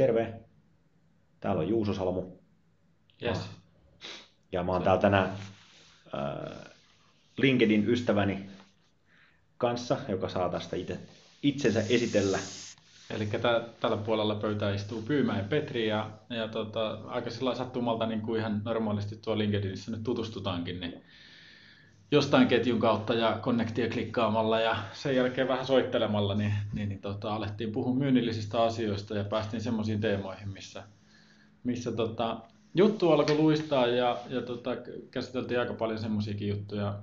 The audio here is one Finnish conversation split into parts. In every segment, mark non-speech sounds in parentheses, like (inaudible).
Terve. Täällä on Juuso Salmu. Yes. Ja mä oon täällä tänään äh, LinkedIn ystäväni kanssa, joka saa tästä itse, itsensä esitellä. Eli tällä puolella pöytää istuu Pyymä ja Petri ja, ja tota, aika sillä sattumalta niin kuin ihan normaalisti tuo LinkedInissä nyt tutustutaankin, niin jostain ketjun kautta ja konnektia klikkaamalla ja sen jälkeen vähän soittelemalla, niin, niin, niin tota, alettiin puhua myynnillisistä asioista ja päästiin semmoisiin teemoihin, missä, missä tota, juttu alkoi luistaa ja, ja tota, käsiteltiin aika paljon semmoisiakin juttuja,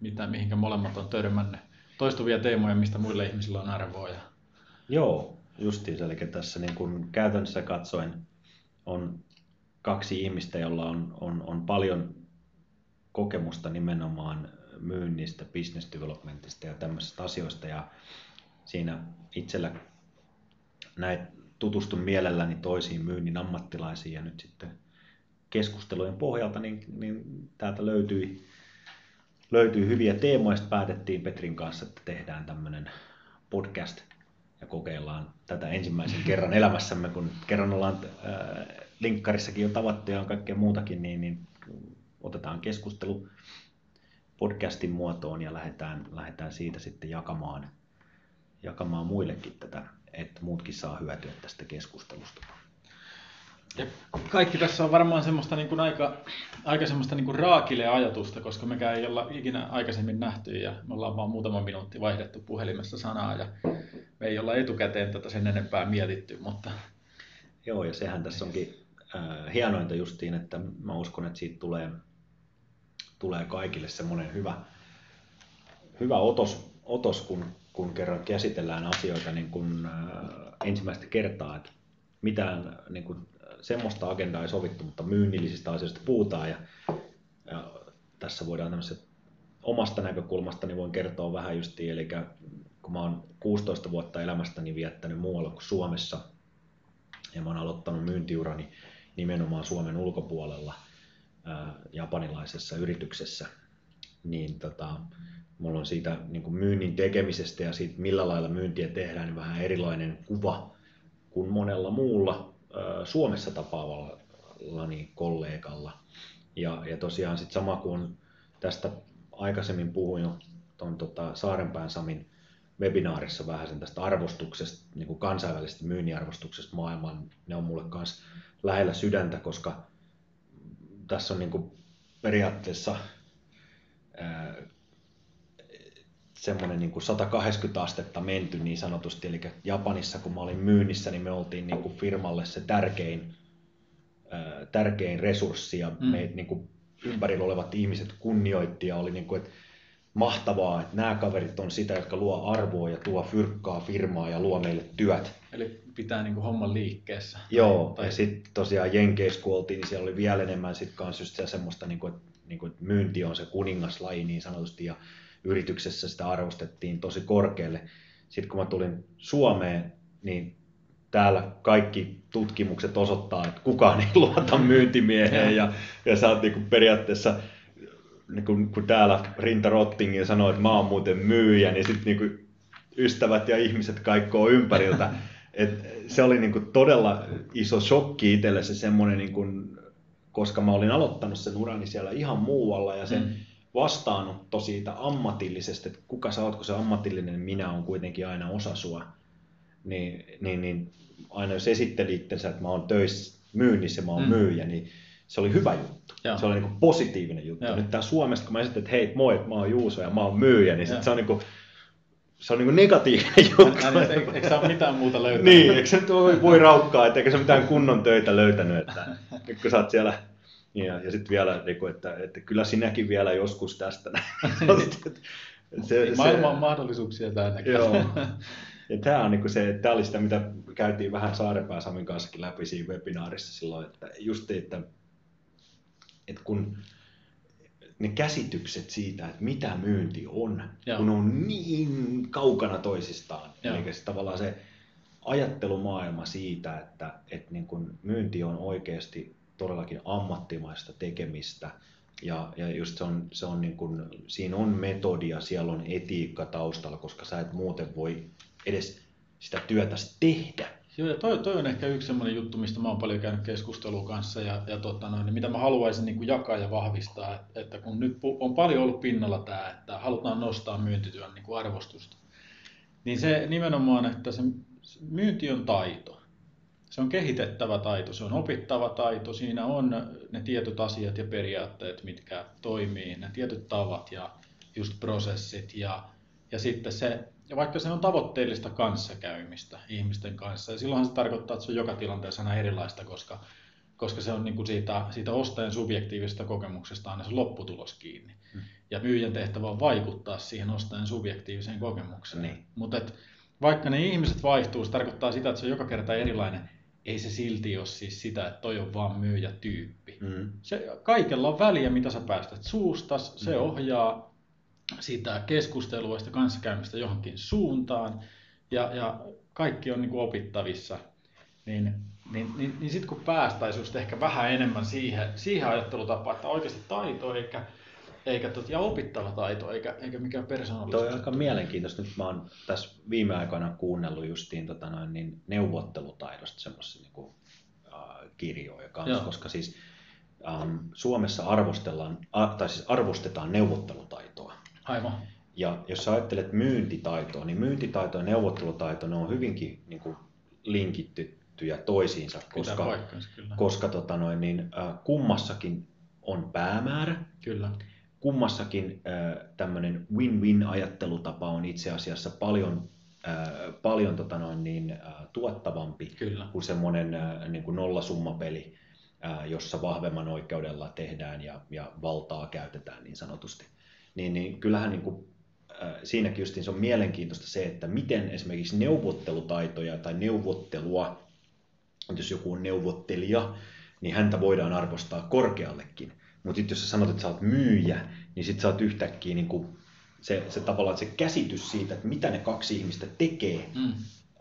mitä, mihinkä molemmat on törmännyt. Toistuvia teemoja, mistä muille ihmisillä on arvoa. Ja... Joo, justiin. Eli tässä niin kun käytännössä katsoen on kaksi ihmistä, jolla on, on, on paljon kokemusta nimenomaan myynnistä, business developmentista ja tämmöisistä asioista. Ja siinä itsellä näin tutustun mielelläni toisiin myynnin ammattilaisiin ja nyt sitten keskustelujen pohjalta niin, niin täältä löytyi, löytyi hyviä teemoja. Sitten päätettiin Petrin kanssa, että tehdään tämmöinen podcast ja kokeillaan tätä ensimmäisen kerran elämässämme, kun kerran ollaan äh, linkkarissakin jo tavattu ja on kaikkea muutakin, niin, niin otetaan keskustelu podcastin muotoon ja lähdetään, lähdetään siitä sitten jakamaan, jakamaan muillekin tätä, että muutkin saa hyötyä tästä keskustelusta. Ja kaikki tässä on varmaan semmoista niin kuin aika, aika semmoista niin kuin raakile ajatusta, koska mekään ei olla ikinä aikaisemmin nähty ja me ollaan vaan muutama minuutti vaihdettu puhelimessa sanaa ja me ei olla etukäteen tätä sen enempää mietitty, mutta... Joo, ja sehän tässä onkin äh, hienointa justiin, että mä uskon, että siitä tulee tulee kaikille semmoinen hyvä, hyvä otos, otos kun, kun kerran käsitellään asioita niin kun, äh, ensimmäistä kertaa, että mitään niin kun, semmoista agendaa ei sovittu, mutta myynnillisistä asioista puhutaan ja, ja tässä voidaan tämmöiset omasta näkökulmasta niin voin kertoa vähän justiin, eli kun mä oon 16 vuotta elämästäni viettänyt muualla kuin Suomessa ja mä oon aloittanut myyntiurani nimenomaan Suomen ulkopuolella – japanilaisessa yrityksessä, niin tota, mulla on siitä niin kuin myynnin tekemisestä ja siitä millä lailla myyntiä tehdään niin vähän erilainen kuva kuin monella muulla Suomessa tapaavallani kollegalla. Ja, ja tosiaan sitten sama kuin tästä aikaisemmin puhuin jo tuon tota Saarenpään Samin webinaarissa vähän sen tästä arvostuksesta, niin kuin kansainvälisestä myynnin arvostuksesta maailmaan, ne on mulle myös lähellä sydäntä, koska tässä on niin kuin periaatteessa ää, semmoinen niin kuin 180 astetta menty niin sanotusti, eli Japanissa kun mä olin myynnissä, niin me oltiin niin kuin firmalle se tärkein, ää, tärkein resurssi ja mm. meitä niin kuin ympärillä olevat ihmiset kunnioitti ja oli niin kuin, että mahtavaa, että nämä kaverit on sitä, jotka luo arvoa ja tuo fyrkkaa firmaa ja luo meille työt. Eli pitää niin kuin homman liikkeessä. Joo, tai... ja sitten tosiaan Jenkeissä kun oltiin, niin siellä oli vielä enemmän sit kans just se semmoista, niin kuin, niin kuin, että myynti on se kuningaslaji niin sanotusti, ja yrityksessä sitä arvostettiin tosi korkealle. Sitten kun mä tulin Suomeen, niin täällä kaikki tutkimukset osoittaa, että kukaan ei luota (laughs) myyntimieheen, ja, ja sä oot niin kuin periaatteessa niin kun, kun täällä Rinta Rottingin sanoi, että mä oon muuten myyjä, niin sitten niin ystävät ja ihmiset kaikkoo ympäriltä. (laughs) Et se oli niin kuin todella iso shokki itselle se semmoinen, niin kuin, koska mä olin aloittanut sen urani siellä ihan muualla ja sen mm. vastaanotto siitä ammatillisesta, että kuka sä oot, kun se ammatillinen minä on kuitenkin aina osa sua, niin, niin, niin aina jos esitteli itsensä, että mä oon töissä myynnissä, mä oon mm. myyjä, niin se oli hyvä juttu. Joo. Se oli niin kuin positiivinen juttu. Joo. Nyt tää Suomesta, kun mä esitin, että hei moi, mä oon Juuso ja mä oon myyjä, niin sit se on niin kuin, se on niin negatiivinen juttu. Eikö, eikö sä ole mitään muuta löytänyt? niin, eikö se voi, voi raukkaa, että eikö sä mitään kunnon töitä löytänyt, että nyt kun sä oot siellä ja, ja sitten vielä, niin kuin, että, että kyllä sinäkin vielä joskus tästä. (laughs) se, Maailma (laughs) on mahdollisuuksia täynnä. Joo. Ja tämä on niin se, tämä oli sitä, mitä käytiin vähän Saarepää Samin kanssakin läpi siinä webinaarissa silloin, että just että, että kun ne käsitykset siitä, että mitä myynti on, Joo. kun on niin kaukana toisistaan. Joo. Eli se tavallaan se ajattelumaailma siitä, että, että niin kun myynti on oikeasti todellakin ammattimaista tekemistä, ja, ja just se on, se on niin kun, siinä on metodia, siellä on etiikka taustalla, koska sä et muuten voi edes sitä työtä tehdä. Joo, ja toi, toi on ehkä yksi sellainen juttu, mistä mä oon paljon käynyt keskustelua kanssa ja, ja tota noin, niin mitä mä haluaisin niin kuin jakaa ja vahvistaa, että, että kun nyt on paljon ollut pinnalla tämä, että halutaan nostaa myyntityön niin kuin arvostusta, niin se nimenomaan, että se myynti on taito. Se on kehitettävä taito, se on opittava taito, siinä on ne tietyt asiat ja periaatteet, mitkä toimii, ne tietyt tavat ja just prosessit ja, ja sitten se ja vaikka se on tavoitteellista kanssakäymistä ihmisten kanssa, ja silloinhan se tarkoittaa, että se on joka tilanteessa aina erilaista, koska, koska se on niin kuin siitä, siitä ostajan subjektiivisesta kokemuksesta aina se lopputulos kiinni. Hmm. Ja myyjän tehtävä on vaikuttaa siihen ostajan subjektiiviseen kokemukseen. Niin. Mutta vaikka ne ihmiset vaihtuu, se tarkoittaa sitä, että se on joka kerta erilainen. Ei se silti ole siis sitä, että toi on vaan myyjätyyppi. Mm. Se, kaikella on väliä, mitä sä päästät suustas, se mm. ohjaa sitä keskustelua, sitä kanssakäymistä johonkin suuntaan ja, ja kaikki on niin kuin opittavissa, niin, niin, niin, niin sitten kun päästäisiin just ehkä vähän enemmän siihen, siihen ajattelutapaan, että oikeasti taito eikä, eikä tot, ja opittava taito eikä, eikä mikään persoonallisuus. Tuo on aika mielenkiintoista. Nyt mä oon tässä viime aikoina kuunnellut justiin tota noin, niin neuvottelutaidosta semmoisia niin kuin, äh, kirjoja kanssa, koska siis ähm, Suomessa arvostellaan, tai siis arvostetaan neuvottelutaitoa. Aivan. Ja jos sä ajattelet myyntitaitoa, niin myyntitaito ja neuvottelutaito, ne on hyvinkin niin kuin linkittyjä toisiinsa, koska, koska tota noin, niin, äh, kummassakin on päämäärä. Kyllä. Kummassakin äh, tämmöinen win-win ajattelutapa on itse asiassa paljon äh, paljon tota noin, niin, äh, tuottavampi Kyllä. kuin semmoinen äh, niin kuin nollasummapeli, jossa vahvemman oikeudella tehdään ja, ja valtaa käytetään niin sanotusti niin, niin kyllähän niin kuin, äh, siinäkin justiin se on mielenkiintoista se, että miten esimerkiksi neuvottelutaitoja tai neuvottelua, jos joku on neuvottelija, niin häntä voidaan arvostaa korkeallekin. Mutta sitten jos sä sanot, että sä oot myyjä, niin sitten sä oot yhtäkkiä niin kuin se, se tavallaan se käsitys siitä, että mitä ne kaksi ihmistä tekee, mm.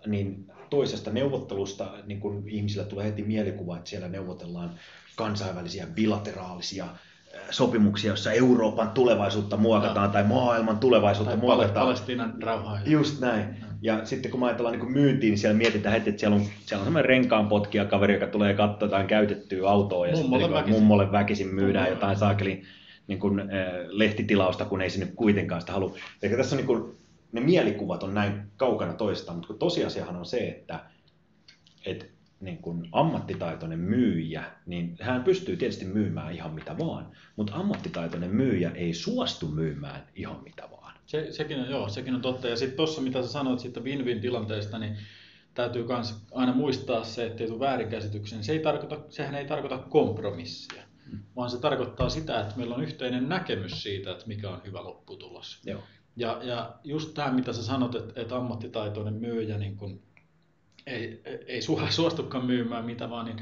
niin toisesta neuvottelusta niin kun ihmisillä tulee heti mielikuva, että siellä neuvotellaan kansainvälisiä bilateraalisia sopimuksia, jossa Euroopan tulevaisuutta muokataan no. tai maailman tulevaisuutta tai muokataan. Palestiinan rauhaa. Just näin. Ja sitten kun mä ajatellaan niin myyntiin, niin siellä mietitään heti, että siellä on, siellä on semmoinen renkaan potkija kaveri, joka tulee katsoa jotain käytettyä autoa ja mummolle sitten väkisin. mummolle väkisin myydään mummolle. jotain saakeli niin kuin, äh, lehtitilausta, kun ei sinne kuitenkaan sitä halua. Eli tässä on niin kuin, ne mielikuvat on näin kaukana toistaan, mutta kun tosiasiahan on se, että, että niin kuin ammattitaitoinen myyjä, niin hän pystyy tietysti myymään ihan mitä vaan, mutta ammattitaitoinen myyjä ei suostu myymään ihan mitä vaan. Se, sekin, on, joo, sekin on totta. Ja sitten tuossa, mitä sä sanoit siitä win-win tilanteesta, niin täytyy myös aina muistaa se, että ei tule väärinkäsityksen. Se ei tarkoita, sehän ei tarkoita kompromissia, hmm. vaan se tarkoittaa sitä, että meillä on yhteinen näkemys siitä, että mikä on hyvä lopputulos. Joo. Ja, ja just tämä, mitä sä sanot, että, että ammattitaitoinen myyjä niin kun ei, ei suostukaan myymään mitä vaan, niin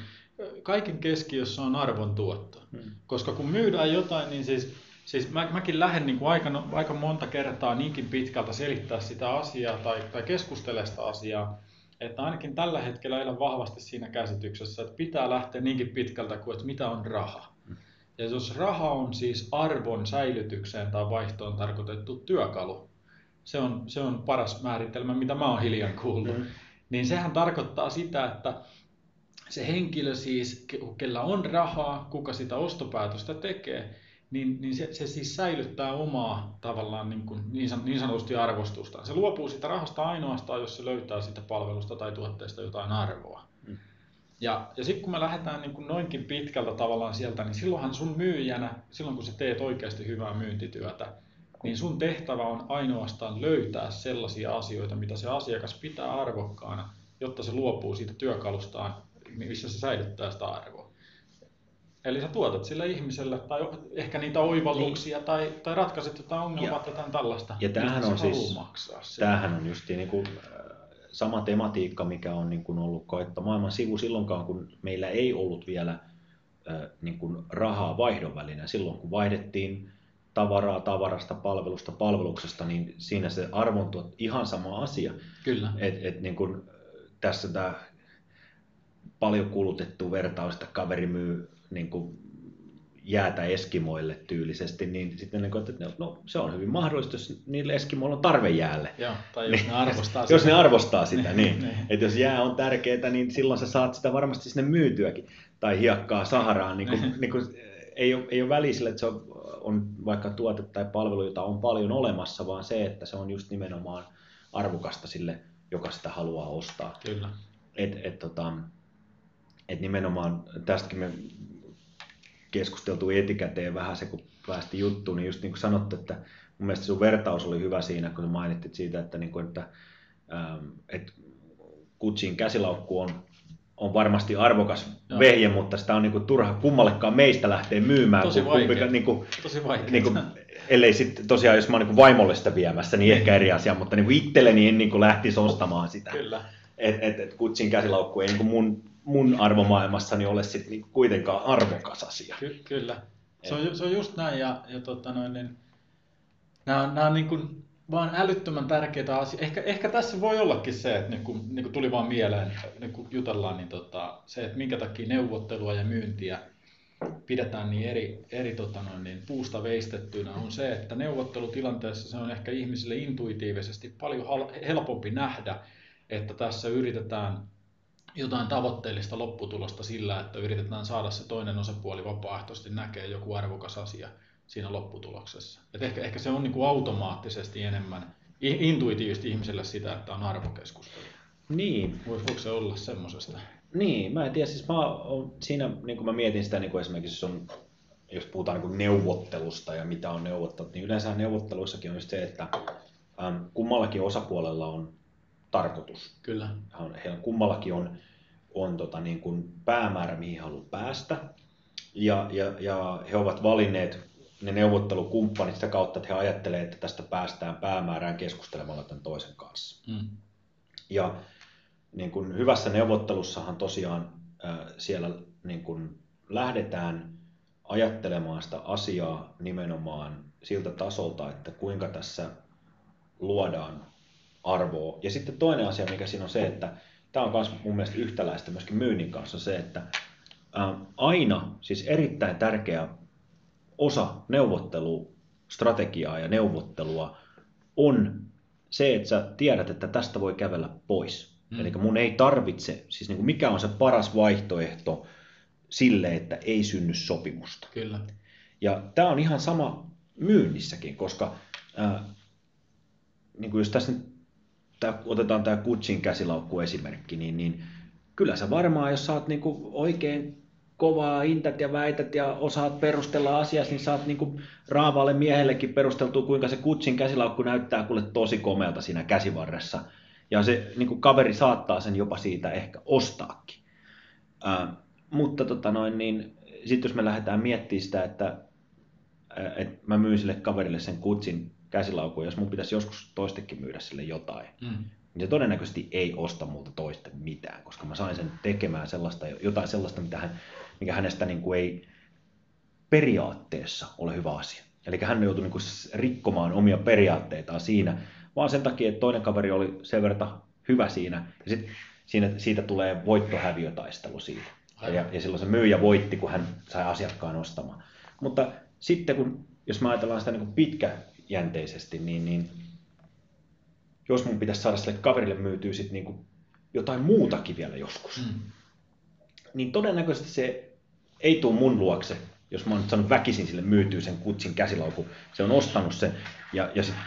kaiken keskiössä on arvon tuotto. Hmm. Koska kun myydään jotain, niin siis, siis mä, mäkin lähden niin kuin aika, aika monta kertaa niinkin pitkältä selittää sitä asiaa tai, tai keskustella sitä asiaa, että ainakin tällä hetkellä elän vahvasti siinä käsityksessä, että pitää lähteä niinkin pitkältä kuin, että mitä on raha. Hmm. Ja jos raha on siis arvon säilytykseen tai vaihtoon tarkoitettu työkalu, se on, se on paras määritelmä, mitä mä oon hiljan kuullut. Mm niin sehän tarkoittaa sitä, että se henkilö siis, kellä on rahaa, kuka sitä ostopäätöstä tekee, niin, niin se, se siis säilyttää omaa tavallaan niin, kuin, niin, niin sanotusti arvostustaan. Se luopuu siitä rahasta ainoastaan, jos se löytää sitä palvelusta tai tuotteesta jotain arvoa. Mm. Ja, ja sitten kun me lähdetään niin kuin noinkin pitkältä tavallaan sieltä, niin silloinhan sun myyjänä, silloin kun sä teet oikeasti hyvää myyntityötä, niin sun tehtävä on ainoastaan löytää sellaisia asioita, mitä se asiakas pitää arvokkaana, jotta se luopuu siitä työkalustaan, missä se säilyttää sitä arvoa. Eli sä tuotat sille ihmiselle tai ehkä niitä oivalluksia niin. tai, tai ratkaiset jotain ongelmaa ja, tai jotain tällaista. Ja tämähän on siis, maksaa tämähän on just niin kuin äh, sama tematiikka, mikä on niin kuin ollut koetta maailman sivu silloinkaan, kun meillä ei ollut vielä äh, niin kuin rahaa vaihdon välinä. Silloin kun vaihdettiin tavaraa tavarasta, palvelusta palveluksesta, niin siinä se arvon tuot ihan sama asia. Kyllä. Et, et niin kun tässä tämä paljon kulutettu vertaus, että kaveri myy niin kuin jäätä Eskimoille tyylisesti, niin sitten niin kuin, että no, se on hyvin mahdollista, jos niille Eskimoilla on tarve jäälle. Joo, tai jos (laughs) niin, ne arvostaa sitä. Jos ne arvostaa sitä, niin. (laughs) niin. Että jos jää on tärkeää, niin silloin sä saat sitä varmasti sinne myytyäkin. Tai hiekkaa Saharaan, niin kuin, niin kuin, ei, ole, ei ole väliä sille, että se on, on vaikka tuote tai palvelu, jota on paljon olemassa, vaan se, että se on just nimenomaan arvokasta sille, joka sitä haluaa ostaa. Kyllä. Et, et, tota, et nimenomaan tästäkin me keskusteltu etikäteen vähän se, kun päästi juttuun, niin just niin kuin sanottu, että mun mielestä sun vertaus oli hyvä siinä, kun mainittit siitä, että, niin kuin, että, ähm, että Kutsin käsilaukku on, on varmasti arvokas Joo. vehje, mutta sitä on niin kuin, turha kummallekaan meistä lähteä myymään. Tosi vaikea. Niin kuin, Tosi vaikea. Niin kuin, ellei sitten tosiaan, jos mä oon niin vaimolle sitä viemässä, niin ehkä eri asia, mutta niin kuin itselleni en niin kuin lähtisi ostamaan sitä. Kyllä. Et, et, et Kutsin käsilaukku ei niin kuin mun mun arvomaailmassani ole sit niinku kuitenkaan arvokas asia. Ky- kyllä. Se on, se on just näin ja, ja tota noin, niin, nämä, nämä on niin kuin vaan älyttömän tärkeitä asioita. Ehkä, ehkä tässä voi ollakin se, että niin kuin, niin kuin tuli vaan mieleen, niin kuin jutellaan, niin tota, se, että minkä takia neuvottelua ja myyntiä pidetään niin eri, eri tota noin, niin puusta veistettynä, on se, että neuvottelutilanteessa se on ehkä ihmisille intuitiivisesti paljon helpompi nähdä, että tässä yritetään jotain tavoitteellista lopputulosta sillä, että yritetään saada se toinen osapuoli vapaaehtoisesti näkee joku arvokas asia siinä lopputuloksessa. Et ehkä, ehkä se on niin kuin automaattisesti enemmän intuitiivisesti ihmiselle sitä, että on arvokeskustelu. Niin. Voiko se olla semmoisesta? Niin, mä en tiedä, siis mä oon, siinä niin kuin mä mietin sitä niin kuin esimerkiksi, jos, on, jos puhutaan niin neuvottelusta ja mitä on neuvottelut, niin yleensä neuvotteluissakin on just se, että ähm, kummallakin osapuolella on tarkoitus. Kyllä. Heillä kummallakin on, on tota niin kuin päämäärä, mihin haluaa päästä. Ja, ja, ja he ovat valinneet ne neuvottelukumppanit sitä kautta, että he ajattelevat, että tästä päästään päämäärään keskustelemalla tämän toisen kanssa. Mm. Ja niin kuin hyvässä neuvottelussahan tosiaan äh, siellä niin kuin lähdetään ajattelemaan sitä asiaa nimenomaan siltä tasolta, että kuinka tässä luodaan arvoa. Ja sitten toinen asia, mikä siinä on se, että tämä on myös mun mielestä yhtäläistä myöskin myynnin kanssa, se, että aina, siis erittäin tärkeä osa neuvottelustrategiaa ja neuvottelua on se, että sä tiedät, että tästä voi kävellä pois. Mm. Eli mun ei tarvitse, siis niin kuin mikä on se paras vaihtoehto sille, että ei synny sopimusta. Kyllä. Ja tämä on ihan sama myynnissäkin, koska ää, niin kuin jos tässä nyt tää, otetaan tämä Kutsin käsilaukku esimerkki, niin, niin kyllä sä varmaan, jos sä oot niinku oikein kovaa intät ja väität ja osaat perustella asiassa, niin saat niinku raavaalle miehellekin perusteltua, kuinka se Kutsin käsilaukku näyttää kuule tosi komealta siinä käsivarressa. Ja se niinku kaveri saattaa sen jopa siitä ehkä ostaakin. Ää, mutta tota noin, niin sitten jos me lähdetään miettimään sitä, että, että mä myyn sille kaverille sen Kutsin käsilaukun, jos mun pitäisi joskus toistekin myydä sille jotain, mm. niin se todennäköisesti ei osta multa toisten mitään, koska mä sain sen tekemään sellaista, jotain sellaista, mitä hän, mikä hänestä niin kuin ei periaatteessa ole hyvä asia. Eli hän joutui niin kuin rikkomaan omia periaatteitaan siinä, vaan sen takia, että toinen kaveri oli sen verran hyvä siinä, ja sit siinä, siitä tulee voittohäviötaistelu siitä. Ja, ja silloin se myyjä voitti, kun hän sai asiakkaan ostamaan. Mutta sitten kun, jos mä ajatellaan sitä niin kuin pitkä, jänteisesti, niin, niin jos mun pitäisi saada sille kaverille myytyä sit niinku jotain muutakin vielä joskus, mm. niin todennäköisesti se ei tule mun luokse, jos mä oon nyt saanut väkisin sille myytyä sen kutsin käsilaukun, se on ostanut sen ja, ja sitten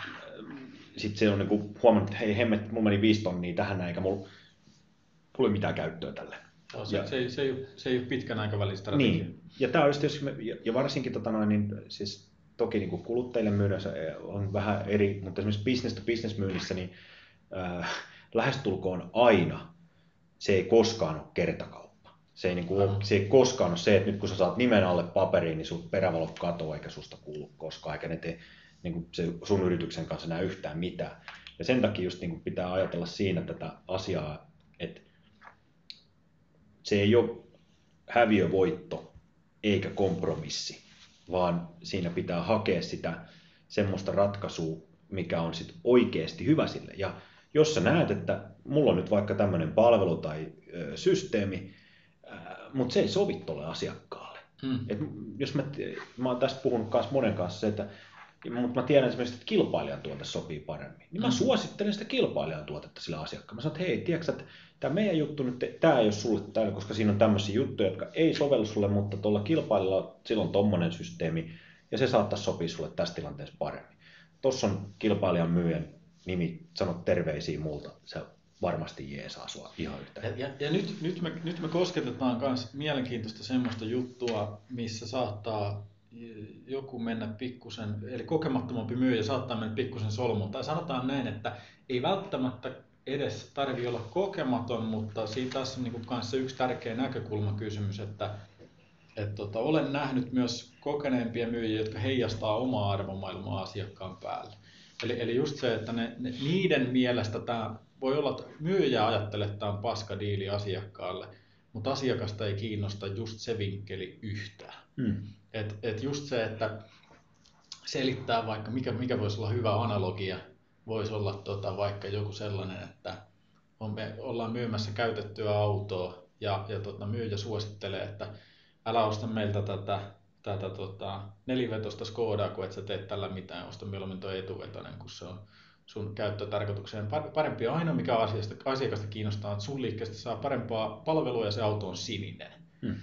sit se on niinku huomannut, että hei hemmet, mulla meni viisi tonnia tähän eikä mulla tule mitään käyttöä tälle. No, se, ja, se, se, ei, se ei ole pitkän aikavälin strategia. Niin, ja tämä on just, jos me, ja varsinkin tota noin, niin, siis toki niin kuin kuluttajille myydessä on vähän eri, mutta esimerkiksi business to business myynnissä niin äh, lähestulkoon aina se ei koskaan ole kertakauppa. Se ei, niin kuin, uh-huh. se ei koskaan ole se, että nyt kun sä saat nimen alle paperiin, niin sun perävalot katoaa eikä susta kuulu koskaan, eikä ne tee niin kuin se sun yrityksen kanssa näe yhtään mitään. Ja sen takia just niin kuin pitää ajatella siinä tätä asiaa, että se ei ole häviövoitto eikä kompromissi, vaan siinä pitää hakea sitä semmoista ratkaisua, mikä on sitten oikeasti hyvä sille. Ja jos sä näet, että mulla on nyt vaikka tämmöinen palvelu tai ö, systeemi, mutta se ei sovi tuolle asiakkaalle, Hmm. Et jos mä, mä oon tästä puhunut kanssa monen kanssa se, että mutta mä tiedän esimerkiksi, että kilpailijan tuote sopii paremmin. Niin mä mm. suosittelen sitä kilpailijan tuotetta sille asiakkaalle. Mä sanon, että hei, tiedätkö, että tämä meidän juttu nyt, tämä ei ole sulle täällä, koska siinä on tämmöisiä juttuja, jotka ei sovellu sulle, mutta tuolla kilpailijalla sillä on tommonen systeemi, ja se saattaa sopia sulle tässä tilanteessa paremmin. Tuossa on kilpailijan myyjän nimi, sanot terveisiä multa, se varmasti jeesaa sua ihan yhtä. Ja, ja, ja nyt, nyt, me, nyt me kosketetaan myös mielenkiintoista semmoista juttua, missä saattaa joku mennä pikkusen, eli kokemattomampi myyjä saattaa mennä pikkusen solmuun. Tai sanotaan näin, että ei välttämättä edes tarvitse olla kokematon, mutta siitä taas on niin kanssa yksi tärkeä näkökulmakysymys, että, että tota, olen nähnyt myös kokeneempia myyjiä, jotka heijastaa omaa arvomaailmaa asiakkaan päälle. Eli, eli just se, että ne, ne, niiden mielestä tämä voi olla, että myyjä ajattelee, että tämä on paska diili asiakkaalle, mutta asiakasta ei kiinnosta just se vinkkeli yhtään. Mm. Et, et just se, että selittää vaikka, mikä, mikä voisi olla hyvä analogia, voisi olla tota, vaikka joku sellainen, että on, me ollaan myymässä käytettyä autoa ja, ja tota, myyjä suosittelee, että älä osta meiltä tätä, tätä tota, nelivetosta Skodaa, kun et sä teet tällä mitään, osta mieluummin tuo etuvetoinen, kun se on sun käyttötarkoitukseen parempi. Ainoa mikä asiasta, asiakasta kiinnostaa, että sun liikkeestä saa parempaa palvelua ja se auto on sininen. Hmm.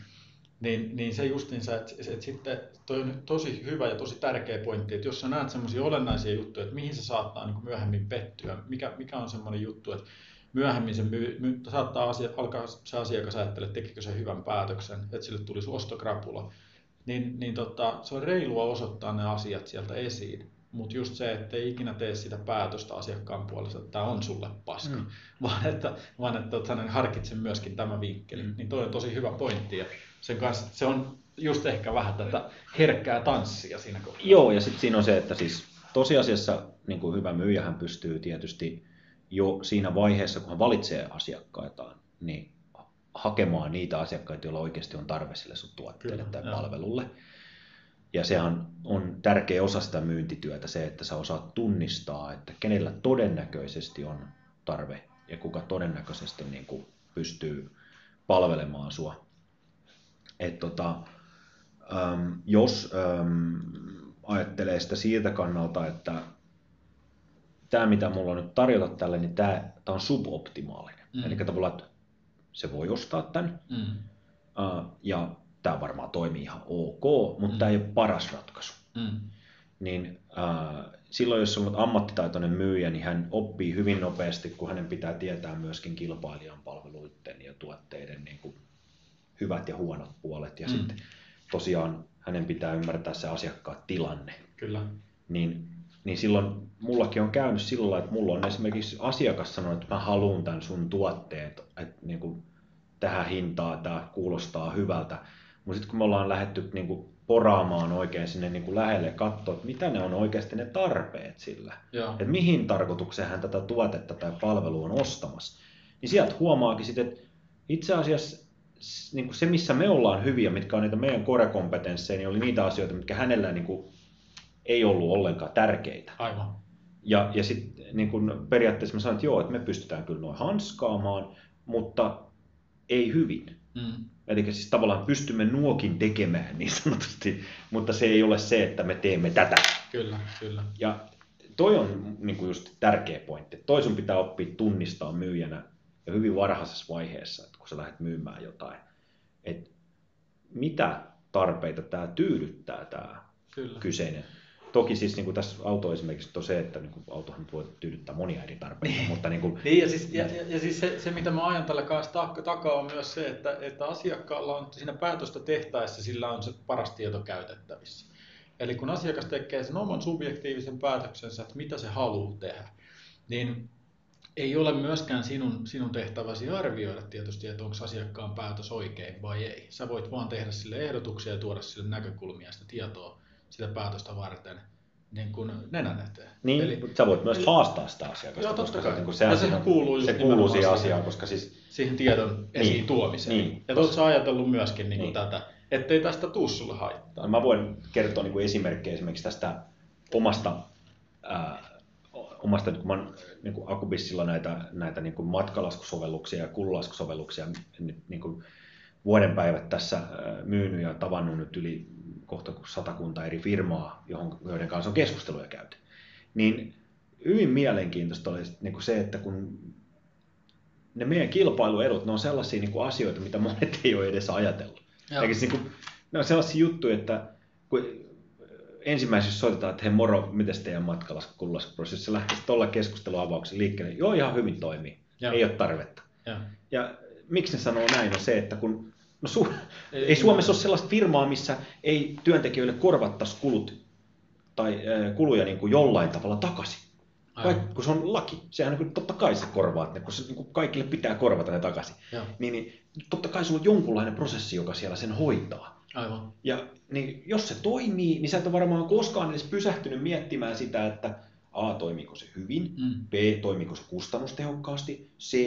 Niin, niin se justiinsa, että, että sitten toi on tosi hyvä ja tosi tärkeä pointti, että jos sä näet semmoisia olennaisia juttuja, että mihin se saattaa niin myöhemmin pettyä, mikä, mikä on semmoinen juttu, että myöhemmin se myy, my, saattaa asia, alkaa se asiakas ajattele, että tekikö se hyvän päätöksen, että sille tulisi ostokrapula, niin, niin tota, se on reilua osoittaa ne asiat sieltä esiin. Mutta just se, että ei ikinä tee sitä päätöstä asiakkaan puolesta, että tämä on sulle paska, mm. (laughs) vaan että, vaan että, että harkitse myöskin tämä vinkkeli. Mm. Niin toi on tosi hyvä pointti ja sen kanssa, se on just ehkä vähän tätä herkkää tanssia siinä kohtaa. Joo, ja sitten siinä on se, että siis tosiasiassa niin kuin hyvä myyjähän pystyy tietysti jo siinä vaiheessa, kun hän valitsee asiakkaitaan, niin hakemaan niitä asiakkaita, joilla oikeasti on tarve sille sun tuotteelle Kyllä, tai joo. palvelulle. Ja sehän on tärkeä osa sitä myyntityötä se, että sä osaat tunnistaa, että kenellä todennäköisesti on tarve ja kuka todennäköisesti niin kuin pystyy palvelemaan sua. Et tota, äm, jos äm, ajattelee sitä siitä kannalta, että tämä mitä mulla on nyt tarjota tälle, niin tämä, tämä on suboptimaalinen. Mm. Eli tavallaan, että se voi ostaa tämän, mm. uh, ja tämä varmaan toimii ihan ok, mutta mm. tämä ei ole paras ratkaisu. Mm. Niin uh, silloin, jos on ammattitaitoinen myyjä, niin hän oppii hyvin nopeasti, kun hänen pitää tietää myöskin kilpailijan palveluiden ja tuotteiden niin kuin hyvät ja huonot puolet. Ja mm. sitten tosiaan hänen pitää ymmärtää se asiakkaan tilanne. Kyllä. Niin, niin silloin mullakin on käynyt sillä että mulla on esimerkiksi asiakas sanonut, että mä haluan tämän sun tuotteet, että niin kuin, tähän hintaan tämä kuulostaa hyvältä. Mutta sitten kun me ollaan lähdetty niin kuin, poraamaan oikein sinne niin kuin lähelle katsoa, että mitä ne on oikeasti ne tarpeet sillä. Että mihin tarkoitukseen hän tätä tuotetta tai palvelua on ostamassa. Niin sieltä huomaakin sitten, että itse asiassa niin kuin se, missä me ollaan hyviä, mitkä on niitä meidän core-kompetensseja, niin oli niitä asioita, mitkä hänellä niin kuin, ei ollut ollenkaan tärkeitä. Aivan. Ja, ja sitten niin kuin periaatteessa mä sanoin, että joo, että me pystytään kyllä noin hanskaamaan, mutta ei hyvin. Mm. Eli siis tavallaan pystymme nuokin tekemään niin sanotusti, mutta se ei ole se, että me teemme tätä. Kyllä, kyllä. Ja toi on niin kuin just tärkeä pointti. Toi sun pitää oppia tunnistaa myyjänä ja hyvin varhaisessa vaiheessa, että kun sä lähdet myymään jotain, että mitä tarpeita tämä tyydyttää tämä Kyllä. kyseinen. Toki siis niin kuin tässä auto esimerkiksi on se, että niin kuin autohan voi tyydyttää monia eri tarpeita, niin. mutta niin kuin... Niin, ja siis, ja, ja, ja siis se, se, mitä mä ajan tällä kanssa takaa on myös se, että, että asiakkaalla on siinä päätöstä tehtäessä, sillä on se paras tieto käytettävissä. Eli kun asiakas tekee sen oman subjektiivisen päätöksensä, että mitä se haluaa tehdä, niin ei ole myöskään sinun, sinun tehtäväsi arvioida tietysti, että onko asiakkaan päätös oikein vai ei. Sä voit vaan tehdä sille ehdotuksia ja tuoda sille näkökulmia sitä tietoa sitä päätöstä varten niin kuin nenän eteen. Niin, eli, mutta sä voit myös eli, haastaa sitä asiakasta, joo, koska se, niin kuin, sehän, sehän kuuluu, se kuuluu siihen asiaan, koska siis... Siihen tiedon esiin niin, tuomiseen. Niin, ja oletko ajatellut myöskin niin kuin niin. tätä, ettei tästä tuu sulle haittaa? No, mä voin kertoa niin kuin esimerkkejä esimerkiksi tästä omasta ää, omasta, kun mä oon niin kuin Akubissilla näitä, näitä niin kuin matkalaskusovelluksia ja kululaskusovelluksia niin kuin vuoden päivät tässä myynyt ja tavannut nyt yli kohta satakunta eri firmaa, joiden kanssa on keskusteluja käyty. Niin hyvin mielenkiintoista oli niin kuin se, että kun ne meidän kilpailuedut, ne on sellaisia niin kuin asioita, mitä monet ei ole edes ajatellut. Eikä niin kuin, ne on sellaisia juttuja, että kun ensimmäisessä soitetaan, että hei moro, miten teidän matkalla kullasprosessissa lähtisi tuolla keskusteluavauksen liikkeelle, joo ihan hyvin toimii, Joo. ei ole tarvetta. Ja. ja miksi ne sanoo näin on se, että kun no su, ei, ei Suomessa ole sellaista firmaa, missä ei työntekijöille korvattaisi kulut tai äh, kuluja niin kuin jollain tavalla takaisin. Kaik, kun se on laki, sehän niin totta kai se korvaat ne, kun se, niin kuin kaikille pitää korvata ne takaisin. Niin, niin, totta kai sulla on jonkunlainen prosessi, joka siellä sen hoitaa. Aivan. Ja niin, jos se toimii, niin sä et ole varmaan koskaan edes pysähtynyt miettimään sitä, että A, toimiiko se hyvin, mm. B, toimiiko se kustannustehokkaasti, C,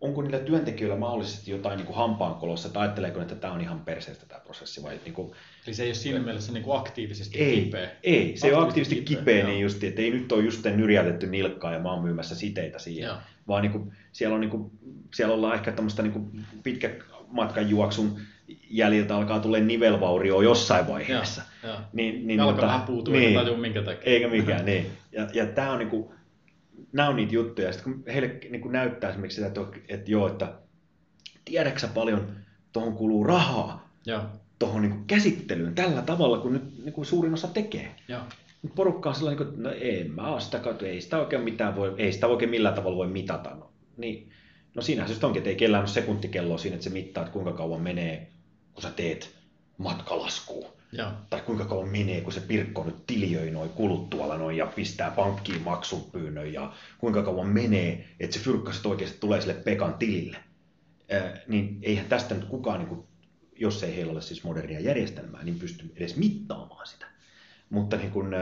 onko niillä työntekijöillä mahdollisesti jotain niin kuin hampaankolossa, että ajatteleeko, että tämä on ihan perseestä tämä prosessi? Vai, niin kuin, Eli se ei ole siinä mielessä niin kuin aktiivisesti ei, kipeä? Ei, se ei ole aktiivisesti kipeä, kipeä niin just, että ei nyt ole just nyrjäytetty nilkkaa ja mä oon myymässä siteitä siihen, Joo. vaan niin kuin, siellä, on, niin kuin, siellä ollaan ehkä tämmöistä niin kuin pitkä matkan juoksun jäljiltä alkaa tulla nivelvaurio jossain vaiheessa. Joo, joo. Niin, niin, Jalka mutta, vähän puutuu, niin, tajua minkä takia. Eikä mikään, (laughs) niin. Ja, ja tämä on niin kuin, nämä on niitä juttuja. Sitten kun heille niin kuin näyttää esimerkiksi sitä, että, että joo, että tiedätkö paljon tuohon kuluu rahaa, tuohon niin käsittelyyn tällä tavalla, kun nyt niin kuin suurin osa tekee. Joo. Porukka on sellainen, että no ei mä ole sitä kautta, ei sitä oikein mitään voi, ei sitä oikein millään tavalla voi mitata. No, niin, no siinähän se onkin, että ei kellään ole sekuntikelloa siinä, että se mittaa, että kuinka kauan menee, kun sä teet matkalaskuun. Ja. Tai kuinka kauan menee, kun se Pirkko nyt tiliöi noin kulut tuolla noin ja pistää pankkiin maksupyynnön ja kuinka kauan menee, että se fyrkkaset oikeasti tulee sille Pekan tilille. Ää, niin eihän tästä nyt kukaan, niin kuin, jos ei heillä ole siis modernia järjestelmää, niin pysty edes mittaamaan sitä. Mutta niin kun,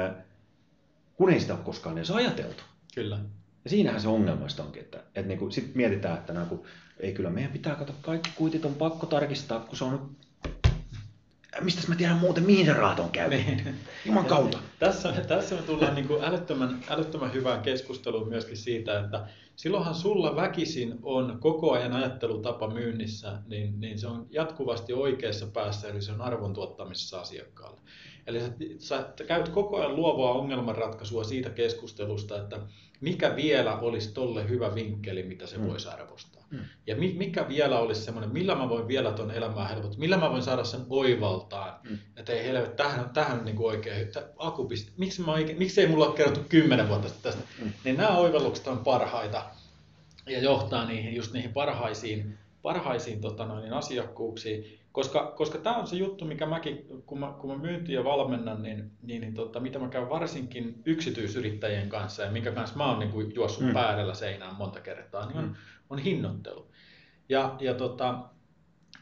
kun ei sitä ole koskaan edes ajateltu. Kyllä. Ja siinähän se ongelmasta onkin, että, että niin sitten mietitään, että niin kun, ei kyllä meidän pitää katsoa kaikki kuitit on pakko tarkistaa, kun se on nyt mistä mä tiedän muuten, mihin se rahat on käynyt. Niin. Juman kautta. (laughs) Tässä, tässä me tullaan niin kuin älyttömän, älyttömän hyvään keskusteluun myöskin siitä, että silloinhan sulla väkisin on koko ajan ajattelutapa myynnissä, niin, niin se on jatkuvasti oikeassa päässä, eli se on arvon tuottamisessa asiakkaalle. Eli sä, sä käyt koko ajan luovaa ongelmanratkaisua siitä keskustelusta, että mikä vielä olisi tolle hyvä vinkkeli, mitä se mm. voisi arvostaa. Mm. Ja mi, mikä vielä olisi semmoinen, millä mä voin vielä ton elämää helpottaa, millä mä voin saada sen oivaltaan, mm. että ei helvet, tähän, tähän on niin kuin oikein, akupiste, miksi, mä oikein, miksi ei mulla ole kerrottu kymmenen vuotta tästä, mm. niin nämä oivallukset on parhaita ja johtaa niihin, just niihin parhaisiin, parhaisiin tota noin, asiakkuuksiin. Koska, koska tämä on se juttu, mikä mäkin, kun mä, kun mä myyntiä valmennan, niin, niin, niin tota, mitä mä käyn varsinkin yksityisyrittäjien kanssa ja minkä kanssa mä oon niin kuin juossut mm. päädellä seinään monta kertaa, niin on, mm. on hinnoittelu. Ja, ja tota,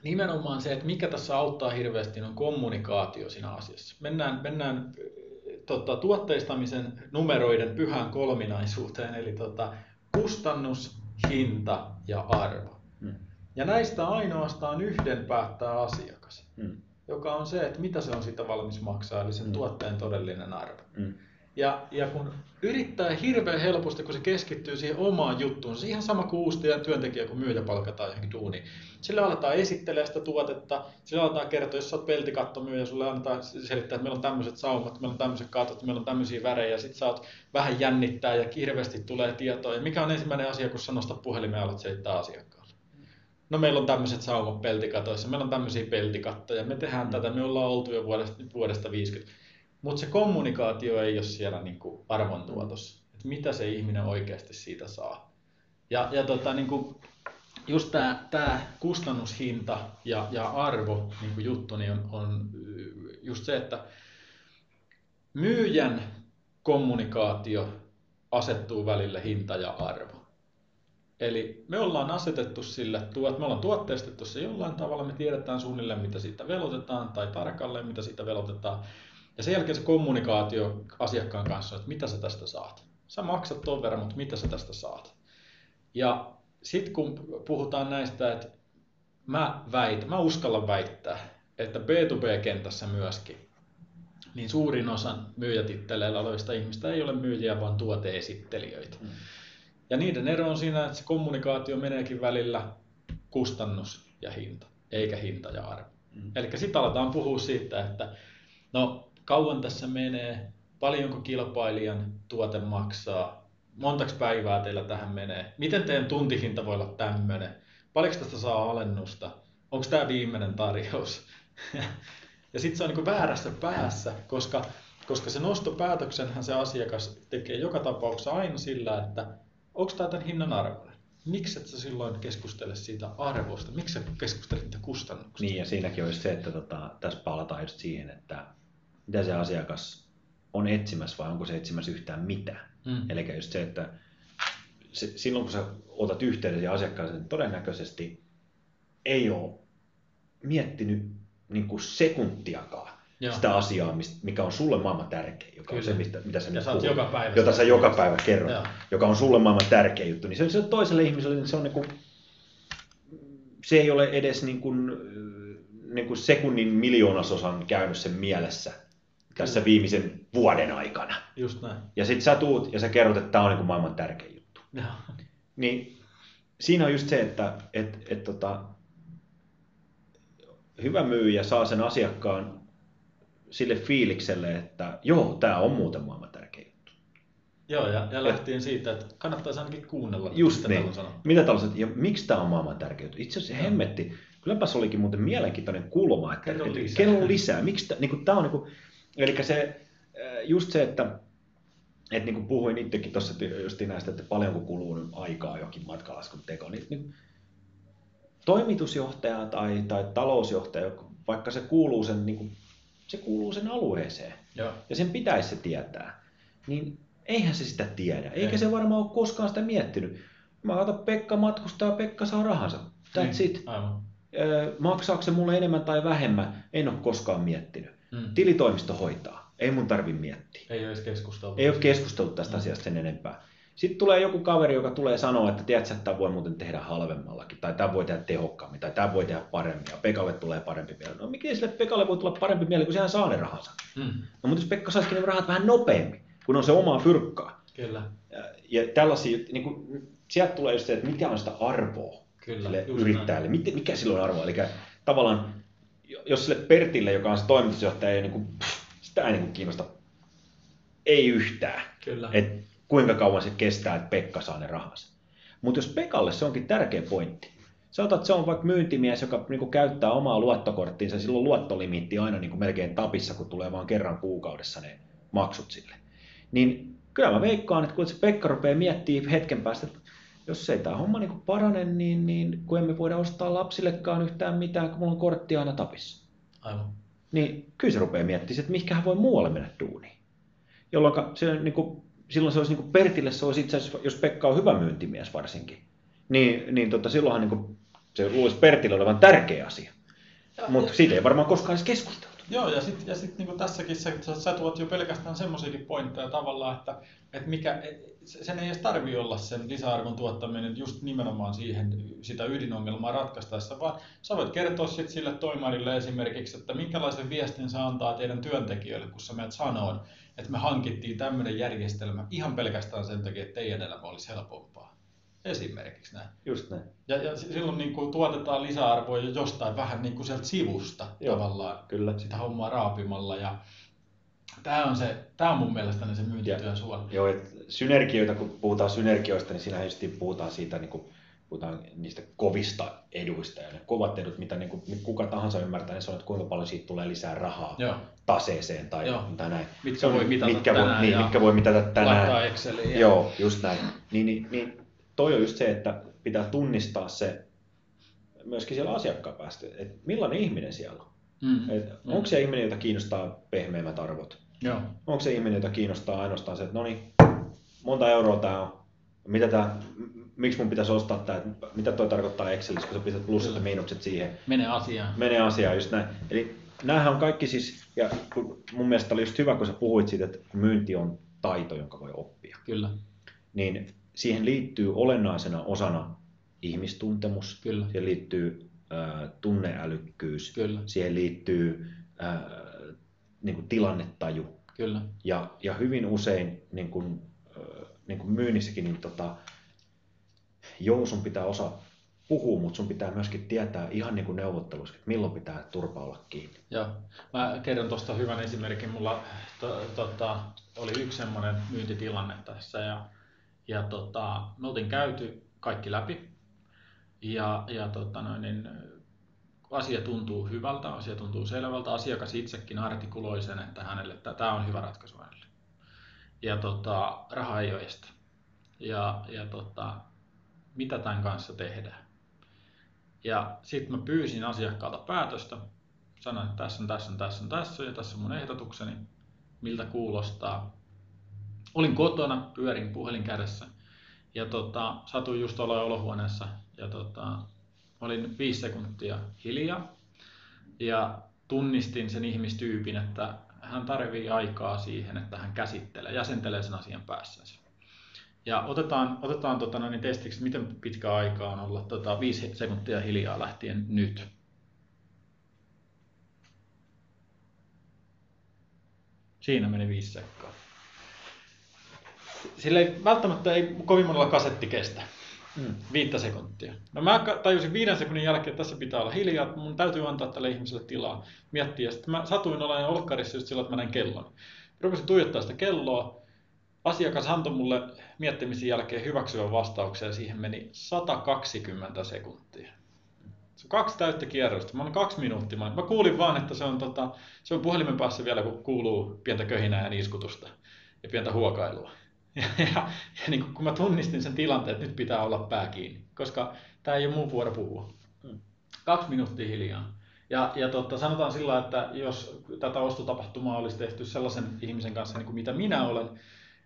nimenomaan se, että mikä tässä auttaa hirveästi, on kommunikaatio siinä asiassa. Mennään, mennään tota, tuotteistamisen numeroiden pyhään kolminaisuuteen, eli tota, kustannus, hinta ja arvo. Mm. Ja näistä ainoastaan yhden päättää asiakas, mm. joka on se, että mitä se on sitä valmis maksaa, eli sen mm. tuotteen todellinen arvo. Mm. Ja, ja kun yrittää hirveän helposti, kun se keskittyy siihen omaan juttuun, se ihan sama kuin uusi työntekijä, kun myyjä palkataan johonkin duuniin. Sillä aletaan esittelemään sitä tuotetta, sillä aletaan kertoa, jos sä oot peltikattomyyjä, sulle annetaan selittää, että meillä on tämmöiset saumat, meillä on tämmöiset katot, meillä on tämmöisiä värejä, sit sä oot vähän jännittää ja hirveästi tulee tietoa. Ja mikä on ensimmäinen asia, kun sä nostat puhelimeen ja alat selittää asiakkaalle? No meillä on tämmöiset saumat peltikatoissa, meillä on tämmöisiä peltikattoja, me tehdään mm. tätä, me ollaan oltu jo vuodesta, vuodesta 50. Mutta se kommunikaatio ei ole siellä niinku arvontuotossa, että mitä se ihminen oikeasti siitä saa. Ja, ja tota, niinku, just tämä tää kustannushinta ja, ja arvo niinku juttu niin on, on just se, että myyjän kommunikaatio asettuu välille hinta ja arvo. Eli me ollaan asetettu sille, me ollaan tuotteistettu se jollain tavalla, me tiedetään suunnilleen mitä siitä velotetaan tai tarkalleen mitä siitä velotetaan. Ja sen jälkeen se kommunikaatio asiakkaan kanssa, että mitä sä tästä saat. Sä maksat ton verran, mutta mitä sä tästä saat. Ja sitten kun puhutaan näistä, että mä väitän, mä uskallan väittää, että B2B-kentässä myöskin, niin suurin osa myyjätitteleillä olevista ihmistä ei ole myyjiä, vaan tuoteesittelijöitä. Mm. Ja niiden ero on siinä, että se kommunikaatio meneekin välillä kustannus ja hinta. eikä hinta ja arvo. Mm. Eli sitten aletaan puhua siitä, että no kauan tässä menee, paljonko kilpailijan tuote maksaa, montaks päivää teillä tähän menee, miten teidän tuntihinta voi olla tämmöinen, paljonko tästä saa alennusta, onko tämä viimeinen tarjous. (laughs) ja sitten se on niin väärässä päässä, koska, koska se nostopäätöksenhän se asiakas tekee joka tapauksessa aina sillä, että onko tämä tämän hinnan arvoinen. Miksi et sä silloin keskustele siitä arvosta? Miksi sä keskustelet niitä kustannuksista? Niin, ja siinäkin olisi se, että tota, tässä palataan just siihen, että mitä se asiakas on etsimässä vai onko se etsimässä yhtään mitään. Mm. Eli just se, että se, silloin kun sä otat yhteyden ja asiakkaaseen, niin todennäköisesti ei ole miettinyt niin kuin sekuntiakaan Joo. sitä asiaa, mikä on sulle maailman tärkein, joka Kyllä. on se, mistä, mitä sä nyt puhut, joka päivä jota sä joka päivä kerrot, Joo. joka on sulle maailman tärkein juttu, niin se, se toiselle ihmiselle niin se on niin kuin, se ei ole edes niin kuin, niin kuin sekunnin miljoonasosan käynyt sen mielessä tässä Kyllä. viimeisen vuoden aikana. Just näin. Ja sit sä tuut ja sä kerrot, että tämä on niin kuin maailman tärkein juttu. Joo. Niin siinä on just se, että et, et, tota, hyvä myyjä saa sen asiakkaan sille fiilikselle, että joo, tämä on muuten maailman tärkein juttu. Joo, ja, ja lähtien Et, siitä, että kannattaisi ainakin kuunnella, just mitä niin. Mitä tällaiset, ja miksi tämä on maailman tärkein juttu? Itse asiassa hemmetti, kylläpäs olikin muuten mielenkiintoinen kulma, että kerro lisää. Kerro lisää. Miksi tämä, niin on, niin kuin, eli se, äh, just se, että että niin kuin puhuin itsekin tuossa just näistä, että paljonko kuluu aikaa jokin matkalaskun teko, niin, niin toimitusjohtaja tai, tai talousjohtaja, vaikka se kuuluu sen niin kuin se kuuluu sen alueeseen. Joo. Ja sen pitäisi se tietää. Niin eihän se sitä tiedä. Eikä Ei. se varmaan ole koskaan sitä miettinyt. Mä katson, Pekka matkustaa, Pekka saa rahansa. That's niin. it. Aivan. Maksaako se mulle enemmän tai vähemmän? En ole koskaan miettinyt. Mm. Tilitoimisto hoitaa. Ei mun tarvi miettiä. Ei ole edes keskusteltu. Ei ole keskusteltu tästä mm. asiasta sen enempää. Sitten tulee joku kaveri, joka tulee sanoa, että tiedätkö, että tämä voi muuten tehdä halvemmallakin, tai tämä voi tehdä tehokkaammin, tai tämä voi tehdä paremmin, ja Pekalle tulee parempi mieli. No miten sille Pekalle voi tulla parempi mieli, kun sehän saa ne rahansa? Mm. No mutta jos Pekka saisikin ne rahat vähän nopeammin, kun on se omaa fyrkkaa. Kyllä. Ja, ja tällaisia, niin kuin, sieltä tulee just se, että mikä on sitä arvoa Kyllä, sille yrittäjälle, näin. mikä sillä on arvoa. Eli tavallaan, jos sille Pertille, joka on se toimitusjohtaja, ei, niin kuin, sitä ei niin kuin kiinnosta, ei yhtään. Kyllä. Et kuinka kauan se kestää, että Pekka saa ne rahansa. Mutta jos Pekalle se onkin tärkeä pointti. Sä otat, se on vaikka myyntimies, joka niin käyttää omaa luottokorttiinsa, silloin luottolimitti aina niin melkein tapissa, kun tulee vain kerran kuukaudessa ne maksut sille. Niin kyllä mä veikkaan, että kun se Pekka rupeaa miettimään hetken päästä, että jos ei tämä homma niin parane, niin, niin kun emme voida ostaa lapsillekaan yhtään mitään, kun mulla on kortti aina tapissa. Aivan. Niin kyllä se rupeaa miettimään, että mihinkä hän voi muualle mennä duuniin. Jolloin se niin kuin, silloin se olisi niin kuin Pertille se olisi itse asiassa, jos Pekka on hyvä myyntimies varsinkin, niin, niin tota, silloinhan niin kuin, se luulisi Pertille olevan tärkeä asia. Mutta siitä ei varmaan koskaan edes keskusteltu. Joo, ja sitten ja sit, niin tässäkin sä, sä tuot jo pelkästään semmoisiakin pointteja tavallaan, että, että mikä, sen ei edes tarvi olla sen lisäarvon tuottaminen just nimenomaan siihen sitä ydinongelmaa ratkaistaessa, vaan sä voit kertoa sit sille toimarille esimerkiksi, että minkälaisen viestin se antaa teidän työntekijöille, kun sä menet sanoon, että me hankittiin tämmöinen järjestelmä ihan pelkästään sen takia, että teidän elämä olisi helpompaa. Esimerkiksi näin. Just näin. Ja, ja silloin niin kuin tuotetaan lisäarvoa jo jostain vähän niin kuin sieltä sivusta Joo, tavallaan kyllä. sitä hommaa raapimalla. Ja tämä on, se, tämä on mun mielestä se myyntityön suola. Joo, että synergioita, kun puhutaan synergioista, niin siinä puhutaan siitä niin kuin puhutaan niistä kovista eduista ja ne kovat edut, mitä niin kuin, kuka tahansa ymmärtää, niin on, että kuinka paljon siitä tulee lisää rahaa Joo. taseeseen tai, Joo. tai näin. Mitkä on, voi mitata mitkä tänään voi, niin, mitkä voi mitata tänään. Exceliin. Joo, just näin. Niin, niin, niin toi on just se, että pitää tunnistaa se myöskin siellä asiakkaan päästä, että millainen ihminen siellä on. Mm. Et mm. Onko se ihminen, jota kiinnostaa pehmeimmät arvot? Joo. Onko se ihminen, jota kiinnostaa ainoastaan se, että no niin, monta euroa tämä on, mitä tämä, miksi mun pitäisi ostaa tämä, mitä toi tarkoittaa Excelissä, kun sä pistät plussat ja miinukset siihen. Mene asiaan. Mene asiaan, just näin. Eli näähän on kaikki siis, ja mun mielestä oli just hyvä, kun sä puhuit siitä, että myynti on taito, jonka voi oppia. Kyllä. Niin siihen liittyy olennaisena osana ihmistuntemus, Kyllä. siihen liittyy äh, tunneälykkyys, Kyllä. siihen liittyy äh, niin kuin tilannetaju. Kyllä. Ja, ja hyvin usein niin kuin, äh, niin kuin myynnissäkin, niin tota, joo, sun pitää osaa puhua, mutta sun pitää myöskin tietää ihan niin kuin neuvottelussa, että milloin pitää turpa olla kiinni. Joo. Mä kerron tuosta hyvän esimerkin. Mulla to, tota, oli yksi semmoinen myyntitilanne tässä ja, ja tota, me oltiin käyty kaikki läpi ja, ja tota noin, niin, asia tuntuu hyvältä, asia tuntuu selvältä. Asiakas itsekin artikuloi sen, että hänelle tämä on hyvä ratkaisu hänelle. Ja tota, raha ei ole este. Ja, ja tota, mitä tämän kanssa tehdään. Ja sitten mä pyysin asiakkaalta päätöstä. Sanoin, että tässä on, tässä on, tässä on, tässä on, ja tässä on mun ehdotukseni, miltä kuulostaa. Olin kotona, pyörin puhelin kädessä ja tota, satuin just olla olohuoneessa ja tota, olin viisi sekuntia hiljaa ja tunnistin sen ihmistyypin, että hän tarvii aikaa siihen, että hän käsittelee, jäsentelee sen asian päässänsä. Ja otetaan, otetaan tota, no, niin testiksi, miten pitkä aika on olla tota, viisi sekuntia hiljaa lähtien nyt. Siinä meni viisi sekkaa. Sillä ei välttämättä ei kovin monella kasetti kestä. Mm. Viittä sekuntia. No mä tajusin viiden sekunnin jälkeen, että tässä pitää olla hiljaa, mun täytyy antaa tälle ihmiselle tilaa miettiä. Sitten mä satuin olemaan olkkarissa just silloin, että mä näin kellon. Rupesin tuijottaa sitä kelloa. Asiakas antoi mulle miettimisen jälkeen hyväksyvän vastauksen ja siihen meni 120 sekuntia. Se on kaksi täyttä kierrosta. Mä olin kaksi minuuttia. Mä kuulin vaan, että se on, tota, se on puhelimen päässä vielä, kun kuuluu pientä köhinää ja niiskutusta ja pientä huokailua. (laughs) Ja, ja, ja niin kun mä tunnistin sen tilanteen, että nyt pitää olla pää kiinni, koska tämä ei ole mun vuoro puhua. Hmm. Kaksi minuuttia hiljaa. Ja, ja totta, sanotaan sillä, että jos tätä ostotapahtumaa olisi tehty sellaisen ihmisen kanssa, niin kuin mitä minä olen,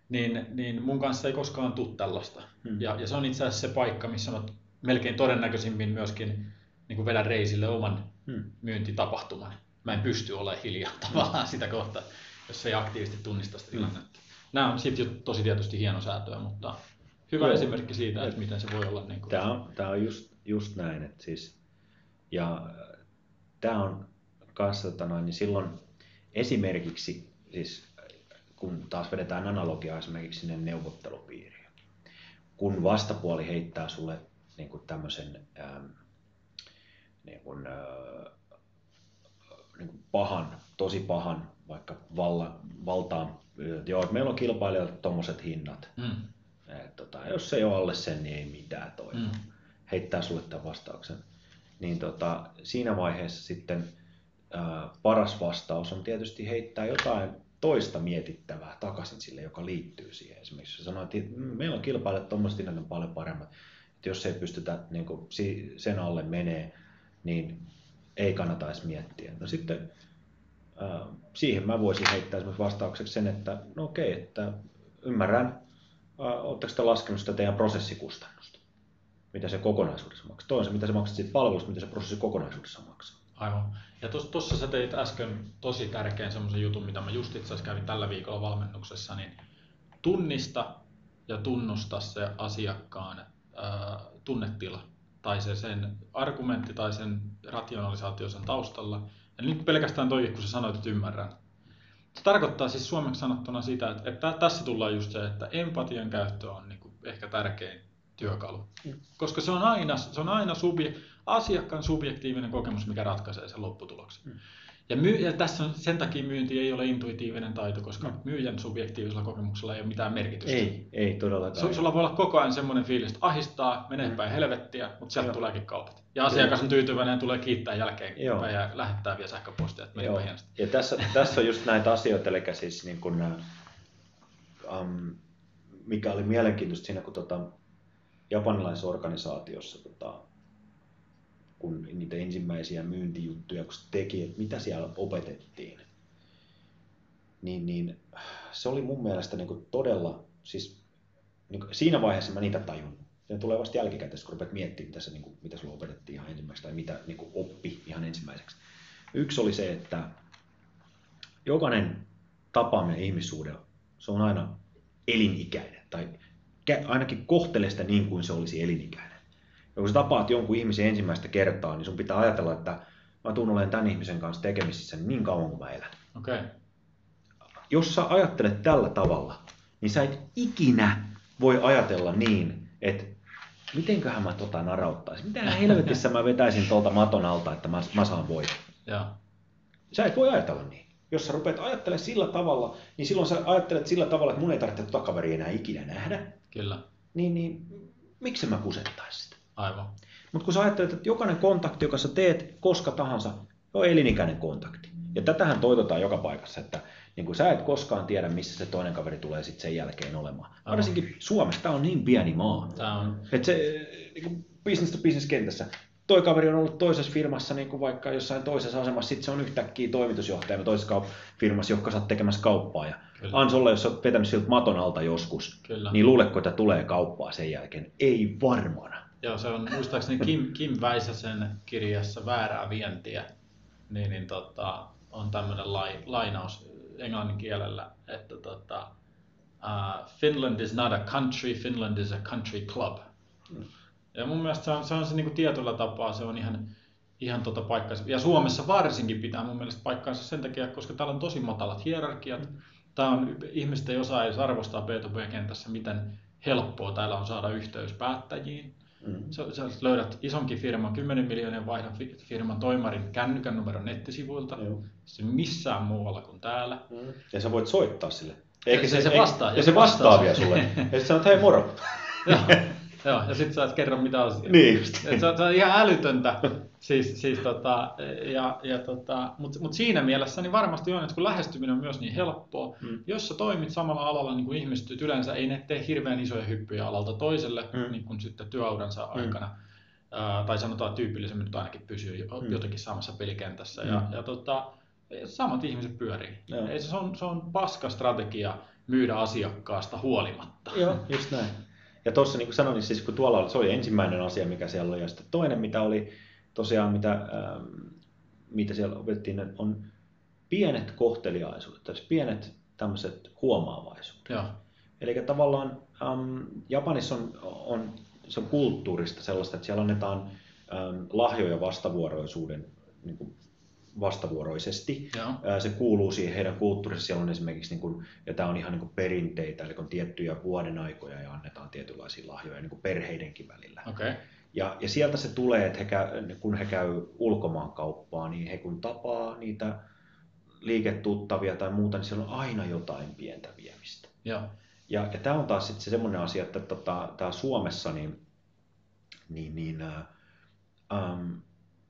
niin, niin mun kanssa ei koskaan tule tällaista. Hmm. Ja, ja se on itse asiassa se paikka, missä mä melkein todennäköisimmin myöskin niin kuin vedän reisille oman hmm. myyntitapahtuman. Mä en pysty olemaan hiljaa (laughs) tavallaan sitä kohtaa, jos ei aktiivisesti tunnista sitä tilannetta. Hmm nämä on sitten tosi tietysti hieno säätöä, mutta hyvä Joo. esimerkki siitä, että miten se voi olla. Niin kuin... Tämä on, tämä on just, just näin. Että siis, ja tämä on kanssa, tota noin, niin silloin esimerkiksi, siis kun taas vedetään analogiaa esimerkiksi sinne neuvottelupiiriin, kun vastapuoli heittää sulle niin kuin tämmöisen ähm, niin kuin, äh, niin kuin pahan, tosi pahan, vaikka valla, valtaan että joo, että meillä on kilpailijoilta tuommoiset hinnat. Mm. Et, tota, jos se ei ole alle sen, niin ei mitään toi. Mm. Heittää sulle tämän vastauksen. Niin tota, siinä vaiheessa sitten ää, paras vastaus on tietysti heittää jotain toista mietittävää takaisin sille, joka liittyy siihen. Esimerkiksi sanoit, että meillä on kilpailijat tuommoiset on paljon paremmat. Että jos ei pystytä niin kuin, sen alle menee, niin ei kannata edes miettiä. No sitten siihen mä voisin heittää esimerkiksi vastaukseksi sen, että no okei, että ymmärrän, oletteko te laskenut sitä teidän prosessikustannusta, mitä se kokonaisuudessa maksaa. Toinen se, mitä se maksaa siitä palvelusta, mitä se prosessi kokonaisuudessa maksaa. Aivan. Ja tuossa sä teit äsken tosi tärkeän semmoisen jutun, mitä mä just itse kävin tällä viikolla valmennuksessa, niin tunnista ja tunnusta se asiakkaan ää, tunnetila tai se sen argumentti tai sen rationalisaatio sen taustalla ja nyt pelkästään toi, kun sä sanoit, että ymmärrän. Se tarkoittaa siis suomeksi sanottuna sitä, että, että tässä tullaan just se, että empatian käyttö on niin kuin ehkä tärkein työkalu. Mm. Koska se on aina, se on aina subje, asiakkaan subjektiivinen kokemus, mikä ratkaisee sen lopputuloksen. Mm. Ja, myy, ja tässä on, sen takia myynti ei ole intuitiivinen taito, koska mm. myyjän subjektiivisella kokemuksella ei ole mitään merkitystä. Ei, ei todellakaan. sulla voi olla koko ajan semmoinen fiilis, että ahistaa, menee mm. päin helvettiä, mutta sieltä Joo. tuleekin kaupat. Ja asiakas on tyytyväinen ja tulee kiittää jälkeen Joo. ja lähettää vielä sähköpostia, että menipä hienosti. Ja tässä, tässä on just näitä asioita, eli siis niin kun, um, mikä oli mielenkiintoista siinä, kun tota, japanilaisessa organisaatiossa tota, kun niitä ensimmäisiä myyntijuttuja, kun teki, että mitä siellä opetettiin, niin, niin se oli mun mielestä niin kuin todella, siis niin kuin siinä vaiheessa mä niitä tajun. Se tulee vasta jälkikäteen, kun rupeat miettimään, mitä, se, niin kuin, mitä sulla opetettiin ihan ensimmäiseksi tai mitä niin kuin oppi ihan ensimmäiseksi. Yksi oli se, että jokainen tapaaminen ihmissuhde, se on aina elinikäinen tai ainakin kohtele sitä niin kuin se olisi elinikäinen. Ja kun sä tapaat jonkun ihmisen ensimmäistä kertaa, niin sun pitää ajatella, että mä tuun olemaan tämän ihmisen kanssa tekemisissä niin kauan kuin mä elän. Okay. Jos sä ajattelet tällä tavalla, niin sä et ikinä voi ajatella niin, että mitenköhän mä tota narauttaisin? Mitä (laughs) helvetissä mä vetäisin tuolta maton alta, että mä, mä saan voiton? Joo. Sä et voi ajatella niin. Jos sä rupeat ajattelemaan sillä tavalla, niin silloin sä ajattelet sillä tavalla, että mun ei tarvitse tuota kaveria enää ikinä nähdä. Kyllä. Niin, niin miksi mä kusettaisin sitä? Aivan. Mutta kun sä ajattelet, että jokainen kontakti, joka sä teet koska tahansa, on elinikäinen kontakti. Ja tätähän toitotaan joka paikassa, että niin kuin sä et koskaan tiedä, missä se toinen kaveri tulee sitten sen jälkeen olemaan. Aivan. Varsinkin Suomessa, tämä on niin pieni maa. Tämä on, Että se niin kuin business to business kentässä, toi kaveri on ollut toisessa firmassa niin kuin vaikka jossain toisessa asemassa, sitten se on yhtäkkiä toimitusjohtajana toisessa kaup- firmassa, joka sä oot tekemässä kauppaa. Ja Kyllä. Ansolle, jos sä oot vetänyt siltä maton alta joskus, Kyllä. niin luuletko, että tulee kauppaa sen jälkeen? Ei varmana. Joo, se on muistaakseni Kim, Kim Väisäsen kirjassa Väärää vientiä, niin, niin tota, on tämmöinen lai, lainaus englannin kielellä, että tota, uh, Finland is not a country, Finland is a country club. Ja mun mielestä se on se, on se niin tietyllä tapaa, se on ihan, ihan tota paikkansa. Ja Suomessa varsinkin pitää mun mielestä paikkansa sen takia, koska täällä on tosi matalat hierarkiat. Tämä on, ihmiset ei osaa edes arvostaa B2B-kentässä, miten helppoa täällä on saada yhteys päättäjiin. Mm. Sä, sä löydät isonkin firman, 10 miljoonien vaihdon fi- firman toimarin kännykän numeron nettisivuilta. Joo. Se missään muualla kuin täällä. Mm. Ja sä voit soittaa sille. se- se vastaa, Ja se vastaa vielä sulle. Ja sä sanot, hei moro. Joo, ja sitten sä et kerro mitä asiaa. Niin just. Et se, on, se on ihan älytöntä. Siis, siis tota, ja, ja tota, Mutta mut siinä mielessä niin varmasti on, että kun lähestyminen on myös niin helppoa, Mm. jos sä toimit samalla alalla niin kuin ihmiset yleensä ei ne tee hirveän isoja hyppyjä alalta toiselle Mm. niin kuin sitten työuransa aikana. Ää, tai sanotaan tyypillisemmin nyt ainakin pysyy Mm. jotenkin samassa pelikentässä. Mm. Ja, ja tota, samat ihmiset pyörii. Joo. Ei, se, on, se on paska strategia myydä asiakkaasta huolimatta. Joo, just näin. Ja tuossa niin kuin sanoin, niin siis kun tuolla oli, se oli ensimmäinen asia, mikä siellä oli, ja sitten toinen, mitä oli tosiaan, mitä, ähm, mitä siellä opettiin, on pienet kohteliaisuudet, tai pienet tämmöiset huomaavaisuudet. Joo. Eli tavallaan ähm, Japanissa on, on, se on kulttuurista sellaista, että siellä annetaan ähm, lahjoja vastavuoroisuuden niin kuin vastavuoroisesti. Joo. Se kuuluu siihen heidän kulttuurissa. Siellä on esimerkiksi, niin kuin, ja tämä on ihan niin kuin perinteitä, eli on tiettyjä vuoden aikoja ja annetaan tietynlaisia lahjoja niin kuin perheidenkin välillä. Okay. Ja, ja sieltä se tulee, että he käy, kun he käy ulkomaankauppaa, niin he kun tapaa niitä liiketuttavia tai muuta, niin siellä on aina jotain pientä viemistä. Joo. Ja, ja tämä on taas sitten se semmoinen asia, että tota, tää Suomessa niin, niin, niin ää, äm,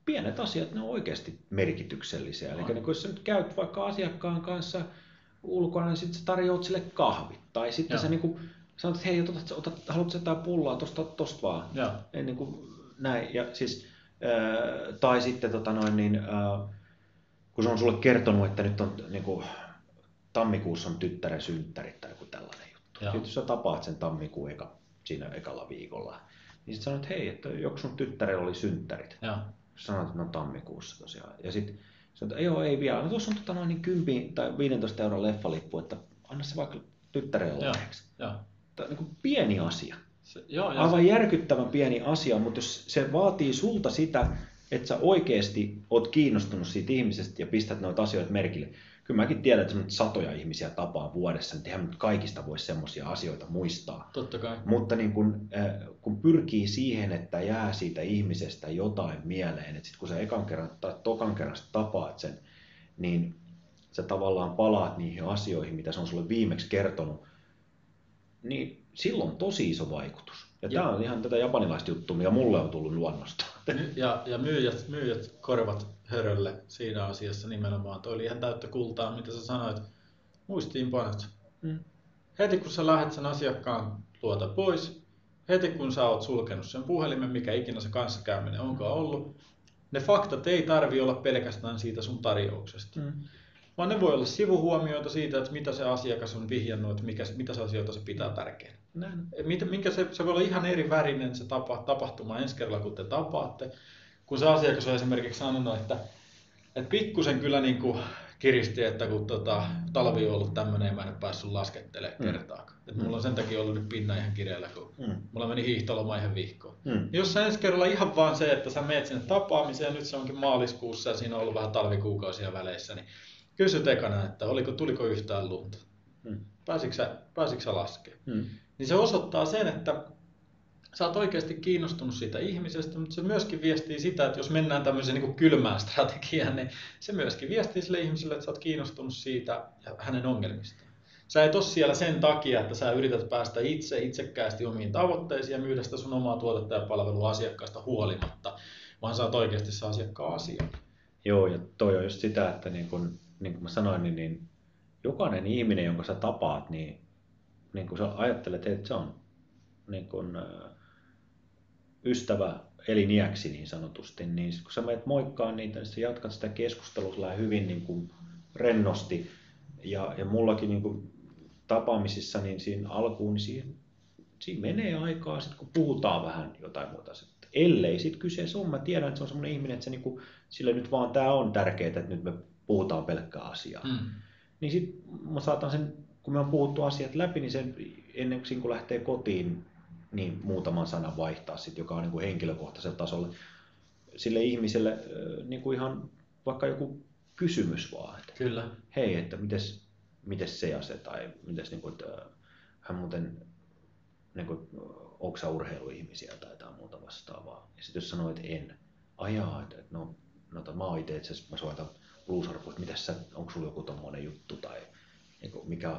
pienet asiat, ne on oikeasti merkityksellisiä. Eli niin kun jos sä nyt käyt vaikka asiakkaan kanssa ulkona, niin sitten sä tarjoat sille kahvit. Tai sitten Joo. sä niin kuin, sanot, että hei, otat, otat, haluatko sä jotain pullaa, tosta, tosta vaan. Joo. Ennen kuin näin. Ja siis, ää, tai sitten tota noin, niin, ää, kun se on sulle kertonut, että nyt on niin kuin, tammikuussa on tyttären synttärit tai joku tällainen juttu. Joo. Sitten jos sä tapaat sen tammikuun eka, siinä ekalla viikolla, niin sitten sanot, että hei, että joku sun tyttärellä oli synttärit. Joo. Sanoit, että ne on tammikuussa tosiaan. Ja sitten sanoit, että joo, ei vielä. No tuossa on tota noin niin 10 tai 15 euron leffalippu, että anna se vaikka tyttärelle lahjaksi. Tämä on niin pieni asia. Se, joo, ja Aivan järkyttävän pieni asia, mutta jos se vaatii sulta sitä, että sä oikeasti oot kiinnostunut siitä ihmisestä ja pistät noita asioita merkille. Kyllä mäkin tiedän, että satoja ihmisiä tapaa vuodessa, niin eihän nyt kaikista voi semmoisia asioita muistaa. totta kai. Mutta niin kun, äh, kun pyrkii siihen, että jää siitä ihmisestä jotain mieleen, että sit kun sä ekan kerran tai tokan kerran tapaat sen, niin sä tavallaan palaat niihin asioihin, mitä se on sulle viimeksi kertonut, niin silloin on tosi iso vaikutus. Ja, Ja- tämä on ihan tätä japanilaista juttua, mikä mulle on tullut luonnosta. Ja, ja myyjät, myyjät korvat hörölle siinä asiassa nimenomaan. Toi oli ihan täyttä kultaa, mitä sä sanoit. Muistiinpanot. Mm. Heti kun sä lähdet sen asiakkaan luota pois, heti kun sä oot sulkenut sen puhelimen, mikä ikinä se kanssakäyminen onkaan ollut, ne faktat ei tarvi olla pelkästään siitä sun tarjouksesta. Mm. Vaan ne voi olla sivuhuomioita siitä, että mitä se asiakas on vihjannut, että mikä, mitä se asioita se pitää tärkeänä. Näin. Mitä, minkä se, se voi olla ihan eri värinen se tapa, tapahtuma ensi kerralla, kun te tapaatte. Kun se asiakas on esimerkiksi sanonut, että, että pikkusen kyllä niin kuin kiristi, että kun tota, talvi on ollut tämmöinen ja mä en ole päässyt laskettelemaan Mm. kertaakaan. Mulla on sen takia ollut nyt pinna ihan kireellä, kun Mm. mulla meni hiihtoloma ihan vihkoon. Mm. Jos sä ensi kerralla ihan vaan se, että sä meet sinne tapaamiseen, nyt se onkin maaliskuussa ja siinä on ollut vähän talvikuukausia väleissä, niin kysyt ekana, että oliko, tuliko yhtään lunta. Mm. Pääsitkö sä, pääsitkö sä laskemaan? Mm. Niin se osoittaa sen, että, sä oot oikeasti kiinnostunut siitä ihmisestä, mutta se myöskin viestii sitä, että jos mennään tämmöiseen niin kylmään strategiaan, niin se myöskin viestii sille ihmiselle, että sä oot kiinnostunut siitä ja hänen ongelmistaan. Sä et ole siellä sen takia, että sä yrität päästä itse itsekkäästi omiin tavoitteisiin ja myydä sitä sun omaa tuotetta ja palvelua asiakkaasta huolimatta, vaan sä oot oikeasti se asiakkaan asia. Joo, ja toi on just sitä, että niin kuin, niin kuin mä sanoin, niin, niin jokainen ihminen, jonka sä tapaat, niin, niin kuin sä ajattelet, että se on niin kuin, ystävä eliniäksi niin sanotusti, niin kun sä menet moikkaan niitä, niin sä jatkat sitä keskustelua hyvin niin kuin rennosti. Ja, ja mullakin niin kuin tapaamisissa, niin siinä alkuun, niin siinä, siinä menee aikaa, sit kun puhutaan vähän jotain muuta. Sit, ellei sitten kyseessä on, mä tiedän, että se on semmoinen ihminen, että se niin kuin, sille nyt vaan tämä on tärkeää, että nyt me puhutaan pelkkää asiaa. Mm. Niin sitten mä saatan sen, kun me on puhuttu asiat läpi, niin sen ennen kuin lähtee kotiin, niin muutaman sanan vaihtaa sit, joka on niin kuin henkilökohtaisella tasolla sille ihmiselle niin kuin ihan vaikka joku kysymys vaan. Että, Kyllä. Hei, että mites, mites se ja se, tai mites niin kuin, että hän muuten, niin kuin, onko urheiluihmisiä tai jotain muuta vastaavaa. Ja sitten jos sanoo, että en, ajaa, että, että no, no mä oon itse asiassa, mä soitan bluesarpua, että mitäs sä, onko sulla joku tommonen juttu tai niin kuin, mikä,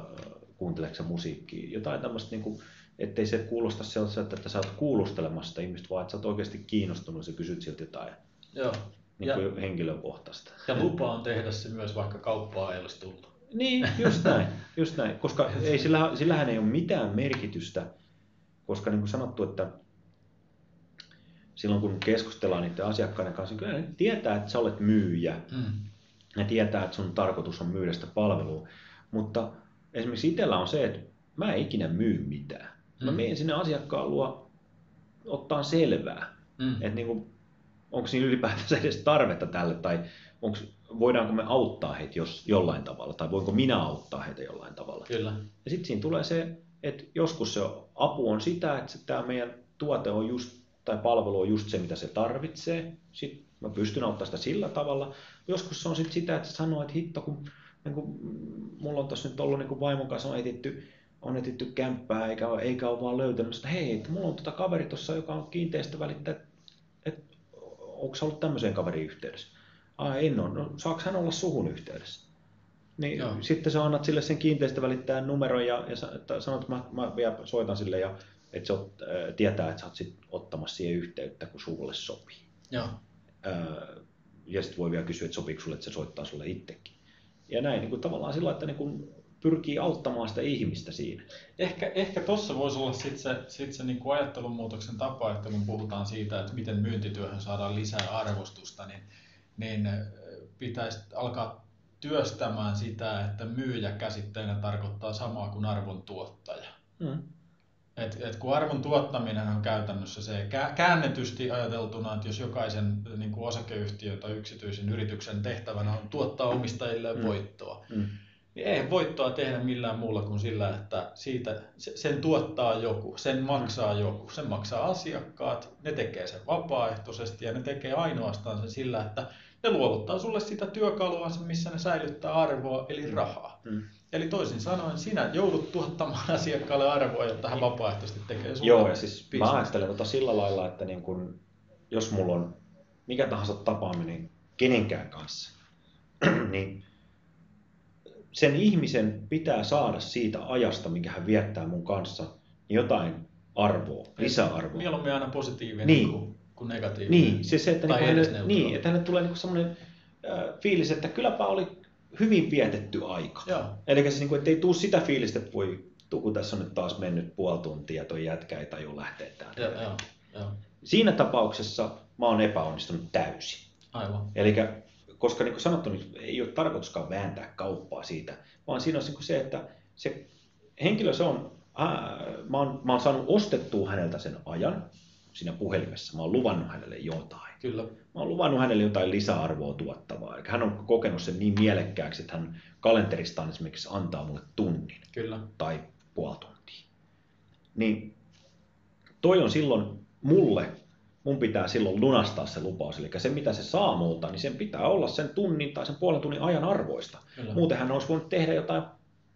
kuunteleeko musiikkia, jotain tämmöistä niin kuin, ettei se kuulosta sellaiselta, että sä oot kuulustelemassa ihmistä, vaan että sä oot oikeasti kiinnostunut ja kysyt siltä jotain Joo. Niin kuin ja, henkilökohtaista. Ja lupaan tehdä se myös, vaikka kauppaa ei olisi tullut. Niin, just näin, just näin. koska ei, sillä, sillähän ei ole mitään merkitystä, koska niin kuin sanottu, että silloin kun keskustellaan niiden asiakkaiden kanssa, niin kyllä ne tietää, että sä olet myyjä. Mm. Ne tietää, että sun tarkoitus on myydä sitä palvelua. Mutta esimerkiksi itsellä on se, että mä en ikinä myy mitään. Mä mm. menen sinne asiakkaan luo ottaa selvää, mm. että niin kuin, onko siinä ylipäätänsä edes tarvetta tälle, tai onko, voidaanko me auttaa heitä jos, jollain tavalla, tai voinko minä auttaa heitä jollain tavalla. Kyllä. Ja sitten siinä tulee se, että joskus se apu on sitä, että tämä meidän tuote on just, tai palvelu on just se, mitä se tarvitsee. Sitten mä pystyn auttamaan sitä sillä tavalla. Joskus se on sitten sitä, että se sanoo, että hitto, kun, niin kun mulla on tuossa nyt ollut niin vaimon kanssa on etitty on etitty kämppää eikä, eikä ole vaan löytänyt että hei, että mulla on tuota kaveri tuossa, joka on kiinteistövälittäjä, että onko ollut tämmöiseen kaverin yhteydessä? Ai en ole, no saako hän olla suhun yhteydessä? Niin Joo. sitten sä annat sille sen kiinteistövälittäjän numeron ja, ja sanot, että mä, mä vielä soitan sille ja että se ot, äh, tietää, että sä oot sit ottamassa siihen yhteyttä, kun sulle sopii. Joo. Äh, ja sitten voi vielä kysyä, että sopiiko sulle, että se soittaa sulle itsekin. Ja näin niin kuin tavallaan sillä, että niin kuin pyrkii auttamaan sitä ihmistä siinä. Ehkä, ehkä tuossa voisi olla sitten se, sit se niinku ajattelunmuutoksen tapa, että kun puhutaan siitä, että miten myyntityöhön saadaan lisää arvostusta, niin, niin pitäisi alkaa työstämään sitä, että myyjä käsitteenä tarkoittaa samaa kuin arvon tuottaja. Mm. Et, et kun arvon tuottaminen on käytännössä se käännetysti ajateltuna, että jos jokaisen niin kuin osakeyhtiön tai yksityisen yrityksen tehtävänä on tuottaa omistajille mm. voittoa, mm niin ei voittoa tehdä millään muulla kuin sillä, että siitä, sen tuottaa joku, sen maksaa joku, sen maksaa asiakkaat, ne tekee sen vapaaehtoisesti ja ne tekee ainoastaan sen sillä, että ne luovuttaa sulle sitä työkalua, missä ne säilyttää arvoa, eli mm. rahaa. Mm. Eli toisin sanoen, sinä joudut tuottamaan (laughs) asiakkaalle arvoa, jotta hän vapaaehtoisesti tekee sulle Joo, ja siis mä ajattelen tota sillä lailla, että niin kun, jos mulla on mikä tahansa tapaaminen kenenkään kanssa, (clears throat) niin sen ihmisen pitää saada siitä ajasta, minkä hän viettää mun kanssa, niin jotain arvoa, lisäarvoa. Mieluummin aina positiivinen niin. kuin, kuin negatiivinen. Niin, se, se että, niin hänelle, niin, että hänelle tulee niin semmoinen äh, fiilis, että kylläpä oli hyvin vietetty aika. Joo. Eli siis, niin kuin, ei tule sitä fiilistä, että voi, kun tässä on nyt taas mennyt puoli tuntia, toi jätkä ei tajua lähteä täältä. Joo, joo, joo. Siinä tapauksessa mä oon epäonnistunut täysin. Aivan. Eli koska niin kuin sanottu, niin ei ole tarkoituskaan vääntää kauppaa siitä, vaan siinä on niin se, että se henkilö, se on, ää, mä, oon, mä oon saanut ostettua häneltä sen ajan siinä puhelimessa, mä oon luvannut hänelle jotain. Kyllä. Mä oon luvannut hänelle jotain lisäarvoa tuottavaa, eli hän on kokenut sen niin mielekkääksi, että hän kalenteristaan esimerkiksi antaa mulle tunnin Kyllä. tai puoli tuntia. Niin toi on silloin mulle mun pitää silloin lunastaa se lupaus. Eli se, mitä se saa multa, niin sen pitää olla sen tunnin tai sen puolen tunnin ajan arvoista. Kyllä. Muuten hän olisi voinut tehdä jotain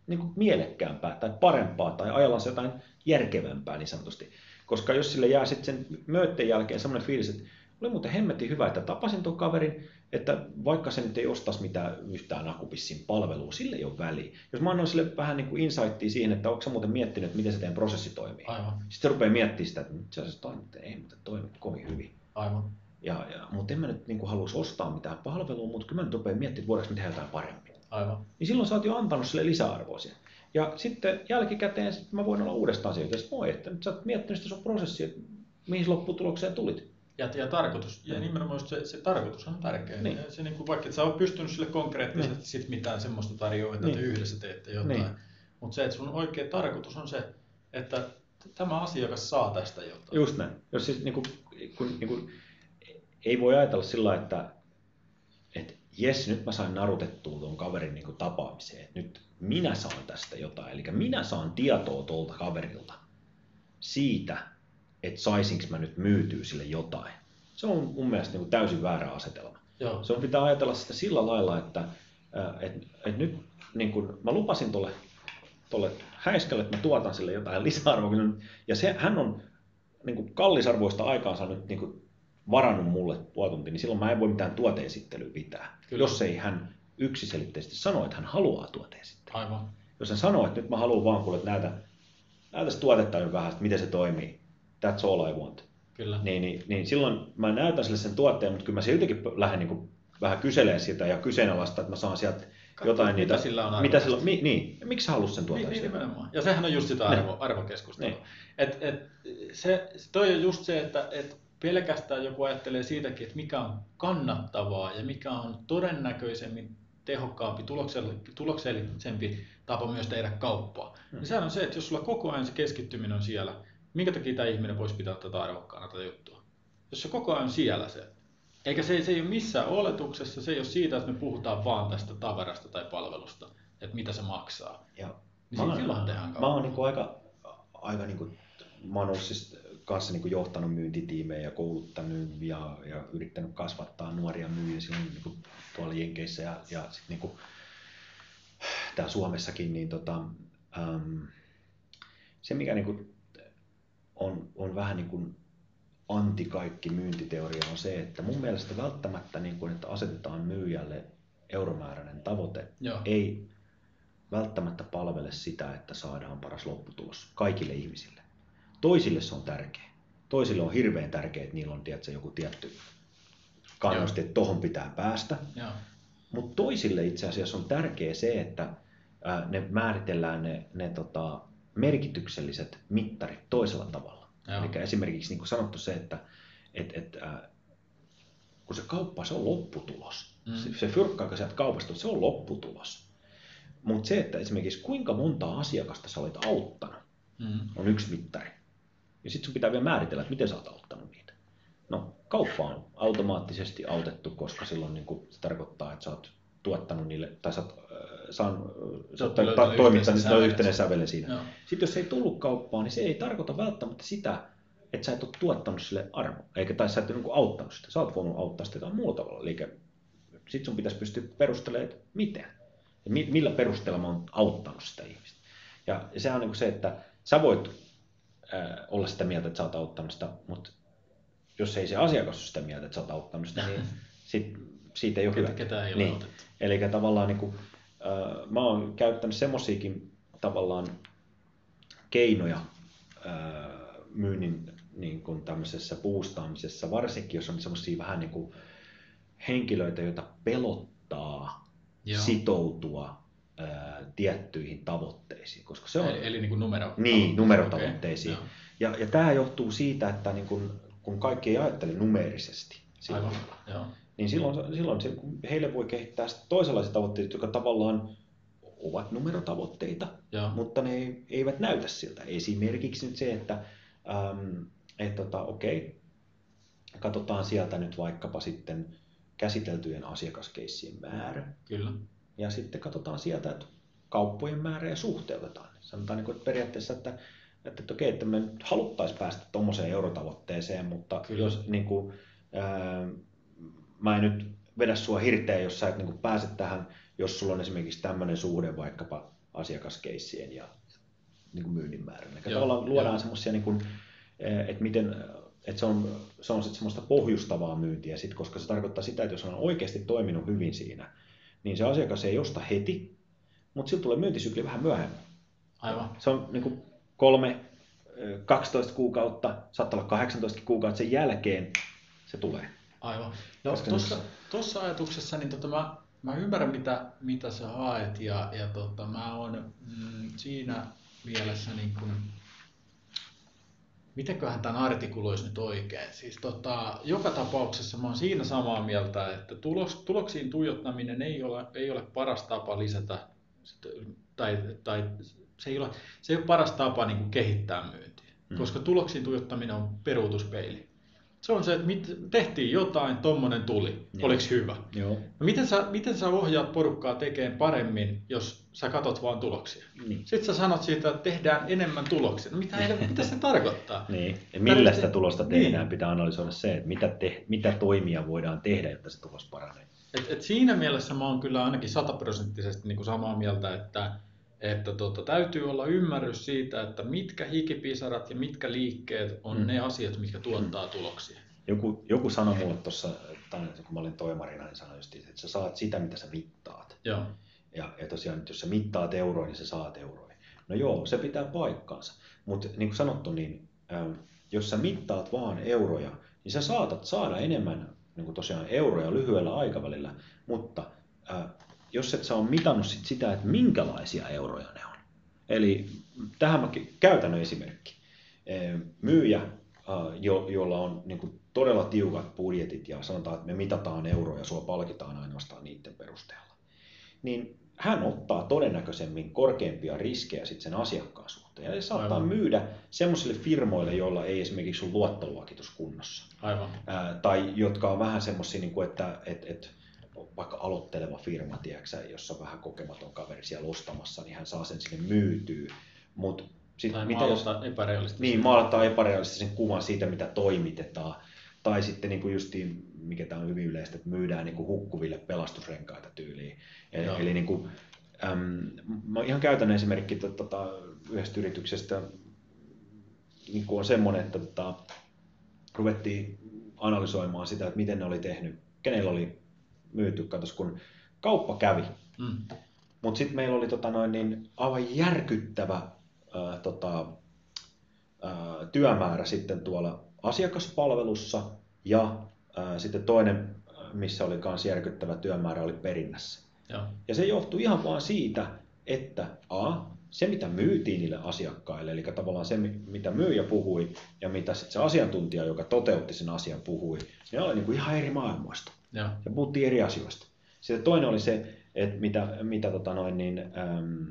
niin kuin mielekkäämpää tai parempaa tai ajalla jotain järkevämpää niin sanotusti. Koska jos sille jää sitten sen jälkeen semmoinen fiilis, että oli muuten hemmetin hyvä, että tapasin tuon kaverin, että vaikka se nyt ei ostaisi mitään yhtään akupissin palvelua, sille ei ole väliä. Jos mä annan sille vähän niin kuin insightia siihen, että onko muuten miettinyt, että miten se teidän prosessi toimii. Aivan. Sitten se rupeaa miettimään sitä, että itse asiassa toi ei muuten toimi kovin hyvin. Aivan. Ja, ja, mutta en mä nyt niin kuin haluaisi ostaa mitään palvelua, mutta kyllä mä nyt rupean miettimään, että voidaanko me tehdä jotain paremmin. Aivan. Niin silloin sä oot jo antanut sille lisäarvoa siihen. Ja sitten jälkikäteen sit mä voin olla uudestaan sieltä, että moi, että nyt sä oot miettinyt sitä sun prosessia, että mihin lopputulokseen tulit. Ja, ja tarkoitus, ja nimenomaan se, se tarkoitus on tärkeä. Niin. Se, niin kuin, vaikka et sä oot pystynyt sille konkreettisesti niin. sit mitään semmoista tarjoa, että Niin. te yhdessä teette jotain. Niin. Mutta se, että sun oikea tarkoitus on se, että tämä asiakas saa tästä jotain. Just näin. Jos siis, niin kuin, kun, niin kuin, ei voi ajatella sillä että, että jes, nyt mä sain narutettua tuon kaverin niin kuin tapaamiseen. Nyt minä saan tästä jotain. Eli minä saan tietoa tuolta kaverilta siitä, että saisinko mä nyt myytyä sille jotain. Se on mun mielestä niin kuin täysin väärä asetelma. Joo. Se on pitää ajatella sitä sillä lailla, että et, et nyt niin kun mä lupasin tuolle tolle häiskälle, että mä tuotan sille jotain lisäarvoa, ja se, hän on niin kuin kallisarvoista aikaansa nyt niin kuin varannut mulle puoli tuntia, niin silloin mä en voi mitään tuoteesittelyä pitää, Kyllä. jos ei hän yksiselitteisesti sano, että hän haluaa tuoteesittelyä. Aivan. Jos hän sanoo, että nyt mä haluan vaan kuule, että näytä, näytä se tuotetta nyt vähän, että miten se toimii, that's all I want Kyllä. niin, niin, niin silloin mä näytän sille sen tuotteen, mutta kyllä mä siltikin lähden niin kuin vähän kyselemään sitä ja kyseenalaista, että mä saan sieltä Katso, jotain mitä niitä. sillä on mitä sillä on, mi, niin, miksi sä haluat sen Niin, tuotteen? niin nimenomaan. Ja sehän on just sitä Niin. arvo, arvokeskustelua. Niin. Et, et, se, toi on just se, että et pelkästään joku ajattelee siitäkin, että mikä on kannattavaa ja mikä on todennäköisemmin tehokkaampi, tuloksell- tuloksellisempi tapa myös tehdä kauppaa. Hmm. Niin sehän on se, että jos sulla koko ajan se keskittyminen on siellä, minkä takia tämä ihminen voisi pitää tätä arvokkaana tätä juttua? Jos se koko ajan siellä se. Eikä se, se ei ole missään oletuksessa, se ei ole siitä, että me puhutaan vaan tästä tavarasta tai palvelusta, että mitä se maksaa. Ja Niin mä, silloinhan tehdään mä kauppaa. oon niin aika, aika niin kuin, mä oon ollut siis kanssa niin kuin johtanut myyntitiimejä ja kouluttanut ja, ja yrittänyt kasvattaa nuoria myyjiä silloin niin kuin tuolla Jenkeissä ja, ja sitten niin kuin, täällä Suomessakin, niin tota, äm, se mikä niin kuin on, on vähän niin kuin anti kaikki myyntiteoria on se, että mun mielestä välttämättä, niin kuin, että asetetaan myyjälle euromääräinen tavoite, Joo. ei välttämättä palvele sitä, että saadaan paras lopputulos kaikille ihmisille. Toisille se on tärkeä. Toisille on hirveän tärkeää, että niillä on tiedätkö, joku tietty kannusti, että tohon pitää päästä. Mutta toisille itse asiassa on tärkeää se, että ne määritellään ne, ne tota, merkitykselliset mittarit toisella tavalla. Joo. Eli esimerkiksi niin kuin sanottu se, että et, et, ää, kun se kauppa, se on lopputulos. Mm. Se, se fyrkka, joka sieltä kaupasta se on lopputulos. Mutta se, että esimerkiksi kuinka monta asiakasta sä olet auttanut, Mm. on yksi mittari. Ja sitten sun pitää vielä määritellä, että miten sä oot auttanut niitä. No, kauppa on automaattisesti autettu, koska silloin niin kuin, se tarkoittaa, että sä oot tuottanut niille, tai sä oot, äh, saan, äh, sä oot toimittanut yhteisen sitä sävelen yhteinen siinä. sävelen siinä. Joo. Sitten jos ei tullut kauppaan, niin se ei tarkoita välttämättä sitä, että sä et ole tuottanut sille arvoa, eikä tai sä et ole niin auttanut sitä. Sä oot voinut auttaa sitä jotain muulla tavalla. Eli sitten sun pitäisi pystyä perustelemaan, että miten. Ja mi- millä perusteella mä oon auttanut sitä ihmistä. Ja, ja sehän on niin se, että sä voit äh, olla sitä mieltä, että sä oot auttanut sitä, mutta jos ei se asiakas ole sitä mieltä, että sä oot auttanut sitä, niin (laughs) sit, siitä ei ole Ketä, hyvä. ketä ei ole niin. otettu. Eli tavallaan niin kuin, äh, mä oon käyttänyt semmoisiakin tavallaan keinoja äh, myynnin niin kuin tämmöisessä boostaamisessa, varsinkin jos on semmoisia vähän niin kuin henkilöitä, joita pelottaa Joo. sitoutua äh, tiettyihin tavoitteisiin, koska se on, Eli, eli niin kuin numero. Niin, numerotavoitteisiin. Okei, ja, ja tämä johtuu siitä, että niin kun, kun kaikki ei ajattele numeerisesti, Aivan. Joo. Niin silloin, silloin se, heille voi kehittää toisenlaisia tavoitteita, jotka tavallaan ovat numerotavoitteita, Joo. mutta ne ei- eivät näytä siltä. Esimerkiksi nyt se, että äm, et, tota, okei, katsotaan sieltä nyt vaikkapa sitten käsiteltyjen asiakaskeissien määrä, Kyllä. ja sitten katsotaan sieltä, että kauppojen määrä ja suhteutetaan. Sanotaan niin kuin, että periaatteessa, että, että, että okei, että me nyt haluttaisiin päästä tuommoiseen eurotavoitteeseen, mutta. Kyllä. jos niin kuin, ää, mä en nyt vedä sua hirteen, jos sä et niin pääse tähän, jos sulla on esimerkiksi tämmöinen suhde vaikkapa asiakaskeissien ja niin myynnin määrän. Eli tavallaan luodaan semmoisia niin kuin, että miten että se on, se on sitten semmoista pohjustavaa myyntiä, sit, koska se tarkoittaa sitä, että jos on oikeasti toiminut hyvin siinä, niin se asiakas ei osta heti, mutta sillä tulee myyntisykli vähän myöhemmin. Aivan. Se on niin kuin kolme, 12 kuukautta, saattaa olla 18 kuukautta sen jälkeen se tulee. Aivan. No, tuossa, tuossa ajatuksessa niin tota, mä, mä ymmärrän, mitä, mitä sä haet ja, ja tota, mä oon mm, siinä mielessä niin kun, mitenköhän tämän artikuloisi nyt oikein. Siis tota, joka tapauksessa mä oon siinä samaa mieltä, että tulos, tuloksiin tuijottaminen ei ole, ei ole paras tapa lisätä, tai, tai se, ei ole, se ei ole paras tapa niin kuin kehittää myyntiä, mm. koska tuloksiin tuijottaminen on peruutuspeili. Se on se, että mit, tehtiin jotain, tommonen tuli, Joo. oliko hyvä. Joo. No miten, sä, miten sä ohjaat porukkaa tekemään paremmin, jos sä katot vaan tuloksia? Niin. Sitten sä sanot siitä, että tehdään enemmän tuloksia. No mitä, mitä se tarkoittaa? (laughs) Niin. Ja millä sitä tulosta tehdään, niin. pitää analysoida se, että mitä, te, mitä toimia voidaan tehdä, jotta se tulos paranee. Et, et siinä mielessä mä oon kyllä ainakin sataprosenttisesti niin samaa mieltä, että että tota, täytyy olla ymmärrys siitä, että mitkä hikipisarat ja mitkä liikkeet on mm. ne asiat, mitkä tuottaa mm. tuloksia. Joku, joku sanoi mulle tuossa, kun mä olin toimarina, niin sanoi just, että sä saat sitä, mitä sä mittaat. Joo. Ja, ja tosiaan, jos sä mittaat euroja, niin sä saat euroja. No joo, se pitää paikkaansa. Mutta niin kuin sanottu, niin ähm, jos sä mittaat vaan euroja, niin sä saatat saada enemmän niin kuin tosiaan euroja lyhyellä aikavälillä, mutta äh, jos et sä ole mitannut sit sitä, että minkälaisia euroja ne on. Eli tähän mä käytännön esimerkki. Myyjä, jo, jolla on niin kuin todella tiukat budjetit ja sanotaan, että me mitataan euroja ja sua palkitaan ainoastaan niiden perusteella, niin hän ottaa todennäköisemmin korkeampia riskejä sitten sen asiakkaan suhteen. Ja se saattaa Aivan. myydä semmoisille firmoille, joilla ei esimerkiksi ole luottoluokitus kunnossa. Aivan. Ää, tai jotka on vähän semmoisia, niin että, että, että vaikka aloitteleva firma, tiedätkö, jossa on vähän kokematon kaveri siellä ostamassa, niin hän saa sen sinne myytyä. Mut sit, tai mitä jos, epärealistisen. Niin, maalataan epärealistisen kuvan siitä, mitä toimitetaan. Tai sitten niin kuin justiin, mikä tämä on hyvin yleistä, että myydään niin kuin hukkuville pelastusrenkaita tyyliin. Eli, eli niin kuin, äm, mä ihan käytännön esimerkki tota, yhdestä yrityksestä niin kuin on semmoinen, että tota, ruvettiin analysoimaan sitä, että miten ne oli tehnyt, kenellä oli myyty, katos kun kauppa kävi. Mm. Mutta sitten meillä oli tota noin, niin aivan järkyttävä ää, tota, ää, työmäärä sitten tuolla asiakaspalvelussa ja ää, sitten toinen, missä oli myös järkyttävä työmäärä, oli perinnässä. Ja, ja se johtui ihan vaan siitä, että A, se mitä myytiin niille asiakkaille, eli tavallaan se mitä myyjä puhui ja mitä sitten se asiantuntija, joka toteutti sen asian puhui, ne oli niin kuin ihan eri maailmoista. Ja. ja puhuttiin eri asioista. Sitten toinen oli se, että mitä, mitä tota noin, niin, äm,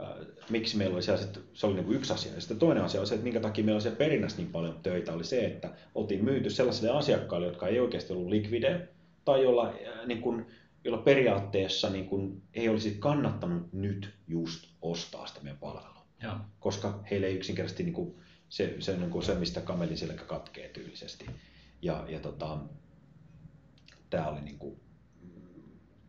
äh, miksi meillä oli siellä, se oli niin kuin yksi asia. Ja sitten toinen asia oli se, että minkä takia meillä oli siellä perinnässä niin paljon töitä, oli se, että oltiin myyty sellaisille asiakkaille, jotka ei oikeasti ollut likvidejä, tai jolla, äh, niin kuin, jolla periaatteessa niin kuin, ei olisi kannattanut nyt just ostaa sitä meidän palvelua. Ja. Koska heille ei yksinkertaisesti niin kuin, se, se, niin kuin se, mistä kamelin selkä katkee tyylisesti. Ja, ja tota, tämä oli niin kuin,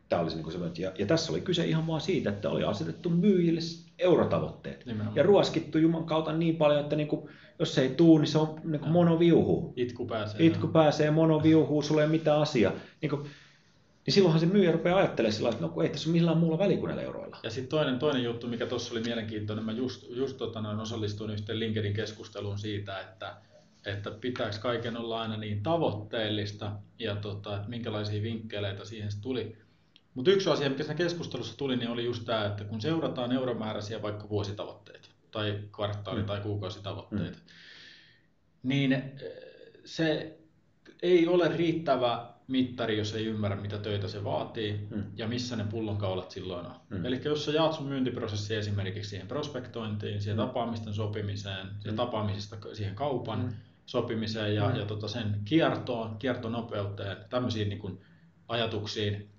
tämä oli se, niin kuin ja, ja tässä oli kyse ihan vaan siitä, että oli asetettu myyjille eurotavoitteet. Nimenomaan. Ja ruoskittu Juman kautta niin paljon, että niin kuin, jos se ei tuu, niin se on niin kuin monoviuhu. Itku pääsee. Itku pääsee, monoviuhu, sulla ei ole mitään asiaa. Niin, kuin, niin silloinhan se myyjä rupeaa ajattelemaan sillä että no kun ei tässä ole millään muulla välikunnan euroilla. Ja sitten toinen, toinen juttu, mikä tuossa oli mielenkiintoinen, mä just, just tota, noin osallistuin yhteen LinkedIn keskusteluun siitä, että että pitääkö kaiken olla aina niin tavoitteellista ja tota, että minkälaisia vinkkeleitä siihen tuli. Mutta yksi asia, mikä siinä keskustelussa tuli, niin oli just tämä, että kun seurataan euromääräisiä vaikka vuositavoitteita tai kvartaali- mm. tai kuukausitavoitteita, mm. niin eh, se ei ole riittävä mittari, jos ei ymmärrä, mitä töitä se vaatii mm. ja missä ne pullonkaulat silloin on. Mm. Eli jos sä jaat sun myyntiprosessi esimerkiksi siihen prospektointiin, siihen mm. tapaamisten sopimiseen, siihen mm. tapaamisesta siihen kaupan, mm sopimiseen ja, mm. ja tota sen kiertoon, kiertonopeuteen, tämmöisiin niin kuin ajatuksiin,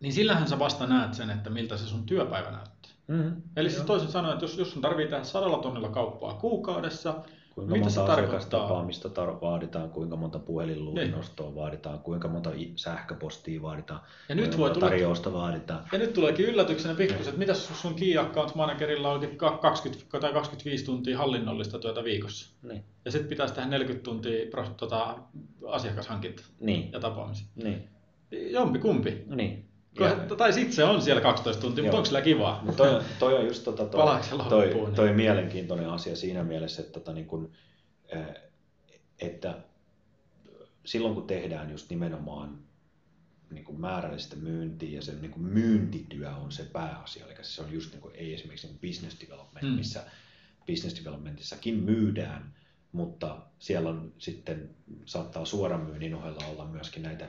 niin sillähän sä vasta näet sen, että miltä se sun työpäivä näyttää. Mm. Eli siis toisin sanoen, että jos, jos sun tarvii tehdä sadalla tonnilla kauppaa kuukaudessa, Kuinka Mitä monta asiakastapaamista tar- vaaditaan, kuinka monta puhelinluurinostoa vaaditaan, kuinka monta sähköpostia vaaditaan, Ja nyt voi tulla- tarjousta vaaditaan. Ja nyt tuleekin yllätyksenä pikkusen, että mitä sun key account managerilla onkin ka- 20 tai 25 tuntia hallinnollista työtä viikossa. Niin, Ja sitten pitäisi tehdä 40 tuntia pro- tota, asiakashankinta niin, ja tapaamisia. niin. Jompi kumpi. niin. Ja... Tai sitten se on siellä 12 tuntia, mutta onko sillä kivaa? Mutta toi, toi on just tota, toi, toi, loppuun? toi mielenkiintoinen asia siinä mielessä, että, tota, niin kun, eh, että silloin kun tehdään just nimenomaan niin kuin määrällistä myyntiä ja se niin kuin myyntityö on se pääasia, eli se on just niin kuin, ei esimerkiksi niin business development, Mm. missä business developmentissakin myydään, mutta siellä on sitten saattaa suoran myynnin ohella olla myöskin näitä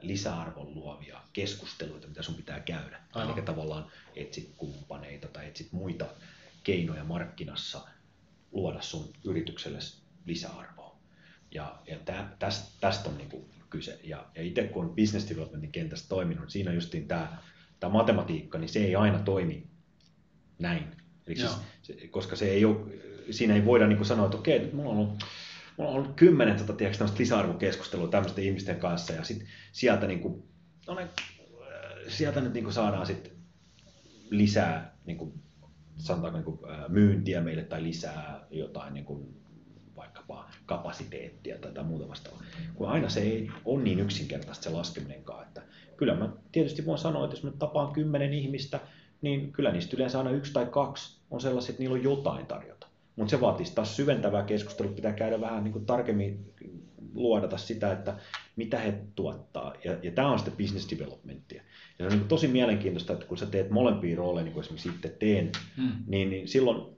lisäarvon luovia keskusteluita, mitä sun pitää käydä. Aivan. Eli tavallaan etsit kumppaneita tai etsit muita keinoja markkinassa luoda sun yritykselle lisäarvoa. Ja, ja tä, tästä, tästä on niinku kyse. Ja, ja itse kun on business developmentin kentässä toiminut, niin siinä justiin tämä, tämä matematiikka, niin se ei aina toimi näin. Eli siis, Joo. koska se ei ole, siinä ei voida niin sanoa, että okei, nyt mulla on ollut, mulla on ollut kymmenen tota, tiedätkö, tämmöistä lisäarvokeskustelua tämmöisten ihmisten kanssa, ja sitten sieltä, niin kuin, no ne, sieltä nyt niin kuin saadaan sitten lisää niin kuin, sanotaanko niin kuin, myyntiä meille tai lisää jotain niin kuin, vaikkapa kapasiteettia tai jotain muuta vastaavaa. Kun aina se ei ole niin yksinkertaista se laskeminenkaan. Että kyllä mä tietysti voin sanoa, että jos mä tapaan kymmenen ihmistä, niin kyllä niistä yleensä aina yksi tai kaksi on sellaisia, että niillä on jotain tarjota. Mutta se vaatii taas syventävää keskustelua, pitää käydä vähän niin kuin tarkemmin luodata sitä, että mitä he tuottaa. Ja, ja tämä on sitten business developmentia. Ja se on niin tosi mielenkiintoista, että kun sä teet molempia rooleja, niin kuin esimerkiksi itse teen, Mm. niin, niin silloin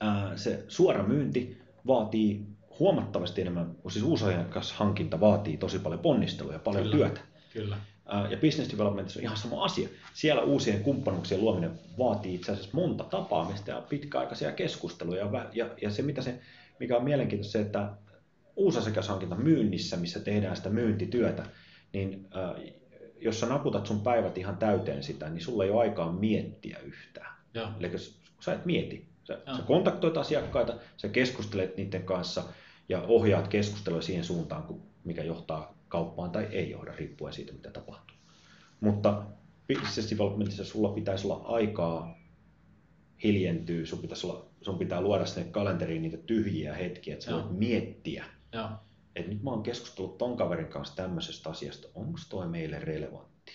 ää, se suora myynti vaatii huomattavasti enemmän, siis uusasiakashankinta vaatii tosi paljon ponnistelua ja paljon Kyllä. työtä. Kyllä. Ja business developmentissa on ihan sama asia. Siellä uusien kumppanuuksien luominen vaatii itse asiassa monta tapaamista ja pitkäaikaisia keskusteluja. Ja, ja, ja se, mitä se, mikä on mielenkiintoista, se, että uusasiakashankinta myynnissä, missä tehdään sitä myyntityötä, niin ää, jos sä naputat sun päivät ihan täyteen sitä, niin sulla ei ole aikaa miettiä yhtään. Joo. Eli jos sä et mieti, sä, Joo. sä kontaktoit asiakkaita, sä keskustelet niiden kanssa ja ohjaat keskustelua siihen suuntaan, mikä johtaa kauppaan tai ei johda, riippuen siitä, mitä tapahtuu. Mutta business developmentissa sulla pitäisi olla aikaa hiljentyä, sun, pitäisi olla, sun pitää luoda sinne kalenteriin niitä tyhjiä hetkiä, että sä Joo. voit miettiä, Joo. että nyt mä oon keskustellut ton kaverin kanssa tämmöisestä asiasta, onko toi meille relevantti?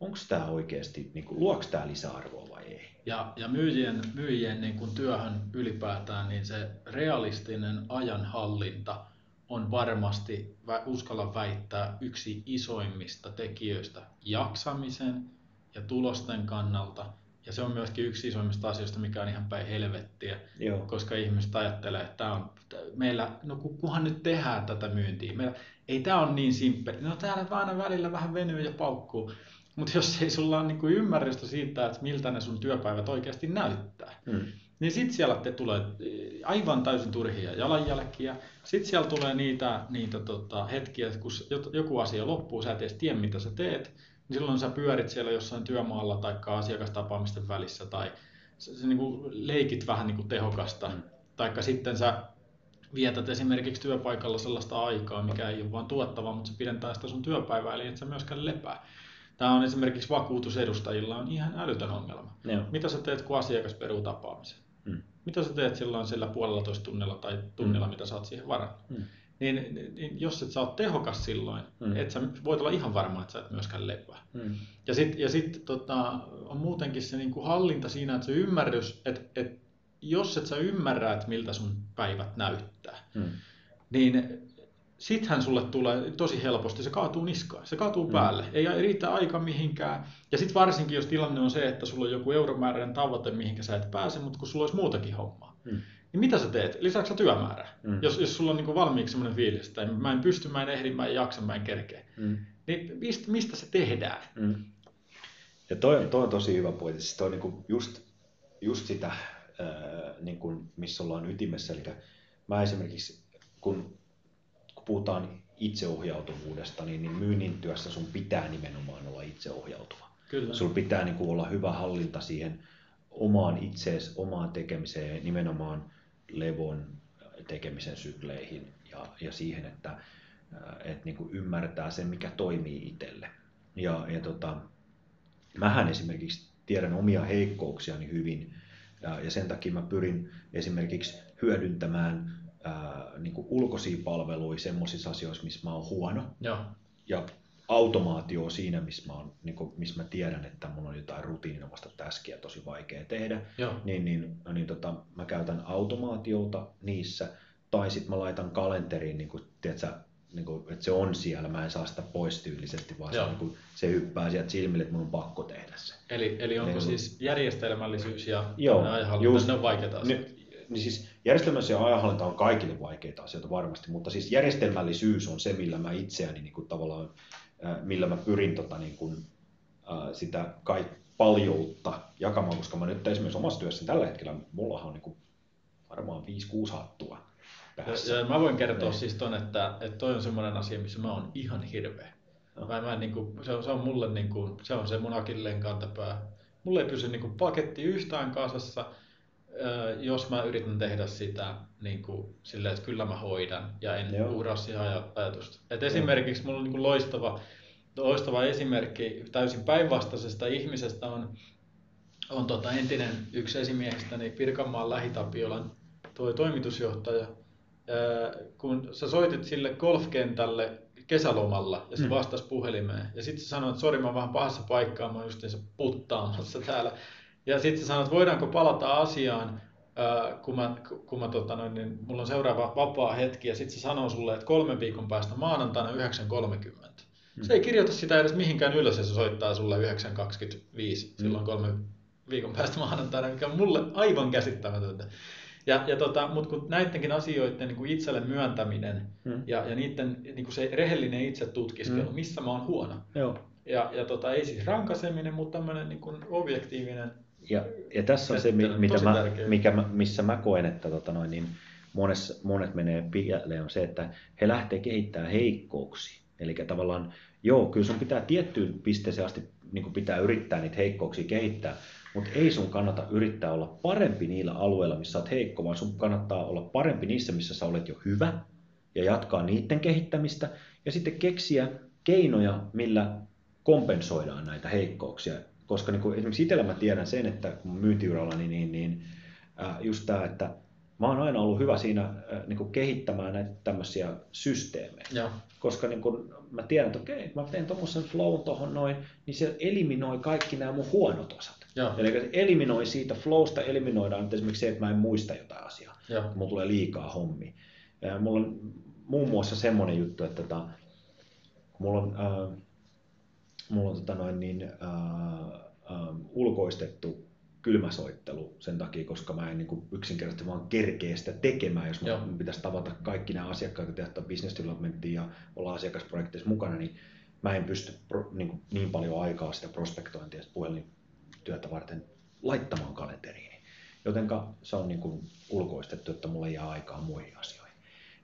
Onko tämä oikeasti, niin kuin, luoks tämä lisäarvoa vai ei? Ja, ja myyjien, myyjien niin kuin työhön ylipäätään, niin se realistinen ajanhallinta on varmasti, uskalla väittää, yksi isoimmista tekijöistä jaksamisen ja tulosten kannalta. Ja se on myöskin yksi isoimmista asioista, mikä on ihan päin helvettiä, Joo. koska ihmiset ajattelee, että tämä on, meillä, no ku- kunhan nyt tehdään tätä myyntiä. Meillä, ei tämä on niin simppeli. No täällä aina välillä vähän venyy ja paukkuu. Mutta jos ei sulla ole niinku ymmärrystä siitä, että miltä ne sun työpäivät oikeasti näyttää, Mm. Niin sitten siellä te tulee eh, aivan täysin turhia jalanjälkiä. Sitten siellä tulee niitä, niitä tota, hetkiä, kun joku asia loppuu, sä et edes tiedä mitä sä teet, niin silloin sä pyörit siellä jossain työmaalla tai asiakastapaamisten välissä tai sä, sä niinku leikit vähän niinku tehokasta. Mm. Taikka sitten sä vietät esimerkiksi työpaikalla sellaista aikaa, mikä ei ole vaan tuottavaa, mutta se pidentää sitä sun työpäivää, eli et sä myöskään lepää. Tämä on esimerkiksi vakuutusedustajilla on ihan älytön ongelma. Joo. Mitä sä teet, kun asiakas peruu tapaamisen? Mitä sä teet silloin sillä puolellatoista tunnilla tai tunnilla, Mm. mitä sä oot siihen varannut? Mm. Niin, niin, jos et sä oot tehokas silloin, mm. et sä voit olla ihan varma, että sä et myöskään lepää. Mm. Ja sitten ja sit, tota, on muutenkin se niinku hallinta siinä, että se ymmärrys, että et, jos et sä ymmärrä, että miltä sun päivät näyttää, Mm. niin sittenhän sulle tulee tosi helposti, se kaatuu niskaan, se kaatuu Mm. päälle, ei riitä aika mihinkään. Ja sitten varsinkin, jos tilanne on se, että sulla on joku euromääräinen tavoite, mihinkä sä et pääse, mutta kun sulla olisi muutakin hommaa, Mm. niin mitä sä teet? Lisääksä sä työmäärää? Mm. Jos, jos sulla on niin valmiiksi sellainen fiilis, että mä en pysty, mä en ehdi, mä en jaksa, mä en kerkeä, Mm. niin mistä, mistä se tehdään? Mm. Ja toi, toi on tosi hyvä pointti. Siis toi on niinku just, just sitä, ää, niinku, missä ollaan ytimessä. Eli mä esimerkiksi, kun puhutaan itseohjautuvuudesta, niin, niin myynnin työssä sun pitää nimenomaan olla itseohjautuva. Kyllä. Sulla pitää niinku olla hyvä hallinta siihen omaan itseesi, omaan tekemiseen, nimenomaan levon, tekemisen sykleihin ja, ja siihen, että et niin kuin ymmärtää sen, mikä toimii itselle. Ja, ja tota, mähän esimerkiksi tiedän omia heikkouksiani hyvin, ja, ja sen takia mä pyrin esimerkiksi hyödyntämään ää, niin kuin ulkoisia palveluja semmoisissa asioissa, missä mä oon huono. Ja, Ja automaatio siinä, missä mä, oon, niin kuin, missä mä tiedän, että mun on jotain rutiininomaista täskiä tosi vaikea tehdä, ja, niin, niin, niin tota, mä käytän automaatiota niissä, tai sitten mä laitan kalenteriin, niin kuin, tiedätkö, niin kuin, että se on siellä, mä en saa sitä pois tyylisesti, vaan se, Joo. niin kuin, se hyppää sieltä silmille, että mun on pakko tehdä se. Eli, eli onko Niin. siis järjestelmällisyys ja Joo, just. ne on vaikeita asioita? Niin, niin siis järjestelmällinen ja ajanhallinta on kaikille vaikeita asioita varmasti, mutta siis järjestelmällisyys on se, millä mä itseäni niin kuin tavallaan, äh, millä mä pyrin tota, niin kuin, äh, sitä kai paljoutta jakamaan, koska mä nyt esimerkiksi omassa työssäni tällä hetkellä, mullahan on niin kuin varmaan 5-6 hattua päässä. Ja, ja mä voin kertoa Niin. siis ton, että, että toi on semmoinen asia, missä mä oon ihan hirveä. Joo. Mä, mä niin kuin, se, on, se on mulle niin kuin, se on se mun akilleen kantapää. Mulle ei pysy niin kuin, paketti yhtään kasassa, jos mä yritän tehdä sitä niin kuin, silleen, että kyllä mä hoidan ja en Joo. uhraa siihen aj- ajatusta. Et esimerkiksi mulla on niin kuin loistava, loistava esimerkki täysin päinvastaisesta ihmisestä on, on tota entinen yksi esimiehistäni Pirkanmaan lähitapiolan toi toimitusjohtaja. Ää, kun sä soitit sille golfkentälle kesälomalla ja se Mm. vastasi puhelimeen ja sitten sä sanoit, että sori mä oon vähän pahassa paikkaa, mä oon justiinsa puttaamassa täällä. Ja sitten sä sanoit, voidaanko palata asiaan, kun mä, kun mä tota noin, niin mulla on seuraava vapaa hetki ja sitten se sanoo sulle, että kolmen viikon päästä maanantaina 9.30. Se ei kirjoita sitä edes mihinkään ylös ja se soittaa sulle 9.25 silloin kolme viikon päästä maanantaina, mikä on mulle aivan käsittämätöntä. Ja, ja tota, mutta kun näidenkin asioiden niin kuin itselle myöntäminen Mm. ja, ja niiden niin kuin se rehellinen itse tutkiskelu, Mm. missä mä oon huono. Joo. Ja, ja tota, ei siis rankaseminen, mutta tämmöinen niin kuin objektiivinen. Ja, ja tässä on se, mitä mä, tärkeä. mikä mä, missä mä koen, että tota noin, niin monessa, monet menee pieleen, on se, että he lähtee kehittämään heikkouksia. Eli tavallaan, joo, kyllä sun pitää tiettyyn pisteeseen asti niin pitää yrittää niitä heikkouksia kehittää, mutta ei sun kannata yrittää olla parempi niillä alueilla, missä olet heikko, vaan sun kannattaa olla parempi niissä, missä sä olet jo hyvä, ja jatkaa niiden kehittämistä, ja sitten keksiä keinoja, millä kompensoidaan näitä heikkouksia. Koska niin kuin esimerkiksi itsellä mä tiedän sen, että kun myyntiuralla, niin, niin, niin äh, just tämä, että mä oon aina ollut hyvä siinä äh, niin kuin kehittämään näitä tämmöisiä systeemejä. Ja, Koska niin kun mä tiedän, että okei, mä teen tuommoisen flown tuohon noin, niin se eliminoi kaikki nämä mun huonot osat. ja, Eli se eliminoi siitä flowsta, eliminoidaan nyt esimerkiksi se, että mä en muista jotain asiaa ja, mulla tulee liikaa hommi. Mulla on muun muassa semmoinen juttu, että tota, kun mulla on, äh, mulla on tota noin niin, äh, äh, ulkoistettu kylmäsoittelu sen takia, koska mä en niin kuin yksinkertaisesti vaan kerkeä sitä tekemään, jos Joo. mun pitäisi tavata kaikki nämä asiakkaat, jotka tehdään business developmentia ja olla asiakasprojekteissa mukana, niin mä en pysty pro, niin, kuin niin paljon aikaa sitä prospektointia ja puhelintyötä varten laittamaan kalenteriin. Jotenka se on niin kuin ulkoistettu, että mulle jää aikaa muihin asioihin.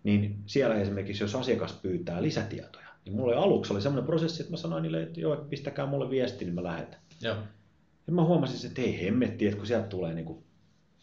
Niin siellä esimerkiksi, jos asiakas pyytää lisätietoja, niin mulla oli aluksi oli semmoinen prosessi, että mä sanoin niille, että joo, pistäkää mulle viesti, niin mä lähetän. ja, Ja mä huomasin, että ei hemmetti, että kun sieltä tulee, niin kuin,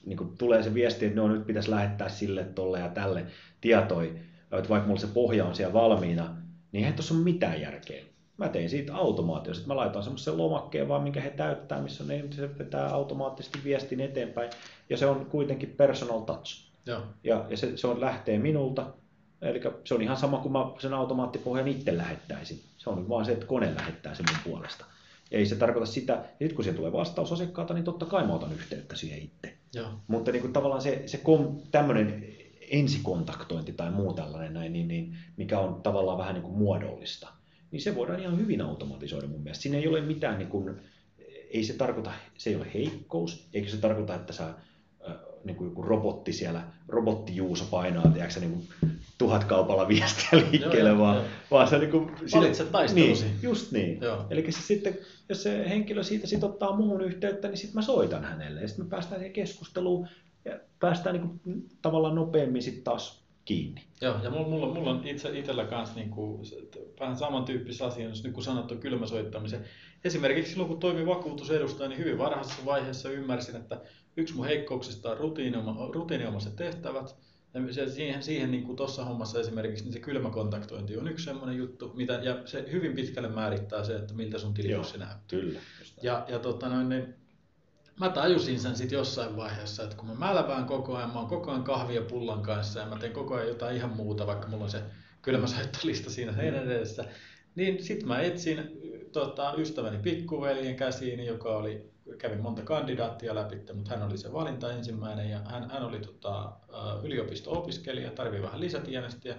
niin kuin tulee se viesti, että no nyt pitäisi lähettää sille, tolle ja tälle tietoi, että vaikka mulla se pohja on siellä valmiina, niin eihän tuossa ole mitään järkeä. Mä tein siitä automaatiosta, että mä laitan semmoisen lomakkeen vaan, minkä he täyttää, missä ne se vetää automaattisesti viestin eteenpäin. Ja se on kuitenkin personal touch. ja, Ja, ja se, se on, lähtee minulta. Eli se on ihan sama kuin mä sen automaattipohjan itse lähettäisin. Se on vaan se, että kone lähettää sen mun puolesta. Ei se tarkoita sitä, että nyt kun siihen tulee vastaus asiakkaalta, niin totta kai mä otan yhteyttä siihen itse. ja, Mutta niin kuin tavallaan se, se kom, tämmöinen ensikontaktointi tai muu tällainen, näin, niin, niin, mikä on tavallaan vähän niin kuin muodollista, niin se voidaan ihan hyvin automatisoida mun mielestä. Siinä ei ole mitään, niin kuin, ei se tarkoita, se ei ole heikkous, eikä se tarkoita, että sä niin kuin joku robotti siellä, robottijuuso painaa, tiedätkö, niin kuin tuhat kaupalla viestiä liikkeelle, Joo, vaan, joo. vaan se niin kuin, Valitse taistelusi. Niin, just niin. Eli se sitten, jos se henkilö siitä sit ottaa muuhun yhteyttä, niin sitten mä soitan hänelle ja sitten me päästään siihen keskusteluun ja päästään niin kuin, tavallaan nopeammin sitten taas kiinni. Joo, ja mulla, mulla, mulla on itse, itsellä kanssa se- t- vähän samantyyppisiä asioita, nyt kun sanottu kylmäsoittamisen. Esimerkiksi silloin, kun toimin vakuutusedustaja, niin hyvin varhaisessa vaiheessa ymmärsin, että yksi mun heikkouksista on rutiinioma, rutiiniomaiset tehtävät, se, siihen, siihen niin tuossa hommassa esimerkiksi niin se kylmäkontaktointi on yksi semmoinen juttu, mitä, ja se hyvin pitkälle määrittää se, että miltä sun tilipussi näyttää. Kyllä. Ja, ja tota noin, niin, mä tajusin sen sitten jossain vaiheessa, että kun mä mälvään koko ajan, mä oon koko ajan kahvia pullan kanssa ja mä teen koko ajan jotain ihan muuta, vaikka mulla on se kylmäsoittolista siinä seinän edessä, niin sitten mä etsin tota, ystäväni pikkuveljen käsiin, joka oli, kävi monta kandidaattia läpi, mutta hän oli se valinta ensimmäinen ja hän, hän oli tota, yliopisto-opiskelija, tarvii vähän lisätienestä ja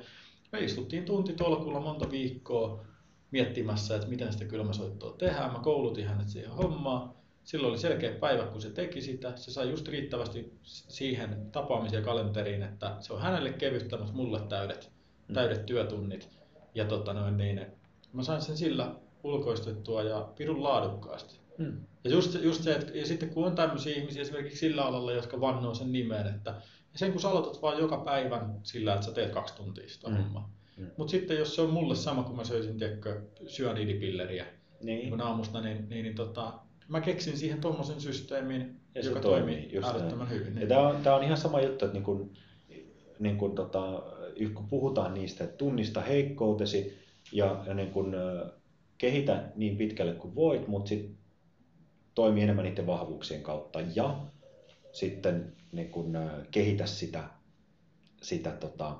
me istuttiin tuntitolkulla monta viikkoa miettimässä, että miten sitä kylmäsoittoa tehdään. Mä koulutin hänet siihen hommaan. Silloin oli selkeä päivä, kun se teki sitä. Se sai just riittävästi siihen tapaamiseen kalenteriin, että se on hänelle kevyttä, mutta mulle täydet, mm. täydet työtunnit. Ja tota noin, niin, mä sain sen sillä ulkoistettua ja pirun laadukkaasti. Mm. Ja just, just se, että ja sitten kun on tämmöisiä ihmisiä esimerkiksi sillä alalla, jotka vannoo sen nimeen, että ja sen kun sä aloitat vaan joka päivän sillä, että sä teet kaksi tuntia sitä mm. hommaa. Mm. Mutta sitten jos se on mulle sama kuin mä söisin tiedätkö, syönidipilleriä niin. niin aamusta, niin, niin, niin tota, mä keksin siihen tuommoisen systeemin, ja joka toimii just älyttömän hyvin. Niin. Tämä on, tämä on ihan sama juttu, että niin kun, niin kun, tota, kun puhutaan niistä, että tunnista heikkoutesi ja, ja niin kun, kehitä niin pitkälle kuin voit, mutta sitten toimii enemmän niiden vahvuuksien kautta ja sitten niin kun, kehitä sitä, sitä tota,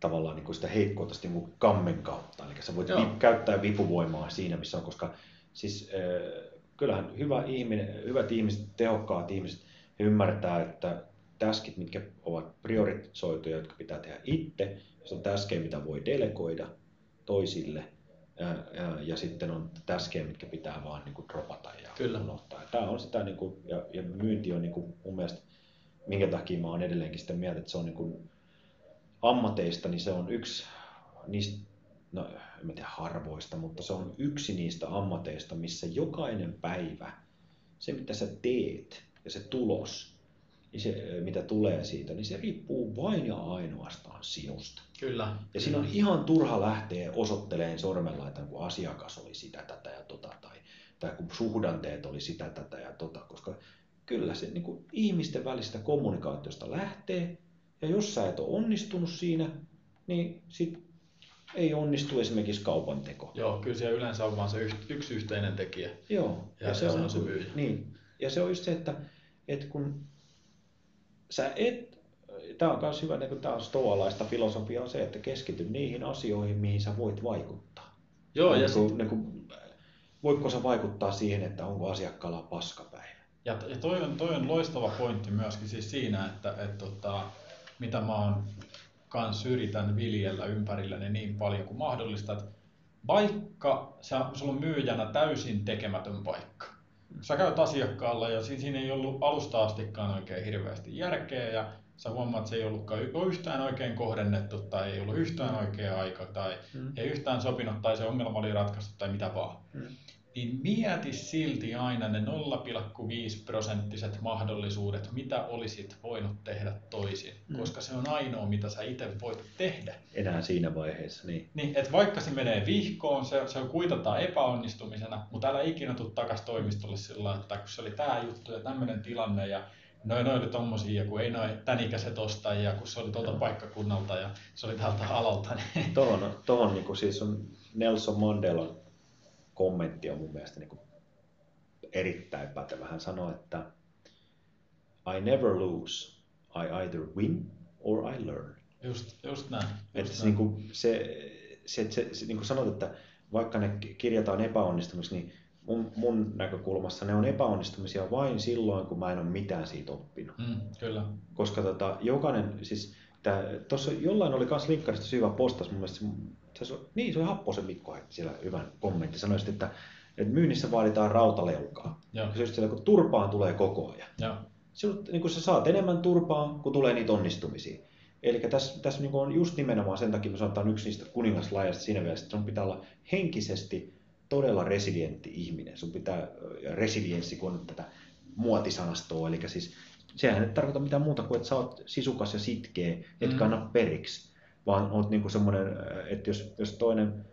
tavallaan niin kuin sitä heikkoutta niin kuin kammen kautta. Eli sä voit vi- käyttää vipuvoimaa siinä, missä on, koska siis äh, kyllähän hyvä ihminen, hyvät ihmiset, tehokkaat ihmiset, ymmärtää, että täskit, mitkä ovat priorisoituja, jotka pitää tehdä itse, se on täskejä, mitä voi delegoida toisille, ja, ja, sitten on täskejä, mitkä pitää vaan niin kuin dropata ja Kyllä. unohtaa. Tämä on sitä, niin kuin, ja, ja myynti on niin kuin, mun mielestä, minkä takia mä oon edelleenkin sitä mieltä, että se on niin kuin, ammateista, niin se on yksi niistä, no en tiedä harvoista, mutta se on yksi niistä ammateista, missä jokainen päivä, se mitä sä teet ja se tulos, niin se, mitä tulee siitä, niin se riippuu vain ja ainoastaan sinusta. Kyllä. Ja siinä on ihan turha lähteä osoitteleen sormella, että kun asiakas oli sitä, tätä ja tota, tai, tai kun suhdanteet oli sitä, tätä ja tota, koska kyllä se niin kuin ihmisten välistä kommunikaatiosta lähtee, ja jos sä et ole onnistunut siinä, niin sit ei onnistu esimerkiksi kaupan teko. Joo, kyllä siellä yleensä on vaan se yksi yhteinen tekijä. Joo, ja, ja se, on, se myyjä. Niin, ja se on just se, että, että kun sä et, tämä on myös hyvä, niin kuin tämä stoalaista filosofiaa on se, että keskity niihin asioihin, mihin sä voit vaikuttaa. Joo, niin ja kun, niin kuin, voitko sä vaikuttaa siihen, että onko asiakkaalla paskapäivä? Ja, ja toi, on, toi on loistava pointti myöskin siis siinä, että et, tota, mitä mä oon kanssa yritän viljellä ympärilläni niin paljon kuin mahdollista, että vaikka sä, sulla on myyjänä täysin tekemätön paikka, sä käyt asiakkaalla ja siinä ei ollut alusta astikaan oikein hirveästi järkeä ja sä huomaat, että se ei ollutkaan yhtään oikein kohdennettu tai ei ollut yhtään oikea aika tai mm. ei yhtään sopinut tai se ongelma oli ratkaistu tai mitä vaan. Mm niin mieti silti aina ne 0,5 prosenttiset mahdollisuudet, mitä olisit voinut tehdä toisin, mm. koska se on ainoa, mitä sä itse voit tehdä. Enää siinä vaiheessa, niin. niin että vaikka se menee vihkoon, se, se kuitataan epäonnistumisena, mutta älä ikinä tule takaisin toimistolle sillä että kun se oli tämä juttu ja tämmöinen tilanne ja noin noin oli tommosia, kun ei noin tänikäiset ostajia, kun se oli tuolta paikkakunnalta ja se oli täältä alalta. Niin... Tuohon, tuohon niin siis on Nelson Mandela kommentti on mun mielestä niin kuin erittäin pätevä. Hän sanoi, että I never lose, I either win or I learn. Just, just näin. Just että näin. Niin kuin se, se, se, se, niin kuin sanot, että vaikka ne kirjataan epäonnistumiksi, niin mun, mun näkökulmassa ne on epäonnistumisia vain silloin, kun mä en ole mitään siitä oppinut. Mm, kyllä. Koska tota, jokainen, siis tuossa jollain oli myös linkkarista syvä postas, mun mielestä se, niin, se oli Happosen Mikko siellä hyvän kommentti. Sanoi että, että myynnissä vaaditaan rautaleukaa. Ja se just siellä, kun turpaan tulee koko ajan. Ja. Sinut, niin kun sä saat enemmän turpaa, kun tulee niitä onnistumisia. Eli tässä, tässä niin on just nimenomaan sen takia, että on yksi niistä kuningaslajeista siinä mielessä, että sun pitää olla henkisesti todella resilientti ihminen. Sun pitää, resilienssi, kun on tätä muotisanastoa, eli siis sehän ei tarkoita mitään muuta kuin, että sä oot sisukas ja sitkeä, etkä mm. anna periksi vaan olet niin semmoinen, että jos, jos toinen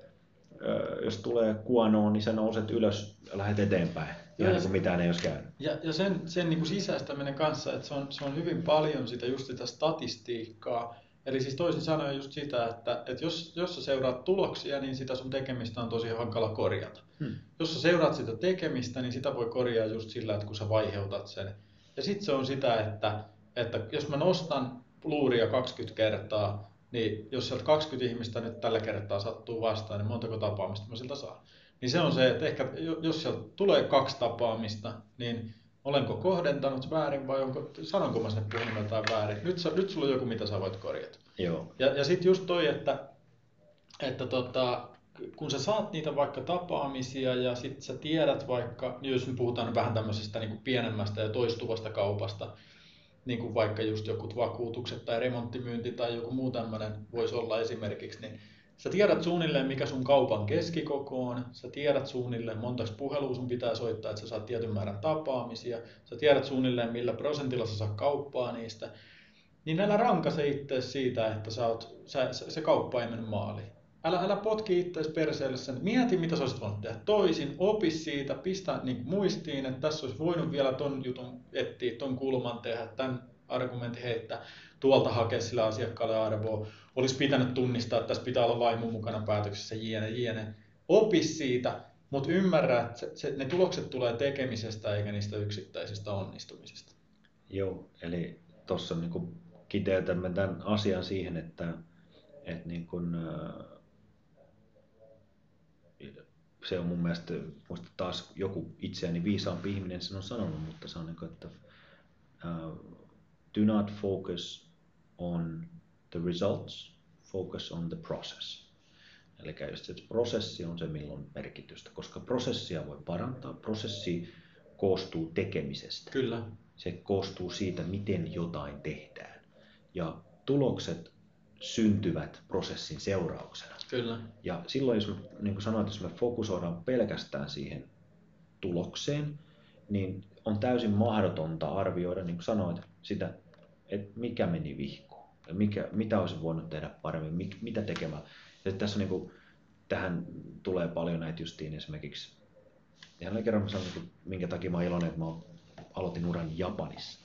jos tulee kuonoon, niin sä nouset ylös ja lähdet eteenpäin. Joo, niin kuin mitään ei olisi käynyt. Ja, ja sen, sen niin kuin sisäistäminen kanssa, että se on, se on hyvin paljon sitä just sitä statistiikkaa. Eli siis toisin sanoen just sitä, että, että jos, jos sä seuraat tuloksia, niin sitä sun tekemistä on tosi hankala korjata. Hmm. Jos sä seuraat sitä tekemistä, niin sitä voi korjaa just sillä, että kun sä vaiheutat sen. Ja sitten se on sitä, että, että jos mä nostan luuria 20 kertaa, niin jos sieltä 20 ihmistä nyt tällä kertaa sattuu vastaan, niin montako tapaamista mä siltä saan. Niin se on se, että ehkä jos sieltä tulee kaksi tapaamista, niin olenko kohdentanut väärin vai onko, sanonko mä sinne puhelimeltaan väärin. Nyt, nyt sulla on joku, mitä sä voit korjata. Joo. Ja, ja sitten just toi, että, että tota, kun sä saat niitä vaikka tapaamisia ja sitten sä tiedät vaikka, jos me puhutaan vähän tämmöisestä niin kuin pienemmästä ja toistuvasta kaupasta, niin kuin vaikka just joku vakuutukset tai remonttimyynti tai joku muu tämmöinen voisi olla esimerkiksi, niin sä tiedät suunnilleen mikä sun kaupan keskikoko on, sä tiedät suunnilleen montaks puhelua sun pitää soittaa, että sä saat tietyn määrän tapaamisia, sä tiedät suunnilleen millä prosentilla sä saat kauppaa niistä, niin älä rankase itse siitä, että sä oot, sä, se kauppa ei mennyt maaliin. Älä, älä potki itseäsi perseelle sen. Mieti, mitä sä olisit voinut tehdä toisin. Opi siitä, pistä niin muistiin, että tässä olisi voinut vielä ton jutun etsiä, ton kulman tehdä, tämän argumentin heittää, tuolta hakea sillä asiakkaalle arvoa. Olisi pitänyt tunnistaa, että tässä pitää olla vaimo mukana päätöksessä, jne, jne. Opi siitä, mutta ymmärrä, että se, se, ne tulokset tulee tekemisestä eikä niistä yksittäisistä onnistumisista. Joo, eli tuossa niin kiteytämme tämän asian siihen, että, että niin kuin, se on mun mielestä, muista taas joku itseäni viisaampi ihminen sen on sanonut, mutta se on niin kuin, että uh, do not focus on the results, focus on the process. Eli just se prosessi on se, milloin merkitystä, koska prosessia voi parantaa. Prosessi koostuu tekemisestä. Kyllä. Se koostuu siitä, miten jotain tehdään. Ja tulokset syntyvät prosessin seurauksena. Kyllä. Ja silloin, jos me, niin kuin sanoit, jos me fokusoidaan pelkästään siihen tulokseen, niin on täysin mahdotonta arvioida, niin kuin sanoit, sitä, että mikä meni vihkoon ja mikä, mitä olisi voinut tehdä paremmin, mit, mitä tekemään. Ja tässä niin kuin, tähän tulee paljon näitä justiin esimerkiksi, jälleen kerran mä sanon, niin minkä takia mä iloinen, että mä aloitin uran Japanissa.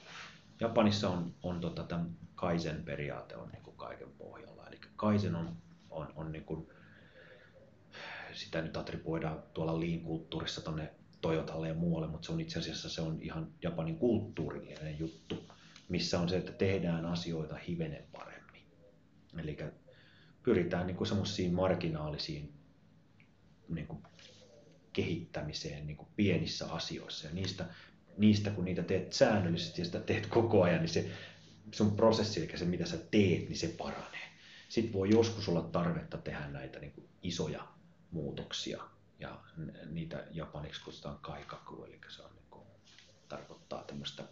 Japanissa on, on tota, tämän Kaisen periaate on niin kuin kaiken pohjalla. Eli Kaisen on, on, on niin kuin, sitä nyt attribuoidaan tuolla liin-kulttuurissa tuonne Toyotalle ja muualle, mutta se on itse asiassa se on ihan Japanin kulttuurillinen juttu, missä on se, että tehdään asioita hivenen paremmin. Eli pyritään niin semmoisiin marginaalisiin niin kuin kehittämiseen niin kuin pienissä asioissa ja niistä, niistä kun niitä teet säännöllisesti ja sitä teet koko ajan, niin se sun prosessi, eli se mitä sä teet, niin se paranee. Sitten voi joskus olla tarvetta tehdä näitä niin kuin isoja muutoksia, ja niitä japaniksi kutsutaan kaikaku, eli se on, niin kuin, tarkoittaa tämmöistä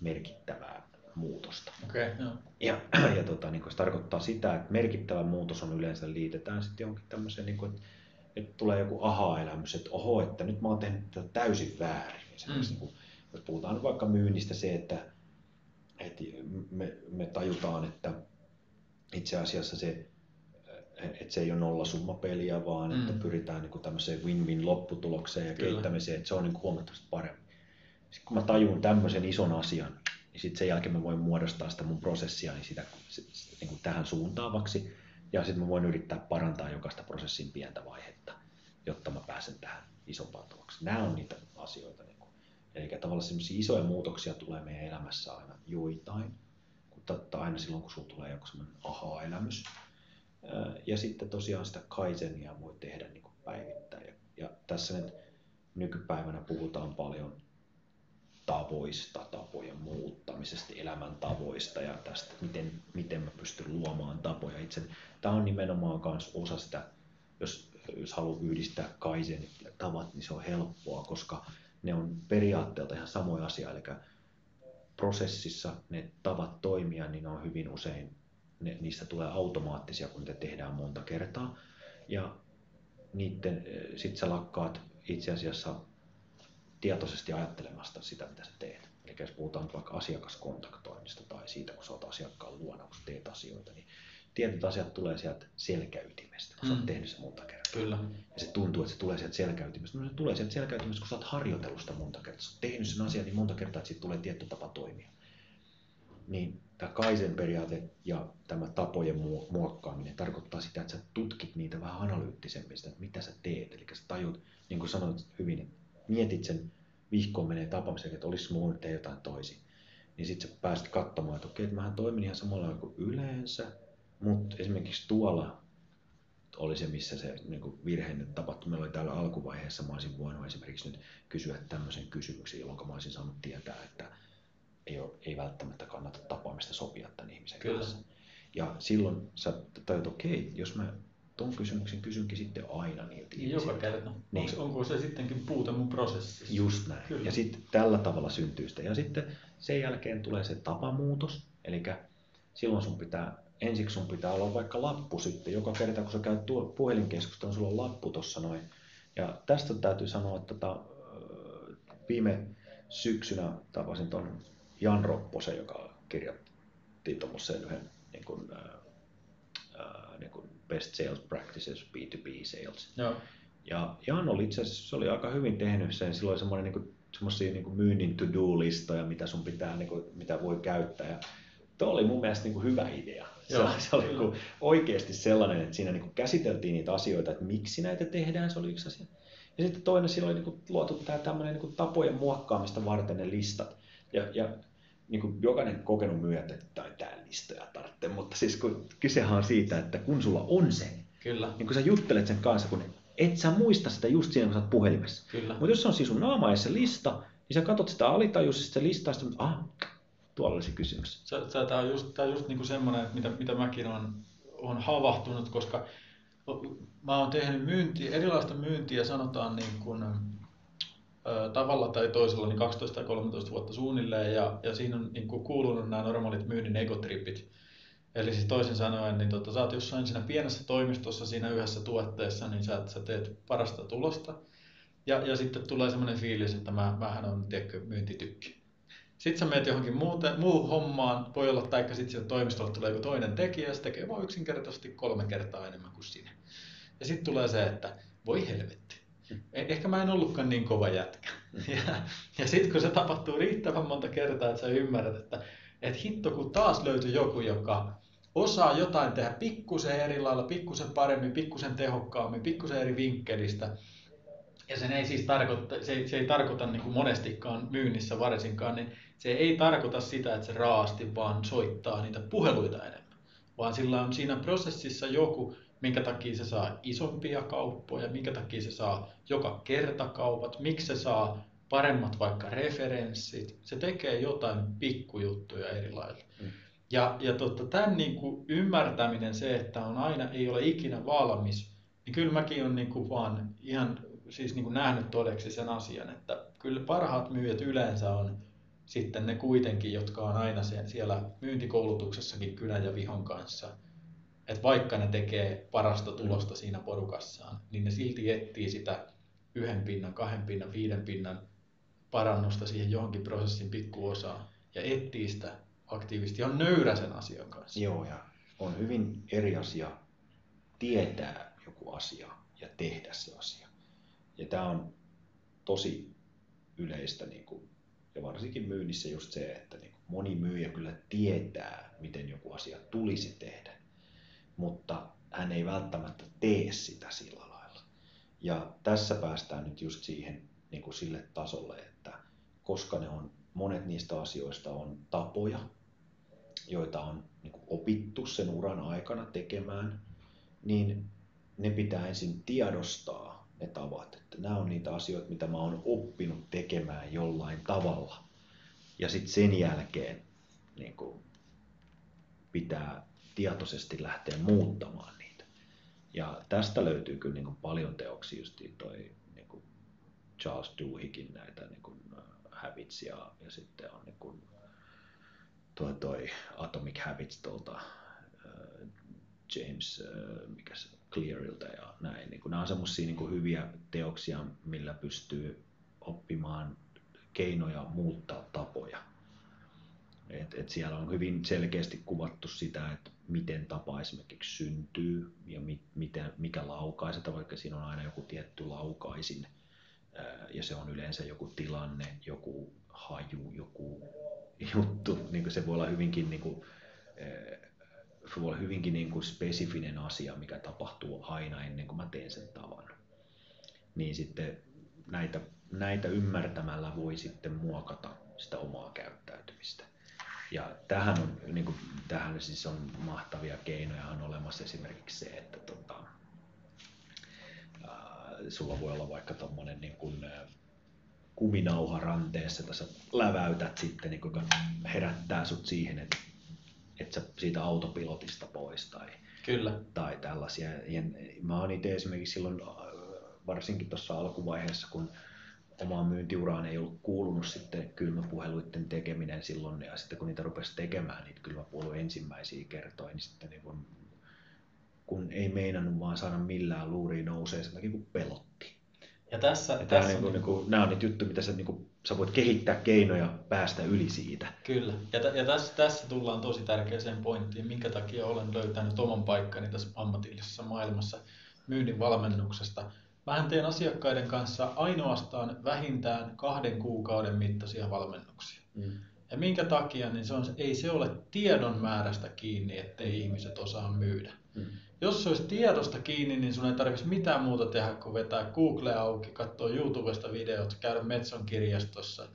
merkittävää muutosta. Okay, no. Ja, (clears throat) ja tota, niin kuin se tarkoittaa sitä, että merkittävä muutos on yleensä liitetään sitten jonkin tämmöiseen, niin kuin, että, että tulee joku aha-elämys, että oho, että nyt mä oon tehnyt tätä täysin väärin. Mm. Niin kuin, jos puhutaan vaikka myynnistä se, että että me, me tajutaan, että itse asiassa se, että se ei ole nollasummapeliä, vaan mm. että pyritään niin kuin tämmöiseen win-win lopputulokseen ja Kyllä. kehittämiseen, että se on niin kuin huomattavasti paremmin. Sitten kun mä tajun tämmöisen ison asian, niin sitten sen jälkeen mä voin muodostaa sitä mun prosessia niin sitä, niin kuin tähän suuntaavaksi, ja sitten mä voin yrittää parantaa jokaista prosessin pientä vaihetta, jotta mä pääsen tähän isompaan tulokseen. Nämä on niitä asioita, Eli tavallaan sellaisia isoja muutoksia tulee meidän elämässä aina joitain, mutta aina silloin, kun sulla tulee joku sellainen aha-elämys. Ja sitten tosiaan sitä kaisenia voi tehdä niin kuin päivittäin. Ja, ja tässä nyt nykypäivänä puhutaan paljon tavoista, tapojen muuttamisesta, elämäntavoista ja tästä, miten, miten mä pystyn luomaan tapoja itse. Tämä on nimenomaan myös osa sitä, jos, jos haluaa yhdistää kaisen tavat, niin se on helppoa, koska ne on periaatteelta ihan samoja asia, eli prosessissa ne tavat toimia, niin on hyvin usein, ne, niistä tulee automaattisia, kun ne tehdään monta kertaa. Ja niiden, sit sä lakkaat itse asiassa tietoisesti ajattelemasta sitä, mitä sä teet. Eli jos puhutaan vaikka asiakaskontaktoinnista tai siitä, kun sä oot asiakkaan luona, kun sä teet asioita, niin tietyt asiat tulee sieltä selkäytimestä, kun mm. sä oot mm. tehnyt se monta kertaa. Kyllä. Ja se tuntuu, että se tulee sieltä selkäytimestä. No se tulee sieltä selkäytimestä, kun sä oot harjoitellut sitä monta kertaa. Sä oot tehnyt sen asian niin monta kertaa, että siitä tulee tietty tapa toimia. Niin tämä kaisen periaate ja tämä tapojen muokkaaminen tarkoittaa sitä, että sä tutkit niitä vähän analyyttisemmin, sitä, että mitä sä teet. Eli sä tajut, niin kuin sanoit hyvin, että mietit sen vihkoon menee tapaamisen, että olisi muun tehdä jotain toisin. Niin sitten sä pääset katsomaan, että okei, että mähän toimin ihan samalla kuin yleensä, mutta esimerkiksi tuolla oli se, missä se niin kuin virheinen tapahtui. Meillä oli täällä alkuvaiheessa, mä olisin voinut esimerkiksi nyt kysyä tämmöisen kysymyksen, jolloin mä olisin saanut tietää, että ei, ole, ei välttämättä kannata tapaamista sopia tämän ihmisen Kyllä. kanssa. Ja silloin sä tajut, okei, okay, jos mä tuon kysymyksen kysynkin sitten aina niiltä niin Joka kerta. Niin. Onko, onko se sittenkin puute mun prosessissa? Just näin. Kyllä. Ja sitten tällä tavalla syntyy sitä. Ja sitten sen jälkeen tulee se tapamuutos. Eli silloin sun pitää, ensiksi sun pitää olla vaikka lappu sitten. Joka kerta kun sä käyt tuo puhelinkeskustelun, sulla on lappu tuossa noin. Ja tästä täytyy sanoa, että tota, viime syksynä tapasin tuon Jan Ropposen, joka kirjoitti tuommoisen yhden niin kuin, ää, niin kuin Best Sales Practices B2B Sales. Joo. Ja Jan oli itse asiassa, se oli aika hyvin tehnyt sen, sillä oli semmoinen niin semmoisia niin myynnin to-do-listoja, mitä sun pitää, niin kuin, mitä voi käyttää. Ja tuo oli mun mielestä niin kuin hyvä idea. Joo, se, oli niin kuin oikeasti sellainen, että siinä niin kuin käsiteltiin niitä asioita, että miksi näitä tehdään, se oli yksi asia. Ja sitten toinen, sillä oli niin kuin luotu tämä tämmöinen niin kuin tapojen muokkaamista varten ne listat. Ja, ja niin kuin jokainen kokenut myyjä, että tai tämä listoja tarvitsee, mutta siis kun kysehän on siitä, että kun sulla on se, Kyllä. niin kun sä juttelet sen kanssa, kun et sä muista sitä just siinä, kun sä oot puhelimessa. Mutta jos se on siis sun naama ja se lista, niin sä katsot sitä alitajuisesti se listaa, että ah, tuolla olisi kysymys. Tämä on just, tää on just niin kuin semmoinen, mitä, mitä mäkin olen, olen havahtunut, koska mä oon tehnyt myynti, erilaista myyntiä sanotaan niin kuin, tavalla tai toisella niin 12 tai 13 vuotta suunnilleen ja, ja siinä on niin kuulunut nämä normaalit myynnin egotripit. Eli siis toisin sanoen, niin tota, sä oot jossain siinä pienessä toimistossa siinä yhdessä tuotteessa, niin sä, sä teet parasta tulosta. Ja, ja sitten tulee semmoinen fiilis, että mä, mähän on tiedätkö, myyntitykki. Sitten sä menet johonkin muuten, muuhun hommaan, voi olla, että sitten sieltä toimistolla tulee joku toinen tekijä, se tekee vaan yksinkertaisesti kolme kertaa enemmän kuin sinä. Ja sitten tulee se, että voi helvetti, Eh, ehkä mä en ollutkaan niin kova jätkä. Mm. Ja, ja sitten kun se tapahtuu riittävän monta kertaa, että sä ymmärrät, että, että hitto kun taas löytyy joku, joka osaa jotain tehdä pikkusen eri lailla, pikkusen paremmin, pikkusen tehokkaammin, pikkusen eri vinkkelistä. Ja sen ei siis tarkoita, se ei, se ei tarkoita niin kuin monestikaan myynnissä varsinkaan, niin se ei tarkoita sitä, että se raasti vaan soittaa niitä puheluita enemmän. Vaan sillä on siinä prosessissa joku, minkä takia se saa isompia kauppoja, minkä takia se saa joka kerta kaupat, miksi se saa paremmat vaikka referenssit. Se tekee jotain pikkujuttuja eri lailla. Mm. Ja, ja totta, tämän niin kuin ymmärtäminen, se, että on aina, ei ole ikinä valmis, niin kyllä mäkin olen niin kuin vaan ihan siis niin kuin nähnyt todeksi sen asian, että kyllä parhaat myyjät yleensä on sitten ne kuitenkin, jotka on aina siellä myyntikoulutuksessakin kynän ja vihon kanssa – että vaikka ne tekee parasta tulosta siinä porukassaan, niin ne silti etsii sitä yhden pinnan, kahden pinnan, viiden pinnan parannusta siihen johonkin prosessin pikkuosaan ja etsii sitä aktiivisesti on nöyrä sen asian kanssa. Joo, ja on hyvin eri asia tietää joku asia ja tehdä se asia. Ja tämä on tosi yleistä, niin kuin, ja varsinkin myynnissä just se, että niin moni myyjä kyllä tietää, miten joku asia tulisi tehdä mutta hän ei välttämättä tee sitä sillä lailla. Ja tässä päästään nyt just siihen niin kuin sille tasolle, että koska ne on, monet niistä asioista on tapoja, joita on niin kuin opittu sen uran aikana tekemään, niin ne pitää ensin tiedostaa ne tavat. Että nämä on niitä asioita, mitä mä oon oppinut tekemään jollain tavalla. Ja sitten sen jälkeen niin kuin pitää tietoisesti lähteä muuttamaan niitä. Ja tästä löytyy kyllä niin kuin paljon teoksia, just toi niin kuin Charles Duhiggin näitä niin kuin äh, habits ja, ja sitten on niin kuin toi, toi Atomic Habits tuolta äh, James äh, mikä se, Clearilta ja näin. Niin kuin, nämä on semmoisia niin hyviä teoksia, millä pystyy oppimaan keinoja muuttaa tapoja. Et, et siellä on hyvin selkeästi kuvattu sitä, että miten tapa esimerkiksi syntyy ja mi, miten, mikä laukaiseta, vaikka siinä on aina joku tietty laukaisin ja se on yleensä joku tilanne, joku haju, joku juttu. Niin se voi olla hyvinkin, niin kuin, se voi olla hyvinkin niin kuin spesifinen asia, mikä tapahtuu aina ennen kuin mä teen sen tavan. Niin sitten näitä, näitä ymmärtämällä voi sitten muokata sitä omaa käyttäytymistä. Ja tähän on, niin kuin, tähän siis on mahtavia keinoja on olemassa esimerkiksi se, että tota, ää, sulla voi olla vaikka tuommoinen niin kuin, kuminauha ranteessa, että sä läväytät sitten, niin joka herättää sut siihen, että, että sä siitä autopilotista pois tai, Kyllä. tai tällaisia. Ja mä oon itse esimerkiksi silloin, varsinkin tuossa alkuvaiheessa, kun omaan myyntiuraan ei ollut kuulunut sitten kylmäpuheluiden tekeminen silloin, ja sitten kun niitä rupesi tekemään, niitä kylmäpuheluja ensimmäisiä kertoja, niin sitten niin kun, kun ei meinannut vaan saada millään luuriin nousee, sen takia kun pelotti. Ja tässä, ja tässä niin kuin, niin kuin, nämä on niitä juttuja, mitä sä, niin kuin, sä voit kehittää keinoja päästä yli siitä. Kyllä. Ja, t- ja tässä, tässä tullaan tosi tärkeäseen pointtiin, minkä takia olen löytänyt oman paikkani tässä ammatillisessa maailmassa myynnin valmennuksesta. Mähän teen asiakkaiden kanssa ainoastaan vähintään kahden kuukauden mittaisia valmennuksia. Mm. Ja minkä takia, niin se on, ei se ole tiedon määrästä kiinni, ettei ihmiset osaa myydä. Mm. Jos se olisi tiedosta kiinni, niin sun ei tarvitsisi mitään muuta tehdä kuin vetää Google auki, katsoa YouTubesta videot, käydä Metson kirjastossa,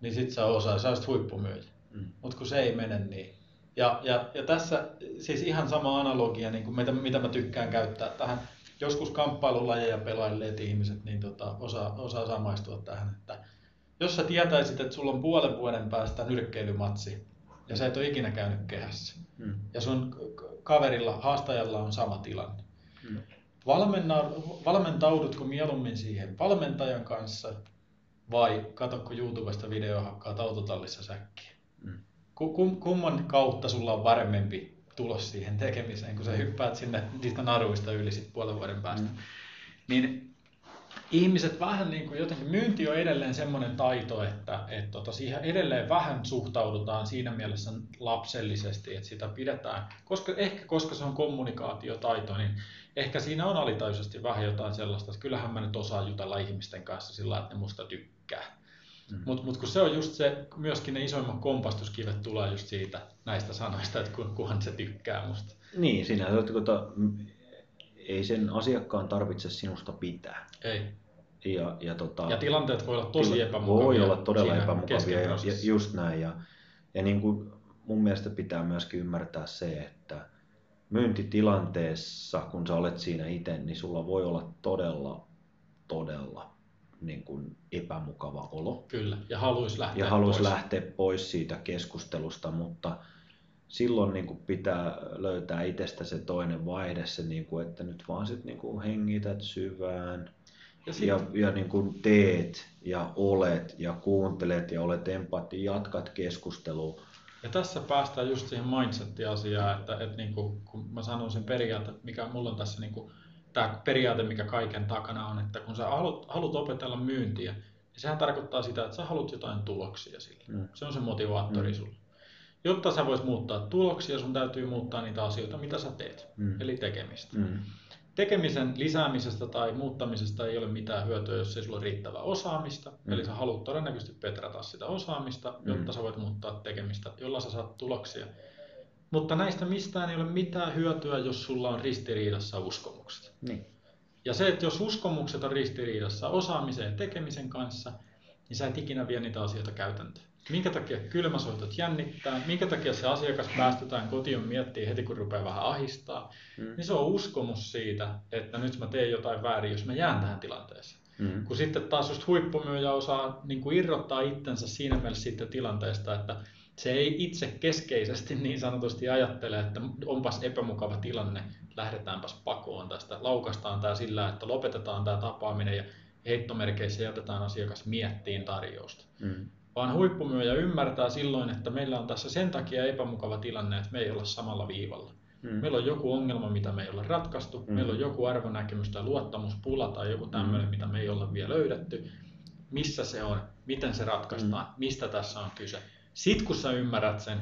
niin sit sä osaa, sä olisit huippumyyjä. Mm. Mutta kun se ei mene niin. Ja, ja, ja tässä siis ihan sama analogia, niin kuin mitä, mitä mä tykkään käyttää tähän. Joskus kamppailulajeja pelailleet ihmiset niin tota, osaa, osaa samaistua tähän, että jos sä tietäisit, että sulla on puolen vuoden päästä nyrkkeilymatsi, ja sä et ole ikinä käynyt kehässä, mm. ja sun kaverilla, haastajalla on sama tilanne. Mm. valmentaudutko mieluummin siihen valmentajan kanssa vai katsotko YouTubesta videoa hakkaa autotallissa säkkiä? Mm. Kum, kumman kautta sulla on varmempi tulos siihen tekemiseen, kun sä hyppäät sinne niistä naruista yli sit puolen vuoden päästä. Mm. Niin ihmiset vähän niin kuin jotenkin, myynti on edelleen semmoinen taito, että, että tota, siihen edelleen vähän suhtaudutaan siinä mielessä lapsellisesti, että sitä pidetään, koska, ehkä koska se on kommunikaatiotaito, niin ehkä siinä on alitajuisesti vähän jotain sellaista, että kyllähän mä nyt osaan jutella ihmisten kanssa sillä että ne musta tykkää. Mm. Mutta mut kun se on just se, myöskin ne isoimmat kompastuskivet tulee just siitä näistä sanoista, että kunhan se tykkää musta. Niin, siinä on, että ei sen asiakkaan tarvitse sinusta pitää. Ei. Ja, ja, tota, ja tilanteet voi olla tosi epämukavia. Voi olla todella epämukavia ja, ja just näin. Ja, ja niin kuin mun mielestä pitää myöskin ymmärtää se, että myyntitilanteessa, kun sä olet siinä itse, niin sulla voi olla todella, todella niin kuin epämukava olo. Kyllä, ja haluaisi lähteä Ja haluaisi lähteä pois siitä keskustelusta, mutta silloin niin kuin pitää löytää itsestä se toinen vaihde, se, niin kuin, että nyt vaan sit niin kuin hengität syvään ja, sit... ja, ja niin kuin teet ja olet ja kuuntelet ja olet empati, jatkat keskustelua. Ja tässä päästään just siihen mindset-asiaan, että, että niin kuin, kun mä sanon sen periaate, mikä mulla on tässä niin kuin, tämä periaate, mikä kaiken takana on, että kun sä haluat, haluat opetella myyntiä, niin sehän tarkoittaa sitä, että sä haluat jotain tuloksia sille. Mm. Se on se motivaattori mm. sulle. Jotta sä voit muuttaa tuloksia, sun täytyy muuttaa niitä asioita, mitä sä teet, mm. eli tekemistä. Mm. Tekemisen lisäämisestä tai muuttamisesta ei ole mitään hyötyä, jos ei sulla ole riittävää osaamista. Mm. Eli sä haluat todennäköisesti petrata sitä osaamista, jotta mm. sä voit muuttaa tekemistä, jolla sä saat tuloksia. Mutta näistä mistään ei ole mitään hyötyä, jos sulla on ristiriidassa uskomukset. Niin. Ja se, että jos uskomukset on ristiriidassa osaamisen ja tekemisen kanssa, niin sä et ikinä vie niitä asioita käytäntöön. Minkä takia kylmäsoitot jännittää, minkä takia se asiakas päästetään kotiin miettii heti kun rupeaa vähän ahistaa, mm. niin se on uskomus siitä, että nyt mä teen jotain väärin, jos mä jään tähän tilanteeseen. Mm. Kun sitten taas just huippumyyjä osaa niin kuin irrottaa itsensä siinä mielessä siitä tilanteesta, että se ei itse keskeisesti (laughs) niin sanotusti ajattele, että onpas epämukava tilanne, lähdetäänpäs pakoon tästä, laukastaan tämä sillä, että lopetetaan tämä tapaaminen ja heittomerkeissä jätetään asiakas miettiin tarjousta. Mm vaan huippumyyjä ymmärtää silloin, että meillä on tässä sen takia epämukava tilanne, että me ei olla samalla viivalla. Mm. Meillä on joku ongelma, mitä me ei ole ratkaistu, mm. meillä on joku arvonäkemys tai luottamuspula tai joku tämmöinen, mm. mitä me ei olla vielä löydetty. Missä se on, miten se ratkaistaan, mm. mistä tässä on kyse. Sitten kun sä ymmärrät sen,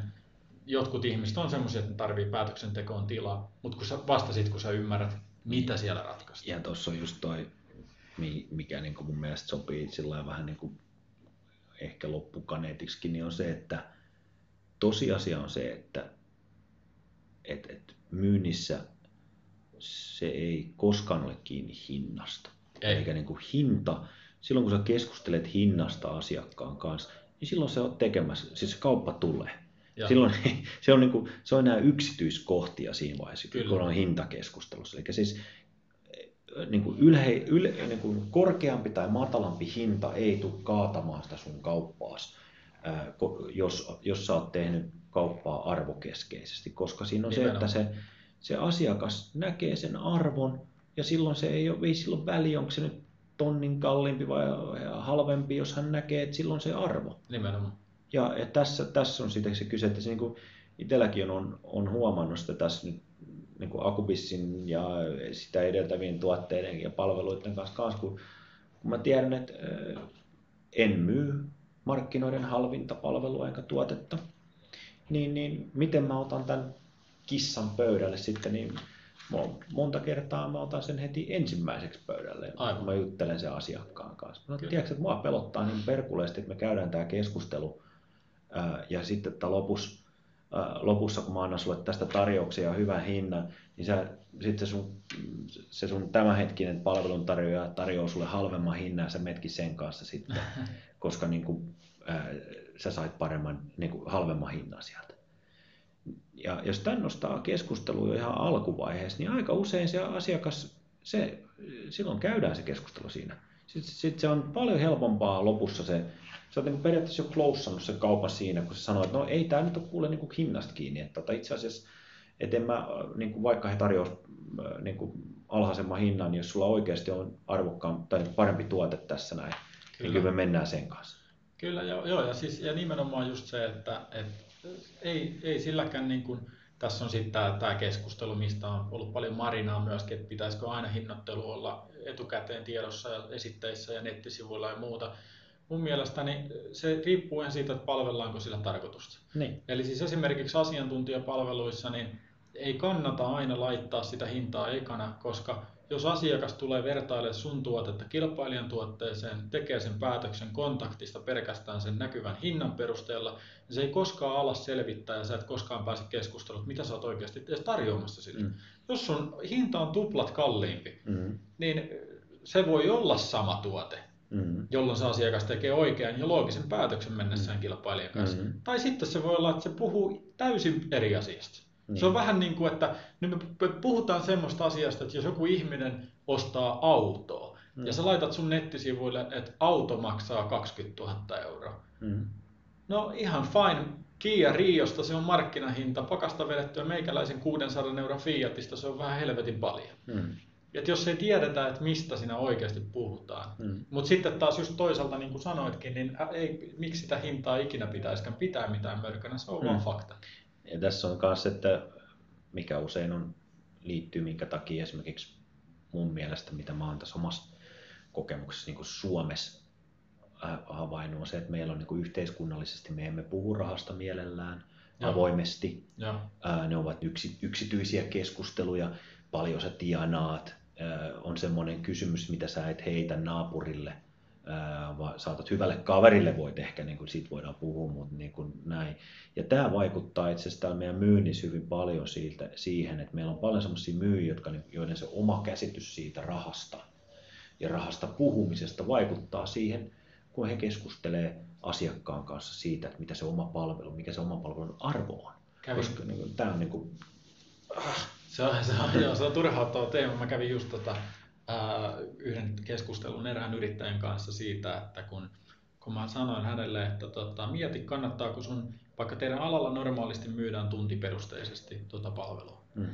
jotkut ihmiset on semmoisia, että ne tarvii päätöksentekoon tilaa, mutta kun sä, vasta sit, kun sä ymmärrät, mitä siellä ratkaistaan. Ja tuossa on just toi, mikä niin kuin mun mielestä sopii sillä vähän niin kuin ehkä loppukaneetiksikin, niin on se, että tosiasia on se, että et, et myynnissä se ei koskaan ole kiinni hinnasta. Ei. Eikä niin kuin hinta, silloin kun sä keskustelet hinnasta asiakkaan kanssa, niin silloin se on tekemässä, siis se kauppa tulee. Ja. Silloin (laughs) se on, niin kuin, se on nämä yksityiskohtia siinä vaiheessa, Kyllä. kun on hintakeskustelussa. Eli siis niin kuin ylhe, yle, niin kuin korkeampi tai matalampi hinta ei tule kaatamaan sitä sun kauppaas, jos, jos sä oot tehnyt kauppaa arvokeskeisesti, koska siinä on Nimenomaan. se, että se, se asiakas näkee sen arvon ja silloin se ei, ole, ei silloin väliä, onko se nyt tonnin kalliimpi vai halvempi, jos hän näkee, että silloin se arvo. Nimenomaan. Ja, ja tässä, tässä on sitten se kyse, että se niin kuin itselläkin on, on huomannut sitä tässä nyt niin kuin Akubissin ja sitä edeltävien tuotteiden ja palveluiden kanssa, kanssa kun, kun mä tiedän, että en myy markkinoiden halvinta palvelua eikä tuotetta, niin, niin miten mä otan tämän kissan pöydälle sitten, niin monta kertaa mä otan sen heti ensimmäiseksi pöydälle, Aivan. kun mä juttelen sen asiakkaan kanssa. Mä tiedätkö, että mua pelottaa niin perkuleesti, että me käydään tämä keskustelu ää, ja sitten että lopussa, lopussa, kun mä annan sulle tästä tarjouksia ja hyvän hinnan, niin sä, sit se sun, se sun tämänhetkinen palveluntarjoaja tarjoaa sulle halvemman hinnan ja sä metkin sen kanssa sitten, (laughs) koska niin kuin, ää, sä sait paremman, niin kuin halvemman hinnan sieltä. Ja jos tämän nostaa keskustelu jo ihan alkuvaiheessa, niin aika usein se asiakas, se, silloin käydään se keskustelu siinä. Sitten, sitten se on paljon helpompaa lopussa se, sä oot niin periaatteessa jo closeannut sen kaupan siinä, kun sä sanoit, että no ei tämä nyt ole kuule niin kuin hinnasta kiinni, että tota, itse asiassa, että en mä, niin kuin vaikka he tarjoaisivat niin kuin alhaisemman hinnan, niin jos sulla oikeasti on arvokkaan tai niin parempi tuote tässä näin, niin kyllä. niin kyllä me mennään sen kanssa. Kyllä, joo, joo ja, siis, ja nimenomaan just se, että, että ei, ei silläkään niin kuin, tässä on sitten tämä, tämä keskustelu, mistä on ollut paljon marinaa myöskin, että pitäisikö aina hinnoittelu olla etukäteen tiedossa ja esitteissä ja nettisivuilla ja muuta. Mun mielestäni se riippuu siitä, että palvellaanko sillä tarkoitusta. Niin. Eli siis esimerkiksi asiantuntijapalveluissa niin ei kannata aina laittaa sitä hintaa ekana, koska jos asiakas tulee vertailemaan sun tuotetta kilpailijan tuotteeseen, tekee sen päätöksen kontaktista pelkästään sen näkyvän hinnan perusteella, niin se ei koskaan ala selvittää ja sä et koskaan pääse keskusteluun, mitä sä oot oikeasti edes tarjoamassa sille. Mm. Jos sun hinta on tuplat kalliimpi, mm. niin se voi olla sama tuote, mm. jolloin se asiakas tekee oikean ja loogisen päätöksen mennessään mm. kilpailijan kanssa. Mm. Tai sitten se voi olla, että se puhuu täysin eri asiasta. Mm. Se on vähän niin kuin, että nyt me puhutaan semmoista asiasta, että jos joku ihminen ostaa autoa mm. ja sä laitat sun nettisivuille, että auto maksaa 20 000 euroa. Mm. No ihan fine. Kia Riosta se on markkinahinta, pakasta vedettyä meikäläisen 600 euron Fiatista se on vähän helvetin paljon. Mm. Et jos ei tiedetä, että mistä siinä oikeasti puhutaan. Mm. Mutta sitten taas just toisaalta, niin kuin sanoitkin, niin ei, miksi sitä hintaa ikinä pitäisikään pitää mitään mörkönä, se on mm. vaan fakta. Ja tässä on myös, että mikä usein on, liittyy, minkä takia esimerkiksi mun mielestä, mitä mä oon tässä omassa kokemuksessa niin Suomessa havainnut, on se, että meillä on niin yhteiskunnallisesti, me emme puhu rahasta mielellään ja. avoimesti. Ja. Ne ovat yksi, yksityisiä keskusteluja, paljon sä tienaat, on semmoinen kysymys, mitä sä et heitä naapurille – vaan saatat hyvälle kaverille voit ehkä, niin kuin siitä voidaan puhua, mutta niin kuin näin. Ja tämä vaikuttaa itse asiassa meidän myynnissä hyvin paljon siitä, siihen, että meillä on paljon sellaisia myyjiä, jotka, joiden se oma käsitys siitä rahasta ja rahasta puhumisesta vaikuttaa siihen, kun he keskustelee asiakkaan kanssa siitä, että mitä se oma palvelu, mikä se oma palvelun arvo on. Kävin. Koska niin kuin, tämä on niin kuin, ah. Se on, se on, joo, se on turhauttava teema. Mä kävin just tota, yhden keskustelun erään yrittäjän kanssa siitä, että kun, kun mä sanoin hänelle, että tota, mieti kannattaako sun, vaikka teidän alalla normaalisti myydään tuntiperusteisesti tuota palvelua, mm.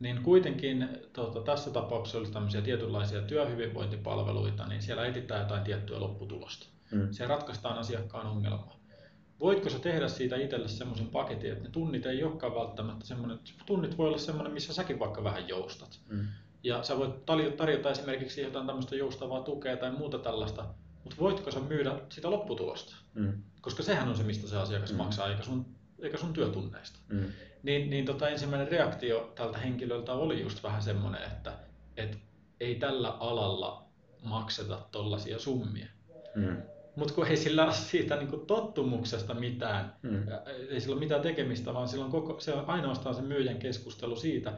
niin kuitenkin tota, tässä tapauksessa olisi tämmöisiä tietynlaisia työhyvinvointipalveluita, niin siellä etsitään jotain tiettyä lopputulosta. Mm. Se ratkaistaan asiakkaan ongelmaa. Voitko sä tehdä siitä itselle semmoisen paketin, että ne tunnit ei olekaan välttämättä semmoinen, tunnit voi olla semmoinen, missä säkin vaikka vähän joustat. Mm. Ja sä voit tarjota esimerkiksi jotain tämmöistä joustavaa tukea tai muuta tällaista mutta voitko sä myydä sitä lopputulosta? Mm. Koska sehän on se, mistä se asiakas Mm. maksaa, eikä sun, eikä sun työtunneista. Mm. Niin, niin tota, ensimmäinen reaktio tältä henkilöltä oli just vähän semmoinen, että et ei tällä alalla makseta tollaisia summia. Mm. Mutta kun ei sillä ole siitä niin kuin tottumuksesta mitään, Mm. ei sillä ole mitään tekemistä, vaan sillä on koko, se on ainoastaan se myyjän keskustelu siitä,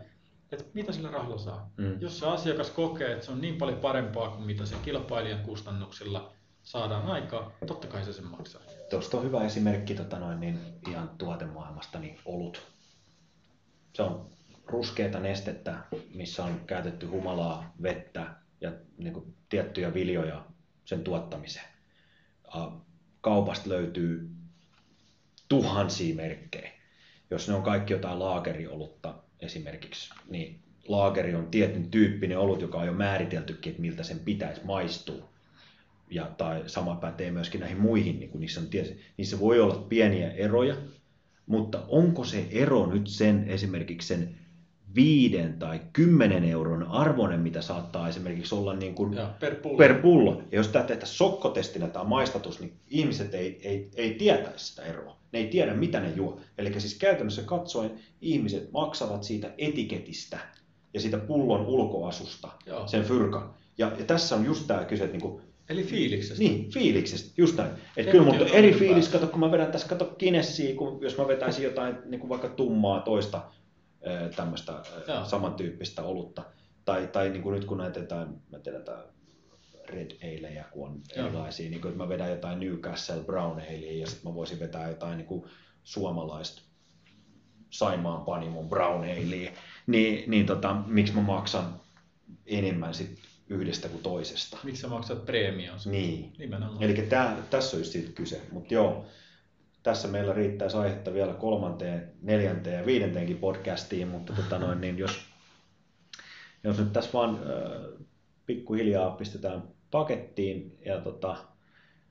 että mitä sillä rahalla saa. Mm. Jos se asiakas kokee, että se on niin paljon parempaa kuin mitä se kilpailijan kustannuksilla saadaan aikaa, totta kai se sen maksaa. Tuosta on hyvä esimerkki tota noin, niin ihan tuotemaailmasta, niin olut. Se on ruskeata nestettä, missä on käytetty humalaa, vettä ja niin kuin, tiettyjä viljoja sen tuottamiseen. Kaupasta löytyy tuhansia merkkejä. Jos ne on kaikki jotain laageriolutta esimerkiksi, niin laageri on tietyn tyyppinen olut, joka on jo määriteltykin, että miltä sen pitäisi maistua ja, tai sama pätee myöskin näihin muihin, niin kuin niissä, on, niissä voi olla pieniä eroja, mutta onko se ero nyt sen esimerkiksi sen viiden tai kymmenen euron arvoinen, mitä saattaa esimerkiksi olla niin kuin Ja per pullo. per pullo. Ja jos tämä tehtäisiin sokkotestinä tai maistatus, niin ihmiset ei, ei, ei tietäisi sitä eroa. Ne ei tiedä, mitä ne juo. Eli siis käytännössä katsoen ihmiset maksavat siitä etiketistä ja siitä pullon ulkoasusta Joo. sen fyrkan. Ja, ja tässä on just tämä kyse, että niinku, Eli fiiliksestä. niin, fiiliksestä, just näin. Että kyllä mutta eri fiilis, kato kun mä vedän tässä, kato kinessiä, kun jos mä vetäisin jotain niin kuin vaikka tummaa toista tämmöistä Joo. samantyyppistä olutta. Tai, tai niin kuin nyt kun näitä jotain, mä tiedän, jotain red aleja, kun on Joo. erilaisia, niin kuin, että mä vedän jotain Newcastle Brown Alea ja sitten mä voisin vetää jotain niin kuin suomalaista Saimaan Panimon Brown Alea, niin, niin tota, miksi mä maksan enemmän sit yhdestä kuin toisesta. Miksi sä maksat preemion? Niin. Nimenomaan. Eli tää, tässä on just siitä kyse. Mutta joo, tässä meillä riittäisi aihetta vielä kolmanteen, neljänteen ja viidenteenkin podcastiin, mutta tota noin, niin jos, jos nyt tässä vaan äh, pikkuhiljaa pistetään pakettiin ja tota,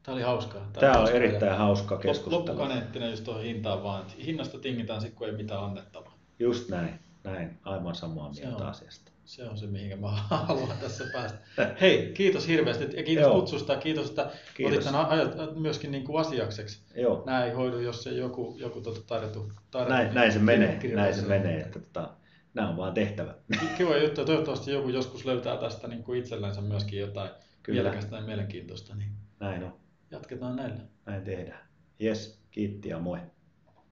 Tämä oli hauskaa. tämä on hauskaa. erittäin hauska Lop- keskustelu. Loppukaneettina just tuohon hintaan vaan, että hinnasta tingitään sitten, kun ei mitään annettavaa. Just näin, näin, aivan samaa mieltä asiasta. Se on se, mihinkä mä (laughs) haluan tässä päästä. (laughs) Hei, kiitos hirveästi ja kiitos Joo. kutsusta ja kiitos, että Kiitos. otit tämän ajat myöskin niin kuin asiakseksi. Joo, Nämä ei hoidu, jos ei joku, joku tuota tarjotu, tarjotu. näin, näin se menee, näin se menee, että tota, nämä on vaan tehtävä. Kiva juttu ja toivottavasti joku joskus löytää tästä niin kuin itsellensä myöskin jotain Kyllä. mielekästä ja mielenkiintoista, niin Näin on, jatketaan näillä. näin tehdään. Jes, kiitti ja moi.